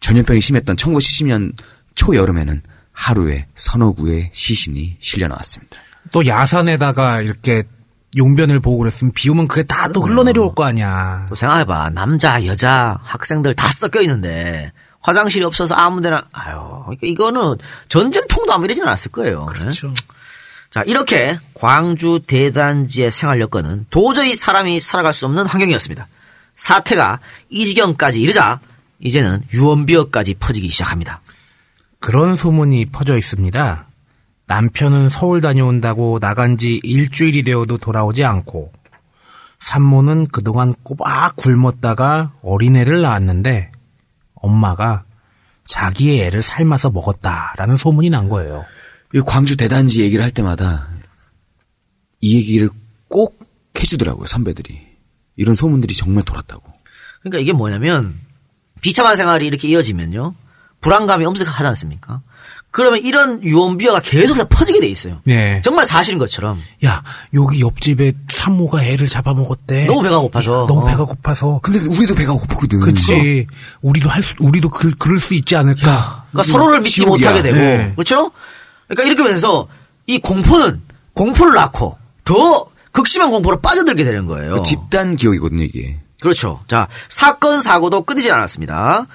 전염병이 심했던 1970년 초여름에는 하루에 서너 구의 시신이 실려 나왔습니다. 또 야산에다가 이렇게 용변을 보고 그랬으면 비 오면 그게 다 또 흘러내려올 거 아니야. 또 생각해봐. 남자, 여자, 학생들 다 섞여 있는데 화장실이 없어서 아무데나 아유 그러니까 이거는 전쟁통도 아마 이러진 않았을 거예요. 그렇죠. 자 이렇게 광주 대단지의 생활 여건은 도저히 사람이 살아갈 수 없는 환경이었습니다. 사태가 이 지경까지 이르자 이제는 유언비어까지 퍼지기 시작합니다. 그런 소문이 퍼져 있습니다. 남편은 서울 다녀온다고 나간 지 일주일이 되어도 돌아오지 않고, 산모는 그동안 꼬박 굶었다가 어린애를 낳았는데, 엄마가 자기의 애를 삶아서 먹었다라는 소문이 난 거예요. 이 광주 대단지 얘기를 할 때마다 이 얘기를 꼭 해주더라고요, 선배들이. 이런 소문들이 정말 돌았다고. 그러니까 이게 뭐냐면 비참한 생활이 이렇게 이어지면요 불안감이 엄습하지 않습니까? 그러면 이런 유언비어가 계속해서 퍼지게 돼 있어요. 네. 정말 사실인 것처럼 야, 여기 옆집에 산모가 애를 잡아먹었대. 너무 배가 고파서 너무 어. 배가 고파서. 근데 우리도 배가 고프거든. 그치. 우리도 할 수, 우리도 그, 그럴 수 있지 않을까. 그러니까 서로를 믿지 지옥이야. 못하게 되고 네. 그렇죠? 그러니까 이렇게 되면서 이 공포는 공포를 낳고 더 극심한 공포로 빠져들게 되는 거예요. 그 집단 기억이거든요, 이게. 그렇죠. 자 사건 사고도 끊이지 않았습니다.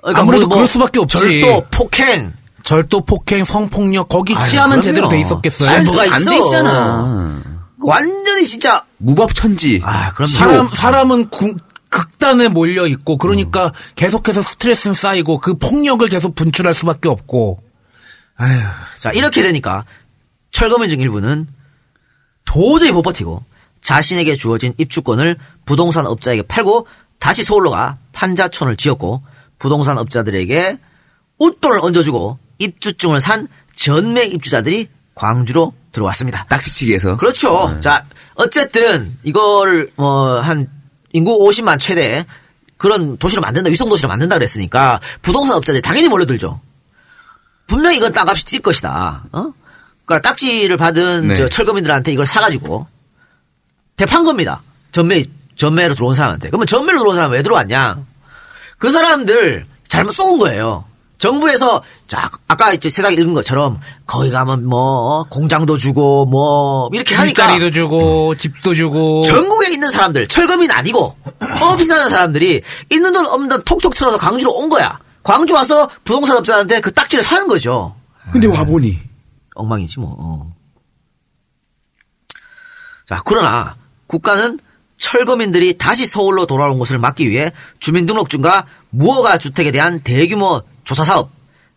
그러니까 아무래도 뭐 그럴 수밖에 없지. 절도, 폭행, 절도, 폭행, 성폭력, 거기 아유, 치아는 그럼요. 제대로 돼 있었겠어요. 아니, 뭐가 안 있어? 돼 있잖아. 완전히 진짜 무법천지. 아 그럼 사람, 사람은 구- 극단에 몰려 있고, 그러니까 계속해서 스트레스는 쌓이고, 그 폭력을 계속 분출할 수밖에 없고. 아휴. 자, 이렇게 되니까 철거민 중 일부는 도저히 못 버티고 자신에게 주어진 입주권을 부동산 업자에게 팔고 다시 서울로 가 판자촌을 지었고 부동산 업자들에게 웃돈을 얹어주고 입주증을 산 전매 입주자들이 광주로 들어왔습니다. 딱지치기에서. 그렇죠. 자, 어쨌든 이거를 뭐 한 인구 50만 최대 그런 도시를 만든다, 위성 도시를 만든다 그랬으니까 부동산 업자들이 당연히 몰려들죠. 분명히 이건 땅값이 뛸 것이다. 어? 그러니까 딱지를 받은 네. 저 철거민들한테 이걸 사가지고 대판 겁니다. 전매 전매로 들어온 사람한테. 그러면 전매로 들어온 사람 왜 들어왔냐? 그 사람들 잘못 쏘은 거예요. 정부에서 자 아까 이제 세상에 읽은 것처럼 거기 가면 뭐 공장도 주고 뭐 이렇게 하니까 일자리도 주고, 집도 주고. 전국에 있는 사람들 철거민 아니고 하는 사람들이 있는 돈 없는 돈 톡톡 틀어서 광주로 온 거야. 광주 와서 부동산 업자한테 그 딱지를 사는 거죠. 근데 와보니. 엉망이지 뭐. 어. 자 그러나 국가는 철거민들이 다시 서울로 돌아온 것을 막기 위해 주민등록증과 무허가 주택에 대한 대규모 조사 사업,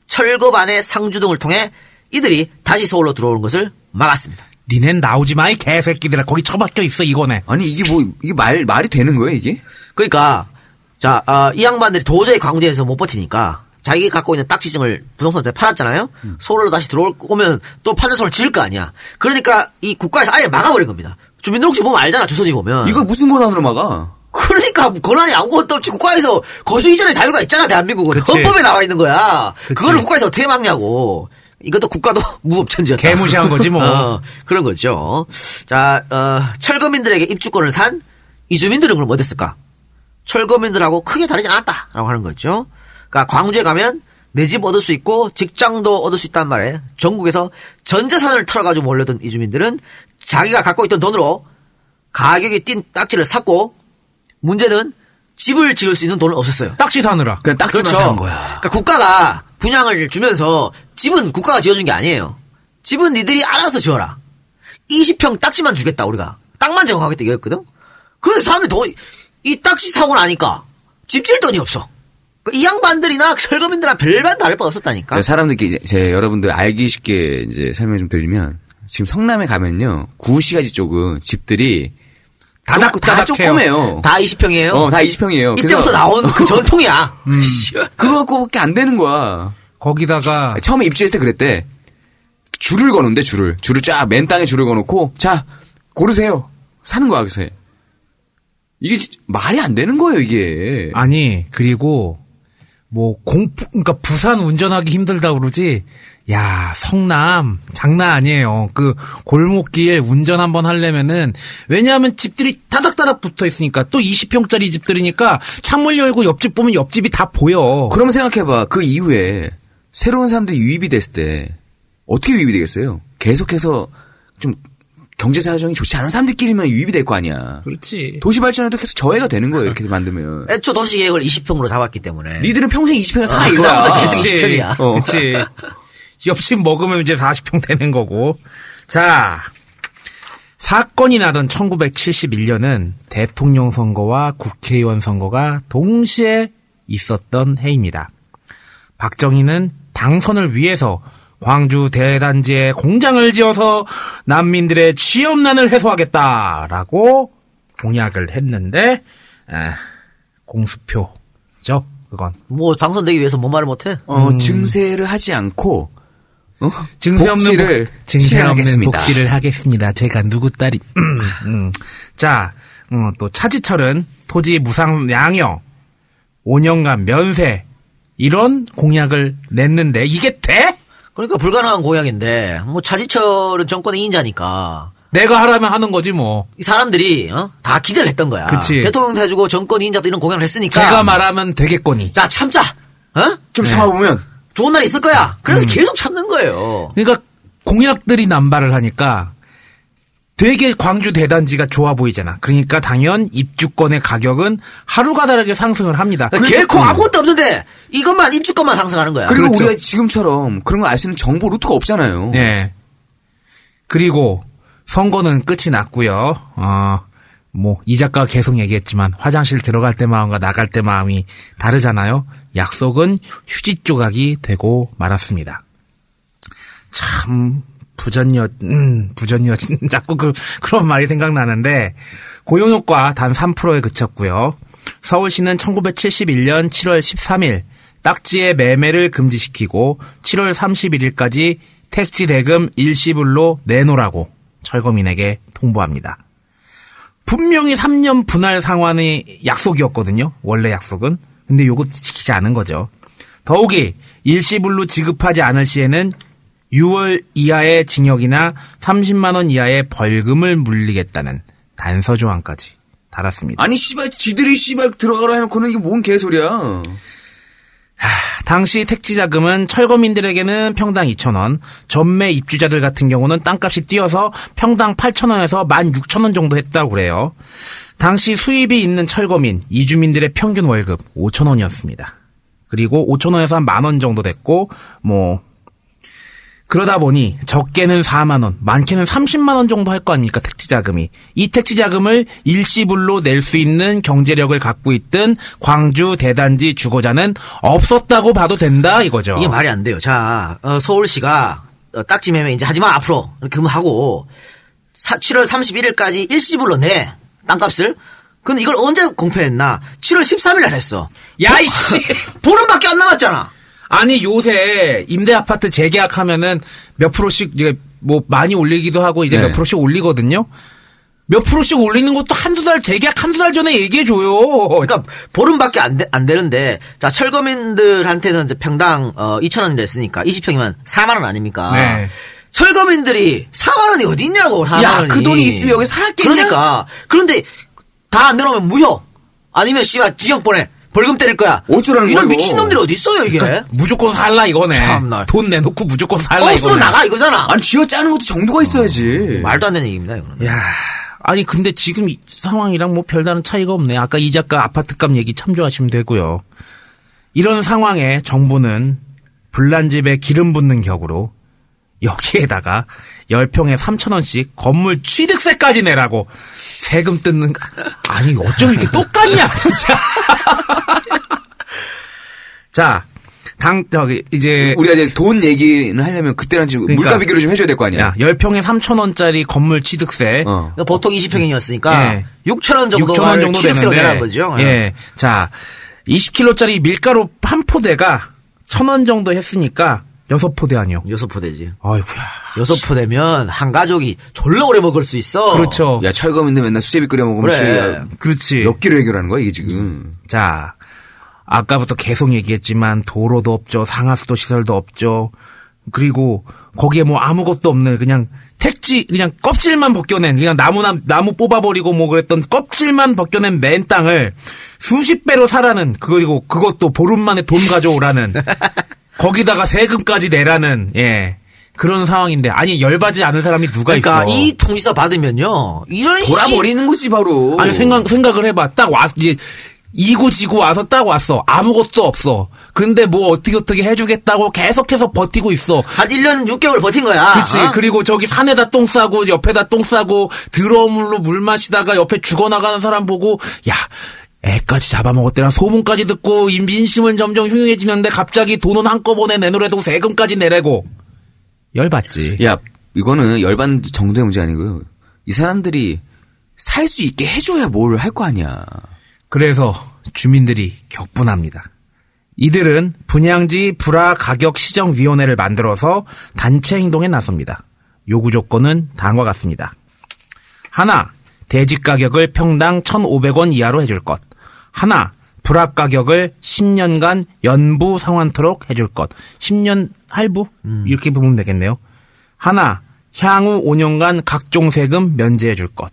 철거반의 상주 등을 통해 이들이 다시 서울로 들어오는 것을 막았습니다. 니넨 나오지 마, 이 개새끼들아. 거기 처박혀 있어, 이거네. 아니, 이게 뭐, 이게 말, 말이 되는 거예요, 이게? 그러니까 자, 아, 이 양반들이 도저히 광주에서 못 버티니까 자기 갖고 있는 딱지증을 부동산한테 팔았잖아요. 서울로 다시 들어오면 또 판자소를 지을 거 아니야. 그러니까 이 국가에서 아예 막아버린 겁니다. 주민등록증 보면 알잖아, 주소지 보면. 이걸 무슨 권한으로 막아? 그러니까 권한이 아무것도 없지 국가에서 거주 이전의 자유가 있잖아 대한민국은 그치. 헌법에 나와 있는 거야. 그치. 그걸 국가에서 어떻게 막냐고. 이것도 국가도 [LAUGHS] 무법천지였다. 개무시한 거지, 뭐. [LAUGHS] 어, 그런 거죠. 자 어, 철거민들에게 입주권을 산 이주민들은 그럼 어땠을까? 철거민들하고 크게 다르지 않았다라고 하는 거죠. 그러니까 광주에 가면 내 집 얻을 수 있고 직장도 얻을 수 있단 말에 전국에서 전 재산을 털어가지고 몰려든 이주민들은 자기가 갖고 있던 돈으로 가격이 뛴 딱지를 샀고 문제는 집을 지을 수 있는 돈은 없었어요. 딱지 사느라. 그냥 딱지만 그렇죠. 사는 거야. 그러니까 국가가 분양을 주면서 집은 국가가 지어준 게 아니에요. 집은 니들이 알아서 지어라. 20평 딱지만 주겠다 우리가. 땅만 제공하겠다 이거였거든. 그래서 사람들이 돈, 이 딱지 사고 나니까 집 지을 돈이 없어. 그이 양반들이나 [LAUGHS] 철거민들이랑 별반 다를 바 없었다니까. 네, 사람들께 이제 제 여러분들 알기 쉽게 이제 설명 좀 드리면 지금 성남에 가면요 구시가지 쪽은 집들이 다닥, 조- 다. 조그매요. 다 20평이에요. 어, 다 20평이에요. 이때부터 나온 그 [LAUGHS] 전통이야. 그거 갖고밖에 안 되는 거야. 거기다가 처음에 입주했을 때 그랬대. 줄을 거는데 줄을 줄을 쫙 맨 땅에 줄을 거놓고 자 고르세요 사는 거야 그래서 이게 지- 말이 안 되는 거예요 이게 아니 그리고 뭐 공부 그러니까 부산 운전하기 힘들다 그러지 야 성남 장난 아니에요 그 골목길 운전 한번 하려면은 왜냐하면 집들이 다닥다닥 붙어 있으니까 또 20평짜리 집들이니까 창문 열고 옆집 보면 옆집이 다 보여 그럼 생각해 봐 그 이후에 새로운 사람들이 유입이 됐을 때 어떻게 유입이 되겠어요 계속해서 좀 경제 사정이 좋지 않은 사람들끼리만 유입이 될 거 아니야 그렇지 도시 발전에도 계속 저해가 되는 거예요 이렇게 만들면 애초 도시 계획을 20평으로 잡았기 때문에. 니들은 평생 20평에 사 아, 이거야 그다음부터 계속 그치. 20평이야. 어. 그치. 옆집 먹으면 이제 40평 되는 거고. 자, 사건이 나던 1971년은 대통령 선거와 국회의원 선거가 동시에 있었던 해입니다. 박정희는 당선을 위해서 광주 대단지에 공장을 지어서 난민들의 취업난을 해소하겠다라고 공약을 했는데, 아, 공수표죠, 그건. 뭐 당선되기 위해서 뭔 말을 못해? 어, 증세를 하지 않고 어? 증세 없는 복지를 복, 증세 없는. 복지를 하겠습니다. 제가 누구 딸이 음. 자, 음, 또 차지철은 토지 무상 양형 5년간 면세 이런 공약을 냈는데 이게 돼? 그러니까 불가능한 공약인데 뭐 차지철은 정권의 인자니까 내가 하라면 하는 거지 뭐. 이 사람들이 어? 다 기대를 했던 거야. 그치. 대통령도 해주고 정권 인자도 이런 공약을 했으니까. 제가 말하면 되겠거니. 자 참자. 어? 좀 네. 참아보면 좋은 날이 있을 거야. 그래서 음. 계속 참는 거예요. 그러니까 공약들이 남발을 하니까 되게 광주 대단지가 좋아 보이잖아. 그러니까 당연 입주권의 가격은 하루가 다르게 상승을 합니다. 개코 아무것도 없는데 이것만 입주권만 상승하는 거야. 그리고 그렇죠. 우리가 지금처럼 그런 걸 알 수 있는 정보 루트가 없잖아요. 네. 그리고 선거는 끝이 났고요. 어, 뭐이 작가가 계속 얘기했지만 화장실 들어갈 때 마음과 나갈 때 마음이 다르잖아요. 약속은 휴지 조각이 되고 말았습니다. 참 부전여 음, 부전여 [LAUGHS] 자꾸 그 그런 말이 생각나는데 고용 효과 단 3%에 그쳤고요. 서울시는 1971년 7월 13일 딱지의 매매를 금지시키고 7월 31일까지 택지 대금 일시불로 내놓으라고 철거민에게 통보합니다. 분명히 3년 분할 상환의 약속이었거든요. 원래 약속은. 근데 요거 지키지 않은 거죠. 더욱이 일시불로 지급하지 않을 시에는 6월 이하의 징역이나 30만 원 이하의 벌금을 물리겠다는 단서 조항까지 달았습니다. 아니 씨발 지들이 씨발 들어가라 해놓고는 이게 뭔 개소리야. 당시 택지 자금은 철거민들에게는 평당 2,000원, 전매 입주자들 같은 경우는 땅값이 뛰어서 평당 8,000원에서 16,000원 정도 했다고 그래요. 당시 수입이 있는 철거민, 이주민들의 평균 월급 5,000원이었습니다. 그리고 5,000원에서 한 만 원 정도 됐고, 뭐, 그러다 보니 적게는 4만 원, 많게는 30만 원 정도 할 거 아닙니까 택지 자금이. 이 택지 자금을 일시불로 낼 수 있는 경제력을 갖고 있던 광주 대단지 주거자는 없었다고 봐도 된다 이거죠. 이게 말이 안 돼요. 자, 어, 서울시가 어, 딱지 매매 이제 하지마 앞으로 이렇게 하고 7월 31일까지 일시불로 내 땅값을. 근데 이걸 언제 공표했나? 7월 13일 날 했어. 야이씨. [LAUGHS] 보름밖에 안 남았잖아. 아니 요새 임대 아파트 재계약하면은 몇 프로씩 이제 뭐 많이 올리기도 하고 이제 네. 몇 프로씩 올리거든요. 몇 프로씩 올리는 것도 한두 달 재계약 한두 달 전에 얘기해 줘요. 그러니까 보름밖에 안, 되, 안 되는데 자 철거민들한테는 이제 평당 어, 2천 원이라 했으니까 20평이면 4만 원 아닙니까? 네. 철거민들이 4만 원이 어디 있냐고 4만 야, 원이. 그 돈이 있으면 여기 살았겠냐? 그러니까 그런데 다 안 내놓으면 무효 아니면 씨발 지역 보내 벌금 때릴 거야. 어쩌라는 이런 거야, 이거? 미친놈들이 어디 있어요 이게? 그러니까 무조건 살라 이거네. 참나. 돈 내놓고 무조건 살라 없으면 이거네. 나가 이거잖아. 아니 쥐어 짜는 것도 정도가 있어야지. 말도 안 되는 얘기입니다 이거는. 야, 아니 근데 지금 이 상황이랑 뭐 별다른 차이가 없네. 아까 이 작가 아파트값 얘기 참조하시면 되고요. 이런 상황에 정부는 불난 집에 기름 붓는 격으로 여기에다가 10평에 3천원씩 건물 취득세까지 내라고 세금 뜯는 거. 아니 어쩜 이렇게 똑같냐 [LAUGHS] 진짜. 자, 당 저기 이제 우리가 이제 돈 얘기는 하려면 그때랑 지금 그러니까. 물가 비교를 좀 해줘야 될 거 아니야. 야, 10평에 3천원짜리 건물 취득세 어. 그러니까 보통 20평이었으니까 예. 6천 원 정도 6천 원 정도 취득세로 내라는 거죠. 예. 자, 20kg짜리 밀가루 한 포대가 천원 정도 했으니까 여섯 포대 아니요. 여섯 포대지. 아이고야. 여섯 포대면 한 가족이 졸라 오래 먹을 수 있어. 그렇죠. 야 철검인데 맨날 수제비 끓여 먹으면 그래. 그렇지. 몇 끼를 해결하는 거야 이게 지금. 자, 아까부터 계속 얘기했지만 도로도 없죠. 상하수도 시설도 없죠. 그리고 거기에 뭐 아무것도 없는 그냥 택지 그냥 껍질만 벗겨낸 그냥 나무나 나무 뽑아버리고 뭐 그랬던 껍질만 벗겨낸 맨 땅을 수십 배로 사라는 그리고 그것도 보름 만에 돈 가져오라는 [LAUGHS] 거기다가 세금까지 내라는 예 그런 상황인데 아니 열받지 않은 사람이 누가 그러니까 있어? 이 통지서 받으면요. 이런 씨- 돌아버리는 거지 바로. 아니 생각 생각을 해봐. 딱 왔, 이제 이고 지고 와서 딱 왔어. 아무것도 없어. 근데 뭐 어떻게 어떻게 해주겠다고 계속해서 버티고 있어. 한 1년 6개월 버틴 거야. 그치. 어? 그리고 저기 산에다 똥 싸고 옆에다 똥 싸고 드러물로 물 마시다가 옆에 죽어나가는 사람 보고 야 애까지 잡아먹었대나 소문까지 듣고 인민심은 점점 흉흉해지는데 갑자기 돈은 한꺼번에 내놓으래도 세금까지 내래고 열받지. 야 이거는 열받는 정도의 문제 아니고요. 이 사람들이 살 수 있게 해줘야 뭘 할 거 아니야. 그래서 주민들이 격분합니다. 이들은 분양지 불화 가격 시정 위원회를 만들어서 단체 행동에 나섭니다. 요구 조건은 다음과 같습니다. 하나, 대지 가격을 평당 1,500원 이하로 해줄 것. 하나, 불합 가격을 10년간 연부 상환토록 해줄 것. 10년 할부? 이렇게 보면 되겠네요. 하나, 향후 5년간 각종 세금 면제해 줄 것.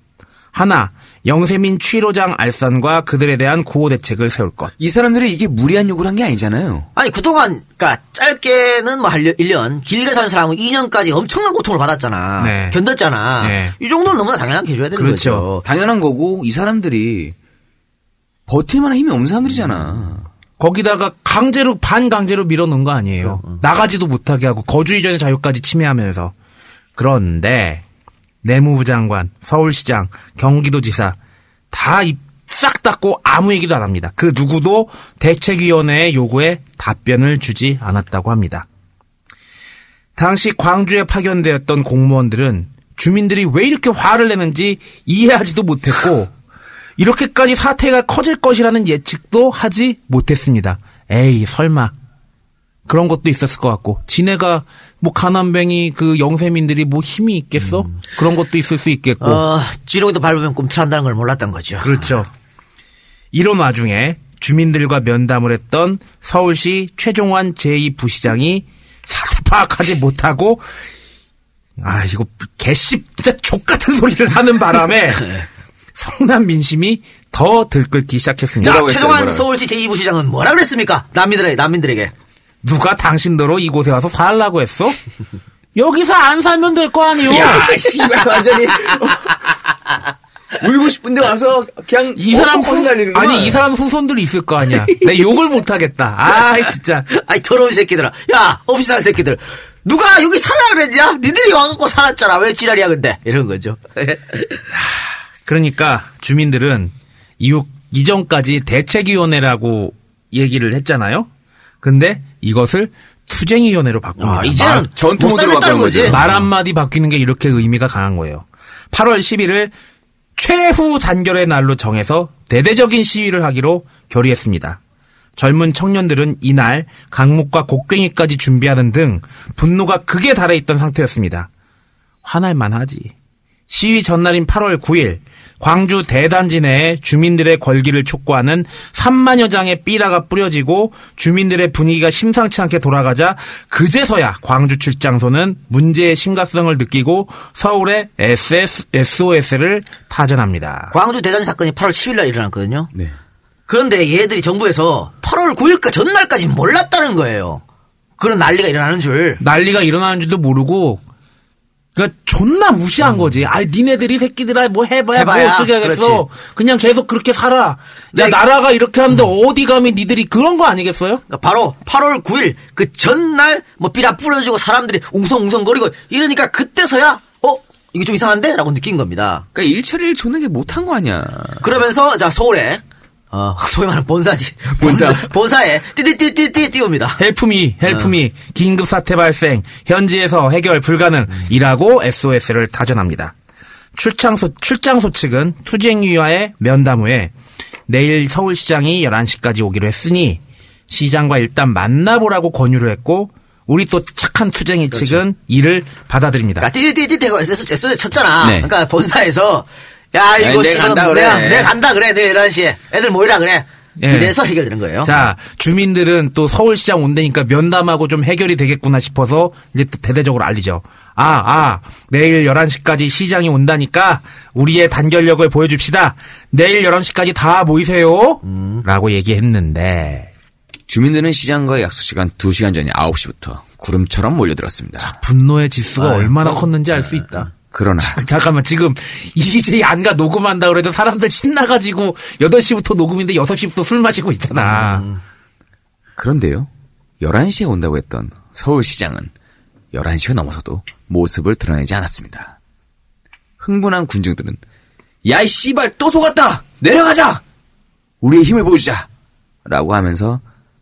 하나, 영세민 취로장 알선과 그들에 대한 구호 대책을 세울 것. 이 사람들이 이게 무리한 요구를 한 게 아니잖아요. 아니 그동안 그러니까 짧게는 뭐 1년, 길게 산 사람은 2년까지 엄청난 고통을 받았잖아. 네. 견뎠잖아. 네. 이 정도는 너무나 당연하게 해줘야 되는 그렇죠. 거죠. 당연한 거고 이 사람들이 버틸 만한 힘이 없는 사람들이잖아. 거기다가 강제로 반강제로 밀어넣은 거 아니에요. 나가지도 못하게 하고 거주 이전의 자유까지 침해하면서. 그런데 내무부 장관, 서울시장, 경기도지사 다 입 싹 닫고 아무 얘기도 안 합니다. 그 누구도 대책위원회의 요구에 답변을 주지 않았다고 합니다. 당시 광주에 파견되었던 공무원들은 주민들이 왜 이렇게 화를 내는지 이해하지도 못했고 이렇게까지 사태가 커질 것이라는 예측도 하지 못했습니다. 에이 설마 그런 것도 있었을 것 같고 지네가 뭐 가난뱅이 그 영세민들이 뭐 힘이 있겠어? 그런 것도 있을 수 있겠고 어, 지렁이도 밟으면 꿈틀한다는 걸 몰랐던 거죠. 그렇죠. 이런 와중에 주민들과 면담을 했던 서울시 최종환 제2부시장이 사자 파악하지 못하고 아 이거 개씨 진짜 족 같은 소리를 하는 바람에 [LAUGHS] 성남 민심이 더 들끓기 시작했습니다. 자, 뭐라고? 서울시 제2부시장은 뭐라 그랬습니까? 난민들에게, 난민들에게. 누가 당신더러 이곳에 와서 살라고 했어? [LAUGHS] 여기서 안 살면 될 거 아니요? 야, 씨발 완전히 울고 싶은데 와서 그냥 이 사람 후. 아니 이 사람 후손들이 있을 거 아니야. [LAUGHS] 내 욕을 못 하겠다. 아 진짜. 아이, 더러운 새끼들아. 야, 없이 산 새끼들. 누가 여기 살라 그랬냐? 니들이 와갖고 살았잖아. 왜 지랄이야, 근데? 이런 거죠. [LAUGHS] 그러니까 주민들은 이후 이전까지 대책위원회라고 얘기를 했잖아요. 근데 이것을 투쟁위원회로 바꿉니다. 아, 이제는 말, 전투 못 모드로 바꾸는 거지. 말 한마디 바뀌는 게 이렇게 의미가 강한 거예요. 8월 11일 최후 단결의 날로 정해서 대대적인 시위를 하기로 결의했습니다. 젊은 청년들은 이날 강목과 곡괭이까지 준비하는 등 분노가 극에 달해 있던 상태였습니다. 화날만 하지. 시위 전날인 8월 9일 광주 대단지 내에 주민들의 권기를 촉구하는 3만여 장의 삐라가 뿌려지고 주민들의 분위기가 심상치 않게 돌아가자 그제서야 광주 출장소는 문제의 심각성을 느끼고 서울의 SS, SOS를 타전합니다. 광주 대단지 사건이 8월 10일 날 일어났거든요. 네. 그런데 얘들이 정부에서 8월 9일까 전날까지 몰랐다는 거예요. 그런 난리가 일어나는 줄. 난리가 일어나는 줄도 모르고 그러니까 존나 무시한 거지. 아, 니네들이 새끼들아 뭐 해봐야, 해봐야. 뭐 어떻게 하겠어. 그렇지. 그냥 계속 그렇게 살아. 야 네. 나라가 이렇게 하는데 어디 감히 니들이 그런 거 아니겠어요? 그러니까 바로 8월 9일 그 전날 뭐 삐라 뿌려주고 사람들이 웅성웅성거리고 이러니까 그때서야 어 이게 좀 이상한데? 라고 느낀 겁니다. 그러니까 일처리를 존나게 못한 거 아니야. 그러면서 자 서울에 어, [LAUGHS] 소위 말하는 본사지. 본사. 본사에 띠띠띠띠띠 띄웁니다. help me, help me, 긴급 사태 발생, 현지에서 해결 불가능이라고 SOS를 타전합니다. 출장소, 출장소 측은 투쟁위와의 면담 후에 내일 서울시장이 11시까지 오기로 했으니 시장과 일단 만나보라고 권유를 했고 우리 또 착한 투쟁위 측은 이를 받아들입니다. 띠띠띠띠 대고 SOS 쳤잖아. 네. 그러니까 본사에서 야 이거 내가 지금 간다 내가, 그래. 내가 간다 그래 내일 11시에 애들 모이라 그래. 예. 이래서 해결되는 거예요. 자, 주민들은 또 서울시장 온다니까 면담하고 좀 해결이 되겠구나 싶어서 이제 또 대대적으로 알리죠. 아, 아, 내일 11시까지 시장이 온다니까 우리의 단결력을 보여줍시다. 내일 11시까지 다 모이세요. 라고 얘기했는데. 주민들은 시장과의 약속 시간 2시간 전인 9시부터 구름처럼 몰려들었습니다. 분노의 지수가 아유, 얼마나 어. 컸는지 알 수 있다. 그러나 잠깐만, 지금 이제 안가 녹음한다 그래도 사람들 신나가지고 8시부터 녹음인데 6시부터 술 마시고 있잖아. 그런데요. 11시에 온다고 했던 서울시장은 11시가 넘어서도 모습을 드러내지 않았습니다. 흥분한 군중들은 야이 씨발 또 속았다! 내려가자! 우리의 힘을 보여주자! 라고 하면서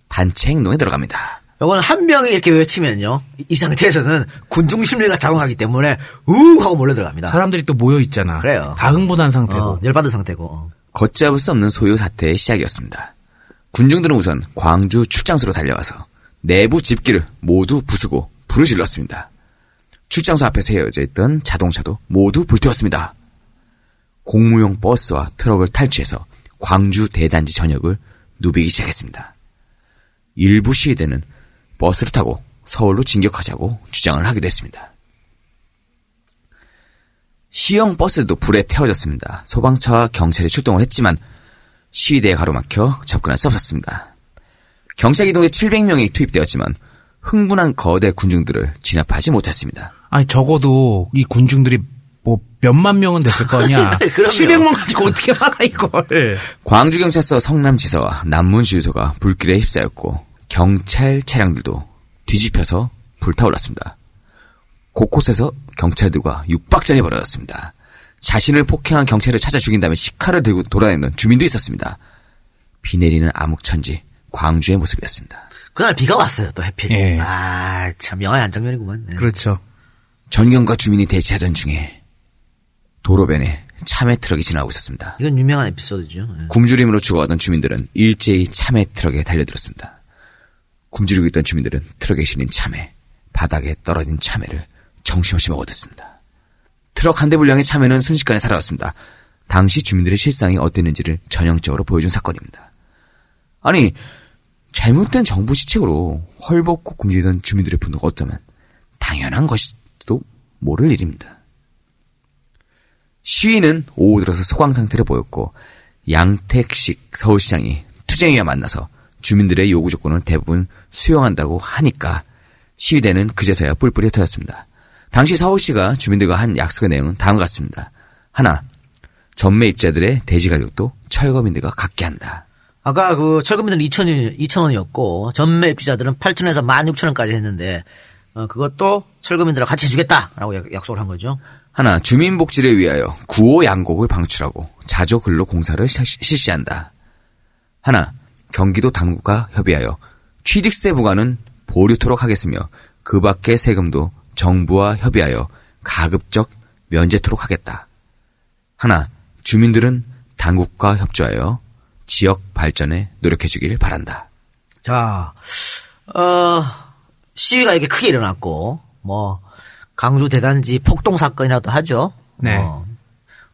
단체 행동에 들어갑니다. 요거는 한 명이 이렇게 외치면요. 이- 이 상태에서는 군중 심리가 작용하기 때문에 우 하고 몰려 들어갑니다. 사람들이 또 모여 있잖아. 그래요. 다 흥분한 상태고. 어, 열받은 상태고. 어. 걷잡을 수 없는 소요 사태의 시작이었습니다. 군중들은 우선 광주 출장소로 달려가서 내부 집기를 모두 부수고 불을 질렀습니다. 출장소 앞에 세워져 있던 자동차도 모두 불태웠습니다. 공무용 버스와 트럭을 탈취해서 광주 대단지 전역을 누비기 시작했습니다. 일부 시위대는 버스를 타고 서울로 진격하자고 주장을 하기도 했습니다. 시형 버스도 불에 태워졌습니다. 소방차와 경찰이 출동을 했지만 시위대에 가로막혀 접근할 수 없었습니다. 경찰 기동대 700명이 투입되었지만 흥분한 거대 군중들을 진압하지 못했습니다. 아니 적어도 이 군중들이 뭐 몇만 명은 됐을 거 아니야. [LAUGHS] 그럼요. 700명 가지고 어떻게 막아 이걸. 광주경찰서 성남지서와 남문주유소가 불길에 휩싸였고 경찰 차량들도 뒤집혀서 불타올랐습니다. 곳곳에서 경찰들과 육박전이 벌어졌습니다. 자신을 폭행한 경찰을 찾아 죽인 다음에 식칼을 들고 돌아다니는 주민도 있었습니다. 비 내리는 암흑천지 광주의 모습이었습니다. 그날 비가 왔어요, 또 해필. 예. 아, 참, 영화의 안장면이구만. 네. 그렇죠. 전경과 주민이 대치하던 중에 도로변에 참외 트럭이 지나고 있었습니다. 이건 유명한 에피소드죠. 예. 굶주림으로 죽어가던 주민들은 일제히 참외 트럭에 달려들었습니다. 굶주리고 있던 주민들은 트럭에 실린 참외, 바닥에 떨어진 참외를 정신없이 먹어댔습니다. 트럭 한 대 분량의 참외는 순식간에 사라졌습니다. 당시 주민들의 실상이 어땠는지를 전형적으로 보여준 사건입니다. 아니, 잘못된 정부 시책으로 헐벗고 굶주리던 주민들의 분노가 어쩌면 당연한 것일지도 모를 일입니다. 시위는 오후 들어서 소강 상태를 보였고 양택식 서울시장이 투쟁위와 만나서 주민들의 요구 조건을 대부분 수용한다고 하니까 시위대는 그제서야 뿔뿔이 흩어졌습니다. 당시 서울시가 주민들과 한 약속의 내용은 다음과 같습니다. 하나, 전매 입자들의 대지 가격도 철거민들과 같게 한다. 아까 그 철거민들은 2천 2천 원이었고 전매 입주자들은 8천에서 16,000원까지 했는데 어, 그것도 철거민들과 같이 해주겠다라고 약- 약속을 한 거죠. 하나, 주민복지를 위하여 구호 양곡을 방출하고 자조 근로 공사를 시- 실시한다. 하나, 경기도 당국과 협의하여 취득세 부과는 보류토록 하겠으며 그 밖의 세금도 정부와 협의하여 가급적 면제토록 하겠다. 하나, 주민들은 당국과 협조하여 지역 발전에 노력해 주길 바란다. 자, 어, 시위가 이렇게 크게 일어났고, 뭐, 강주 대단지 폭동 사건이라도 하죠. 네. 어,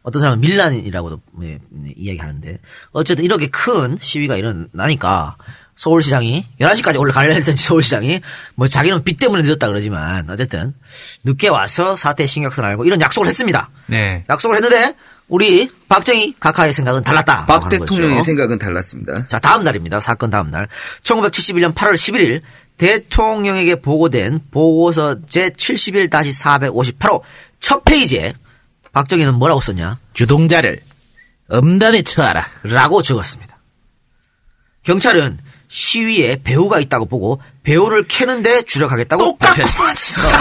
어떤 사람은 밀란이라고도 예, 예, 이야기하는데, 어쨌든 이렇게 큰 시위가 일어나니까, 서울시장이, 11시까지 원래 가려 했던 서울시장이, 뭐 자기는 비 때문에 늦었다 그러지만, 어쨌든, 늦게 와서 사태 신경성 알고 이런 약속을 했습니다. 네. 약속을 했는데, 우리 박정희 각하의 생각은 달랐다. 박 대통령의 생각은 달랐습니다. 자, 다음 날입니다. 사건 다음 날. 1971년 8월 11일 대통령에게 보고된 보고서 제71-458호 첫 페이지에 박정희는 뭐라고 썼냐? 주동자를 엄단에 처하라. 라고 적었습니다. 경찰은 시위에 배우가 있다고 보고 배우를 캐는데 주력하겠다고 발표했습니다.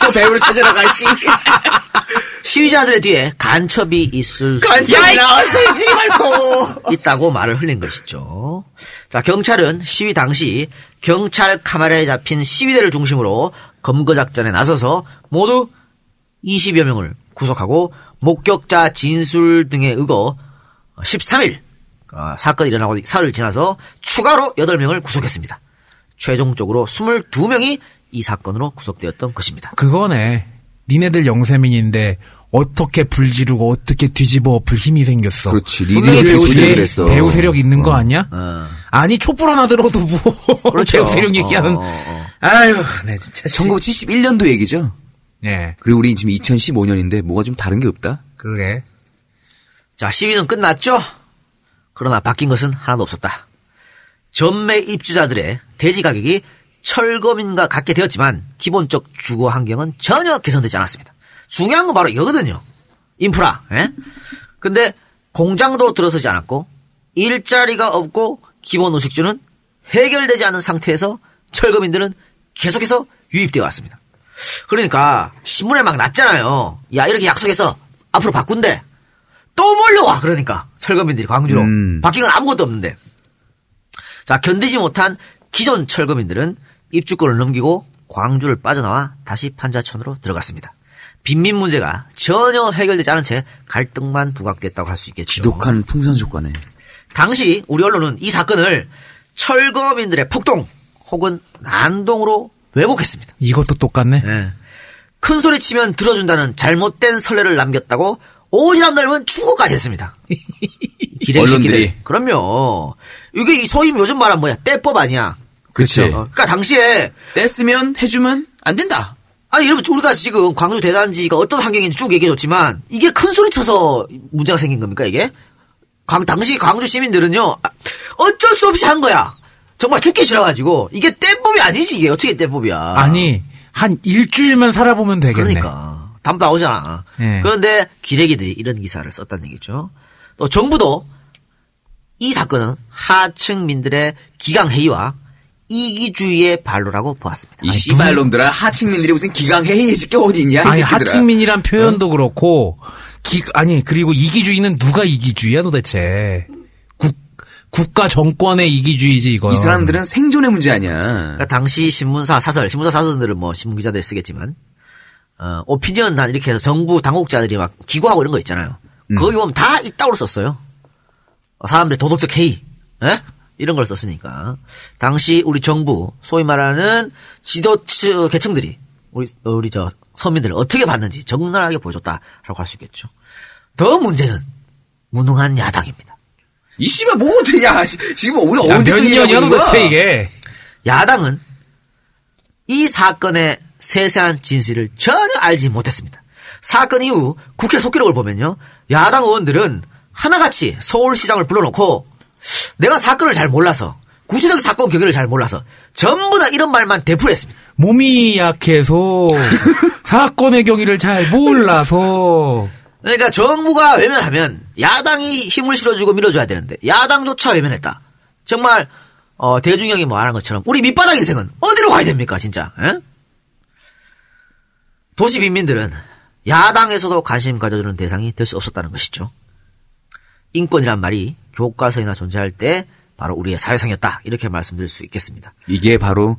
[LAUGHS] 또 배우를 찾으러 갈 시. [LAUGHS] 시위자들의 뒤에 간첩이 있을 수 간첩이 나왔어, 또. [LAUGHS] 있다고 말을 흘린 것이죠. 자, 경찰은 시위 당시 경찰 카메라에 잡힌 시위대를 중심으로 검거 작전에 나서서 모두 20여 명을 구속하고 목격자 진술 등에 의거 13일 어, 사건이 일어나고 사흘 지나서 추가로 8명을 구속했습니다. 최종적으로 22명이 이 사건으로 구속되었던 것입니다. 그거네. 니네들 영세민인데 어떻게 불 지르고 어떻게 뒤집어 엎을 힘이 생겼어. 그렇지. 리딩 배후, 배후 세- 그랬어. 배후 세력 있는 거 아니야? 어. 아니 촛불 하나 들어도 뭐 [LAUGHS] 그렇죠. 배후 세력 얘기하면 어, 어, 어. 아유, 네 진짜. 씨. 1971년도 얘기죠. 예, 그리고 우리 지금 2015년인데 뭐가 좀 다른 게 없다. 그러게. 자, 시위는 끝났죠? 그러나 바뀐 것은 하나도 없었다. 전매 입주자들의 대지 가격이 철거민과 같게 되었지만 기본적 주거 환경은 전혀 개선되지 않았습니다. 중요한 건 바로 이거거든요. 인프라. 예? 근데 공장도 들어서지 않았고 일자리가 없고 기본 의식주는 해결되지 않은 상태에서 철거민들은 계속해서 유입되어 왔습니다. 그러니까 신문에 막 났잖아요. 야 이렇게 약속해서 앞으로 바꾼대. 또 몰려와 그러니까 철거민들이 광주로 음. 바뀐 건 아무것도 없는데 자 견디지 못한 기존 철거민들은 입주권을 넘기고 광주를 빠져나와 다시 판자촌으로 들어갔습니다. 빈민 문제가 전혀 해결되지 않은 채 갈등만 부각됐다고 할 수 있겠죠. 지독한 풍선조과네. 당시 우리 언론은 이 사건을 철거민들의 폭동 혹은 난동으로 왜곡했습니다. 이것도 똑같네. 예. 큰 소리 치면 들어준다는 잘못된 선례를 남겼다고 오지랖 넓은 충고까지 했습니다. [LAUGHS] 언론들이. 그럼요. 이게 이 소위 요즘 말하면 뭐야? 떼법 아니야. 그치. 어, 그러니까 당시에 뗐으면 해주면 안 된다. 아니 여러분 우리가 지금 광주 대단지가 어떤 환경인지 쭉 얘기해줬지만 이게 큰 소리 쳐서 문제가 생긴 겁니까 이게? 광, 당시 광주 시민들은요 아, 어쩔 수 없이 한 거야. 정말 죽기 싫어가지고 이게 떼법이 아니지 이게 어떻게 떼법이야? 아니 한 일주일만 살아보면 되겠네. 그러니까 담 나오잖아. 예. 그런데 기레기들이 이런 기사를 썼다는 얘기죠. 또 정부도 이 사건은 하층민들의 기강 회의와 이기주의의 발로라고 보았습니다. 이 씨발놈들아 하층민들이 무슨 기강 회의해질 게 어디 있냐 이 아니. 하층민이란 표현도 그렇고 기 아니 그리고 이기주의는 누가 이기주의야 도대체 국 국가 정권의 이기주의지 이거. 이 사람들은 생존의 문제 아니야. 그러니까 당시 신문사 사설, 신문사 사설들은 뭐 신문 기자들이 쓰겠지만, 어, 오피니언 단 이렇게 해서 정부 당국자들이 막 기고하고 이런 거 있잖아요. 거기 보면 다 이따구로 썼어요. 어, 사람들의 도덕적 해이, 예? 이런 걸 썼으니까. 당시 우리 정부, 소위 말하는 지도층, 계층들이, 우리, 어, 우리 저, 서민들을 어떻게 봤는지 적나라하게 보여줬다라고 할 수 있겠죠. 더 문제는 무능한 야당입니다. 이 씨발 되냐? 씨, 지금 우리 야, 언제 몇 년이야 도대체 이게. 야당은 이 사건의 세세한 진실을 전혀 알지 못했습니다. 사건 이후 국회 속기록을 보면요. 야당 의원들은 하나같이 서울시장을 불러놓고 내가 사건을 잘 몰라서 구체적 사건 경위를 잘 몰라서 전부 다 이런 말만 대풀 했습니다. 몸이 약해서 [LAUGHS] 사건의 경위를 잘 몰라서 그러니까 정부가 외면하면 야당이 힘을 실어주고 밀어줘야 되는데 야당조차 외면했다. 정말 어, 대중형이 말한 것처럼 우리 밑바닥 인생은 어디로 가야 됩니까 진짜? 에? 도시 빈민들은 야당에서도 관심 가져주는 대상이 될 수 없었다는 것이죠. 인권이란 말이 교과서에나 존재할 때 바로 우리의 사회상이었다 이렇게 말씀드릴 수 있겠습니다. 이게 바로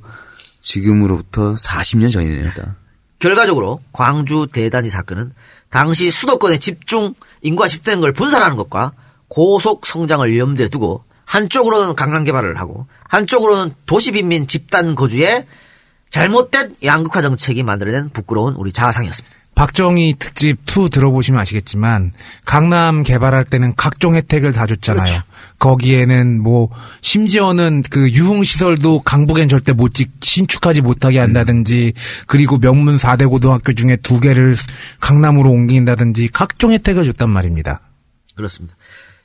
지금으로부터 40년 전이네요. 다. 결과적으로 광주 대단지 사건은 당시 수도권에 집중 인구가 집되는 걸 분산하는 것과 고속 성장을 염두에 두고 한쪽으로는 강남 개발을 하고 한쪽으로는 도시 빈민 집단 거주에 잘못된 양극화 정책이 만들어낸 부끄러운 우리 자화상이었습니다. 박정희 특집 2 들어보시면 아시겠지만 강남 개발할 때는 각종 혜택을 다 줬잖아요. 그렇죠. 거기에는 뭐 심지어는 그 유흥 시설도 강북엔 절대 못 짓, 신축하지 못하게 한다든지 그리고 명문 4대 고등학교 중에 두 개를 강남으로 옮긴다든지 각종 혜택을 줬단 말입니다. 그렇습니다.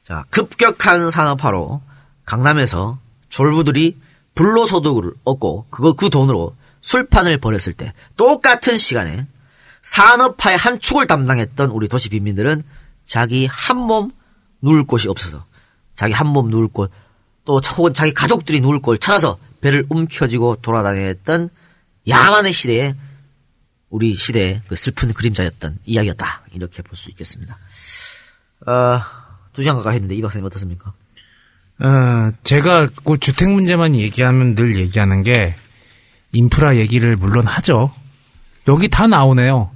자, 급격한 산업화로 강남에서 졸부들이 불로소득을 얻고 그거 그 돈으로 술판을 벌였을 때 똑같은 시간에 산업화의 한 축을 담당했던 우리 도시 빈민들은 자기 한 몸 누울 곳이 없어서 자기 한 몸 누울 곳 또 혹은 자기 가족들이 누울 곳을 찾아서 배를 움켜쥐고 돌아다녔던 야만의 시대에 우리 시대의 그 슬픈 그림자였던 이야기였다 이렇게 볼 수 있겠습니다. 어, 두 시간 가까이 했는데 이 박사님 어떻습니까? 어, 제가 그 주택 문제만 얘기하면 늘 얘기하는 게 인프라 얘기를 물론 하죠. 여기 다 나오네요.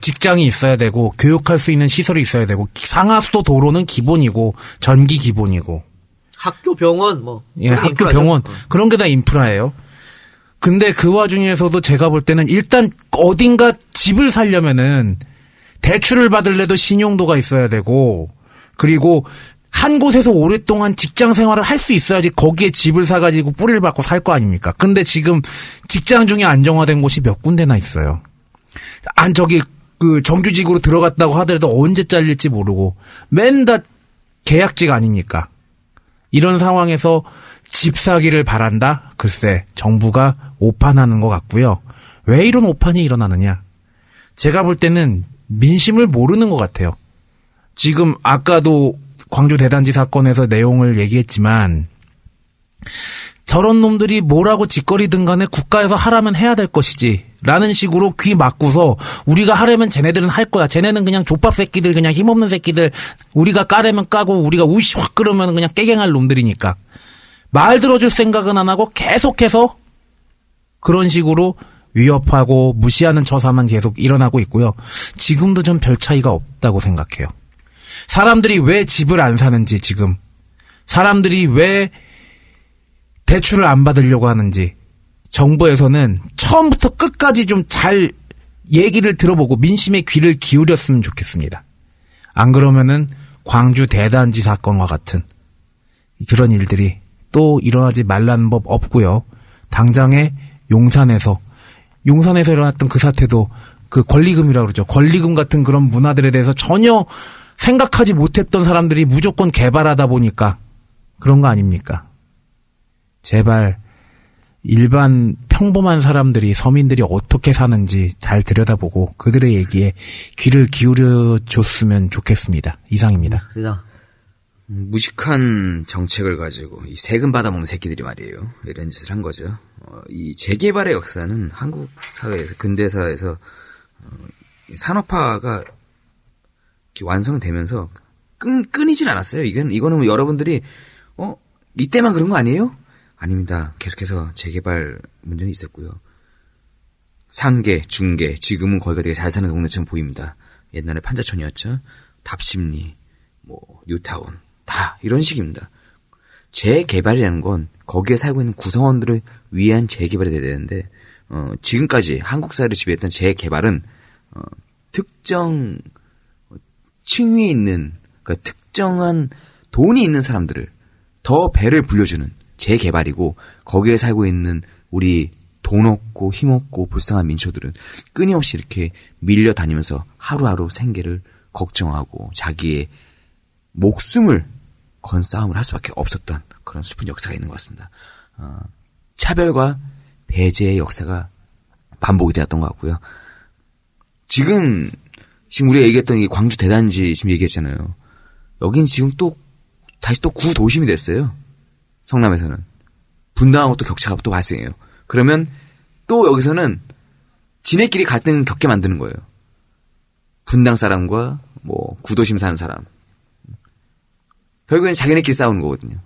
직장이 있어야 되고 교육할 수 있는 시설이 있어야 되고 상하수도 도로는 기본이고 전기 기본이고 학교, 병원, 뭐. 예, 학교. 병원 어. 그런 게 다 인프라예요. 근데 그 와중에서도 제가 볼 때는 일단 어딘가 집을 살려면은 대출을 받을래도 신용도가 있어야 되고 그리고 한 곳에서 오랫동안 직장 생활을 할 수 있어야지 거기에 집을 사가지고 뿌리를 받고 살 거 아닙니까? 근데 지금 직장 중에 안정화된 곳이 몇 군데나 있어요. 안 저기 그 정규직으로 들어갔다고 하더라도 언제 잘릴지 모르고 맨 다 계약직 아닙니까? 이런 상황에서 집 사기를 바란다? 글쎄, 정부가 오판하는 것 같고요. 왜 이런 오판이 일어나느냐? 제가 볼 때는 민심을 모르는 것 같아요. 지금 아까도 광주 대단지 사건에서 내용을 얘기했지만 저런 놈들이 뭐라고 짓거리든 간에 국가에서 하라면 해야 될 것이지. 라는 식으로 귀 막고서 우리가 하려면 쟤네들은 할 거야. 쟤네는 그냥 족밥 새끼들, 그냥 힘없는 새끼들, 우리가 까려면 까고 우리가 우시 확 끓으면 그냥 깨갱할 놈들이니까. 말 들어줄 생각은 안 하고 계속해서 그런 식으로 위협하고 무시하는 처사만 계속 일어나고 있고요. 지금도 전 별 차이가 없다고 생각해요. 사람들이 왜 집을 안 사는지 지금 사람들이 왜 대출을 안 받으려고 하는지 정부에서는 처음부터 끝까지 좀 잘 얘기를 들어보고 민심의 귀를 기울였으면 좋겠습니다. 안 그러면은 광주 대단지 사건과 같은 그런 일들이 또 일어나지 말라는 법 없고요. 당장에 용산에서 용산에서 일어났던 그 사태도 그 권리금이라고 그러죠. 권리금 같은 그런 문화들에 대해서 전혀 생각하지 못했던 사람들이 무조건 개발하다 보니까 그런 거 아닙니까? 제발 일반 평범한 사람들이 서민들이 어떻게 사는지 잘 들여다보고 그들의 얘기에 귀를 기울여 줬으면 좋겠습니다. 이상입니다. 음, 무식한 정책을 가지고 이 세금 받아먹는 새끼들이 말이에요. 이런 짓을 한 거죠. 어, 이 재개발의 역사는 한국 사회에서 근대사에서 어, 산업화가 완성되면서 끈, 끊이진 않았어요. 이건 이거는 뭐 여러분들이 어 이때만 그런 거 아니에요? 아닙니다. 계속해서 재개발 문제는 있었고요. 상계, 중계, 지금은 거기가 되게 잘 사는 동네처럼 보입니다. 옛날에 판자촌이었죠. 답심리, 뭐 뉴타운 다 이런 식입니다. 재개발이라는 건 거기에 살고 있는 구성원들을 위한 재개발이 돼야 되는데 어, 지금까지 한국 사회를 지배했던 재개발은 어, 특정 층위에 있는 그러니까 특정한 돈이 있는 사람들을 더 배를 불려주는 재개발이고 거기에 살고 있는 우리 돈 없고 힘 없고 불쌍한 민초들은 끊임없이 이렇게 밀려 다니면서 하루하루 생계를 걱정하고 자기의 목숨을 건 싸움을 할 수밖에 없었던 그런 슬픈 역사가 있는 것 같습니다. 어, 차별과 배제의 역사가 반복이 되었던 것 같고요. 지금 지금 우리가 얘기했던 이 광주 대단지 지금 얘기했잖아요. 여긴 지금 또 다시 또 구도심이 됐어요. 성남에서는 분당하고 또 격차가 또 발생해요. 그러면 또 여기서는 지네끼리 갈등 겪게 만드는 거예요. 분당 사람과 뭐 구도심 사는 사람. 결국엔 자기네끼리 싸우는 거거든요.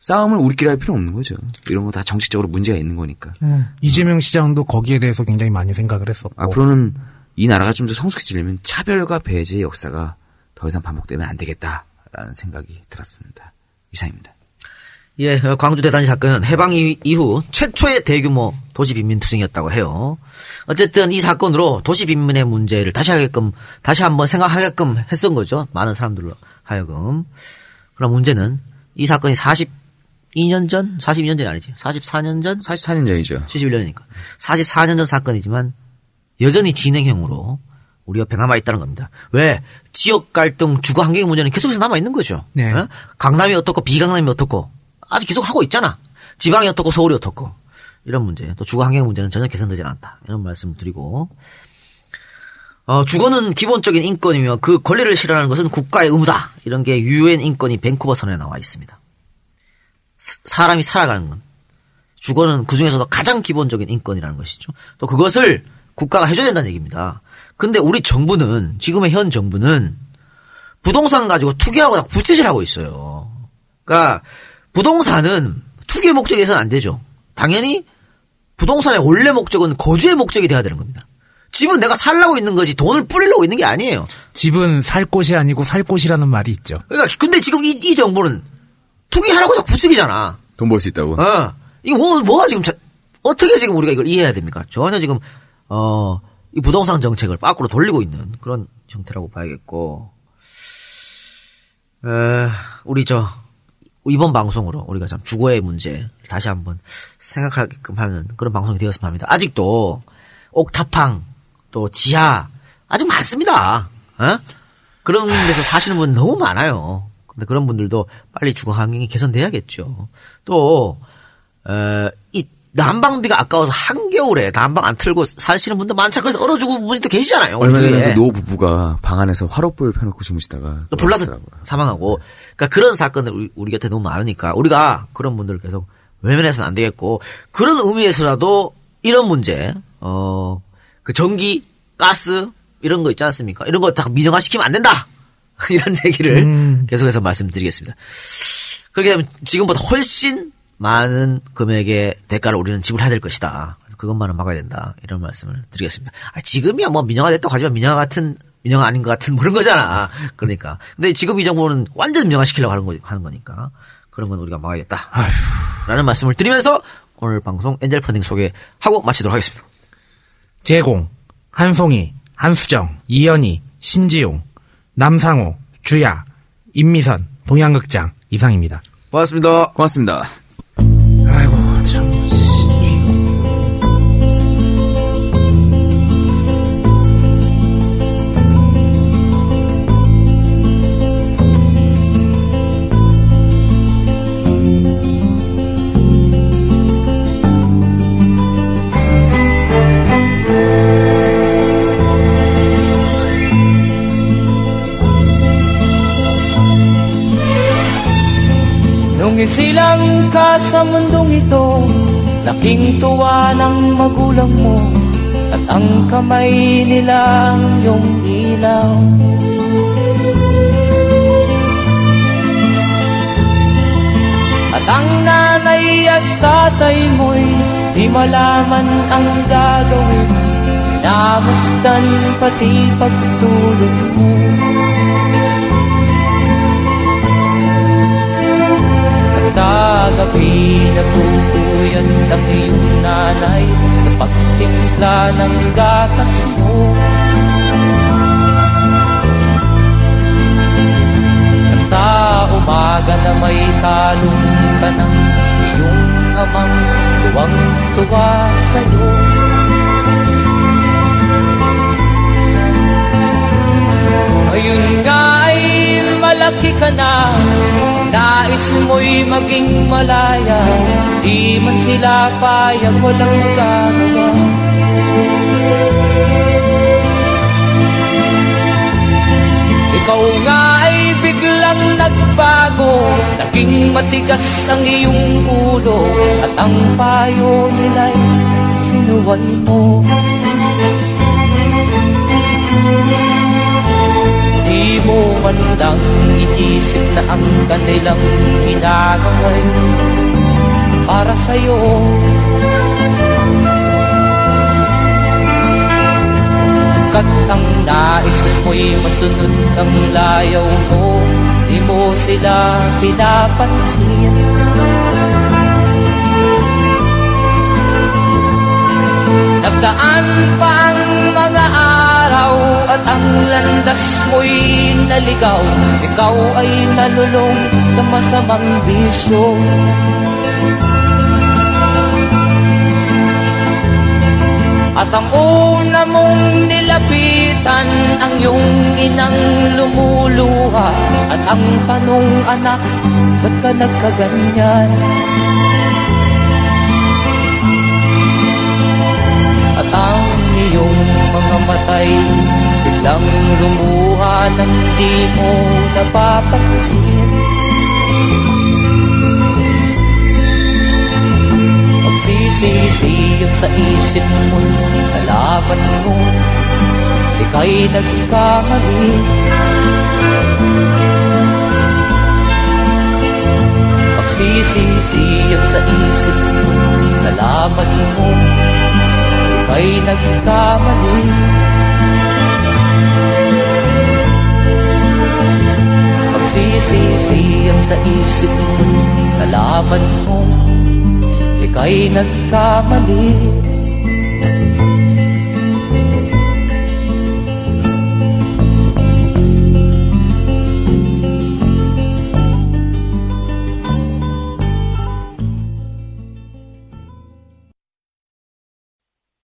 싸움을 우리끼리 할 필요 없는 거죠. 이런 거 다 정치적으로 문제가 있는 거니까. 이재명 시장도 거기에 대해서 굉장히 많이 생각을 했었고. 앞으로는 이 나라가 좀 더 성숙해지려면 차별과 배제의 역사가 더 이상 반복되면 안 되겠다라는 생각이 들었습니다. 이상입니다. 예, 어, 광주 대단지 사건은 해방 이- 이후 최초의 대규모 도시 빈민 투쟁이었다고 해요. 어쨌든 이 사건으로 도시 빈민의 문제를 다시 하게끔 다시 한번 생각하게끔 했던 거죠. 많은 사람들로 하여금. 그럼 문제는 이 사건이 42년 전, 42년 전이 아니지. 44년 전, 44년 전이죠. 71년이니까. 44년 전 사건이지만 여전히 진행형으로 우리 옆에 남아 있다는 겁니다. 왜 지역 갈등, 주거 환경 문제는 계속해서 남아 있는 거죠. 네. 어? 강남이 어떻고 비강남이 어떻고 아직 계속 하고 있잖아. 지방이 어떻고 서울이 어떻고 이런 문제 또 주거 환경 문제는 전혀 개선되지 않았다. 이런 말씀 드리고 어, 주거는 기본적인 인권이며 그 권리를 실현하는 것은 국가의 의무다. 이런 게 유엔 인권이 밴쿠버 선언에 나와 있습니다. 스- 사람이 살아가는 건 주거는 그 중에서도 가장 기본적인 인권이라는 것이죠. 또 그것을 국가가 해줘야 된다는 얘기입니다. 근데 우리 정부는, 지금의 현 정부는 부동산 가지고 투기하고 부채질하고 있어요. 그러니까 부동산은 투기의 목적에서는 안 되죠. 당연히 부동산의 원래 목적은 거주의 목적이 돼야 되는 겁니다. 집은 내가 살라고 있는 거지 돈을 뿌리려고 있는 게 아니에요. 집은 살 곳이 아니고 살 곳이라는 말이 있죠. 그러니까 근데 지금 이, 이 정부는 투기하라고 자꾸 부추기잖아. 돈 벌 수 있다고. 어. 이거 뭐, 뭐가 지금 자- 어떻게 지금 우리가 이걸 이해해야 됩니까? 전혀 지금 어, 이 부동산 정책을 밖으로 돌리고 있는 그런 형태라고 봐야겠고, 에, 우리 저 이번 방송으로 우리가 참 주거의 문제 다시 한번 생각하게끔 하는 그런 방송이 되었으면 합니다. 아직도 옥탑방 또 지하 아직 많습니다. 어? 그런 데서 사시는 분 너무 많아요. 근데 그런 분들도 빨리 주거 환경이 개선돼야겠죠. 또, 어, 이 난방비가 아까워서 한겨울에 난방 안 틀고 사시는 분도 많잖아요. 그래서 얼어 죽은 또 계시잖아요. 얼마 전에 그. 노 부부가 방 안에서 화롯불 펴놓고 주무시다가 또 불나서. 사망하고 그러니까 그런 사건들 우리, 우리 곁에 너무 많으니까 우리가 그런 분들 을 계속 외면해서는 안 되겠고 그런 의미에서라도 이런 문제 어 그 전기 가스 이런 거 있지 않습니까 이런 거 다 민영화 시키면 안 된다 [LAUGHS] 이런 얘기를 계속해서 말씀드리겠습니다 그렇게 되면 지금보다 훨씬 많은 금액의 대가를 우리는 지불해야 될 것이다. 그것만은 막아야 된다. 이런 말씀을 드리겠습니다. 아, 지금이야 뭐 민영화 됐다고 하지만 민영화 같은 민영화 아닌 것 같은 그런 거잖아. 그러니까. 근데 지금 이 정부는 완전 민영화 시키려고 하는, 거, 하는 거니까 그런 건 우리가 막아야겠다. 라는 말씀을 드리면서 오늘 방송 엔젤 펀딩 소개하고 마치도록 하겠습니다. 제공, 한송이, 한수정, 이연희, 신지용, 남상호, 주야, 임미선, 동양극장 이상입니다. 고맙습니다. 고맙습니다. Ka sa mundong ito Laking tuwa ng magulang mo At ang kamay nila ang iyong ilaw. At ang nanay at tatay mo'y Di malaman ang gagawin Namasdan pati pagtulog mo sa gabi nagpupuyat ang iyong nanay Sa pagtimpla ng gatas mo. At sa umaga na may talong ka ng iyong amang Tuwang-tuwa sa'yo. Ngayon nga ay malaki ka na Nais mo'y maging malaya. Di man sila payag walang magagawa. Ikaw nga ay biglang nagbago Naging matigas ang iyong ulo At ang payo nila'y sinuwan mo Mo man lang iisip na ang kanilang ginagaway Para sa'yo. Kat ang nais mo'y masunod ang layaw mo Di mo sila pinapansin. Nagdaan pa ang mga araw At ang landas mo'y naligaw. Ikaw ay nalulong sa masamang bisyo. At ang una mong nilapitan Ang iyong inang lumuluha. At ang tanong anak Ba't ka nagkaganyan? Iyong mga matay. Biglang lumuha nang di mo napapansin. Magsisisiyag sa isip mo Nalaman mo. Ika'y nagkamali. Magsisisiyag sa isip mo Nalaman mo may nagkamali Magsisisiyang sa isip mo Nalaman mong ika'y nagkamali Thank you.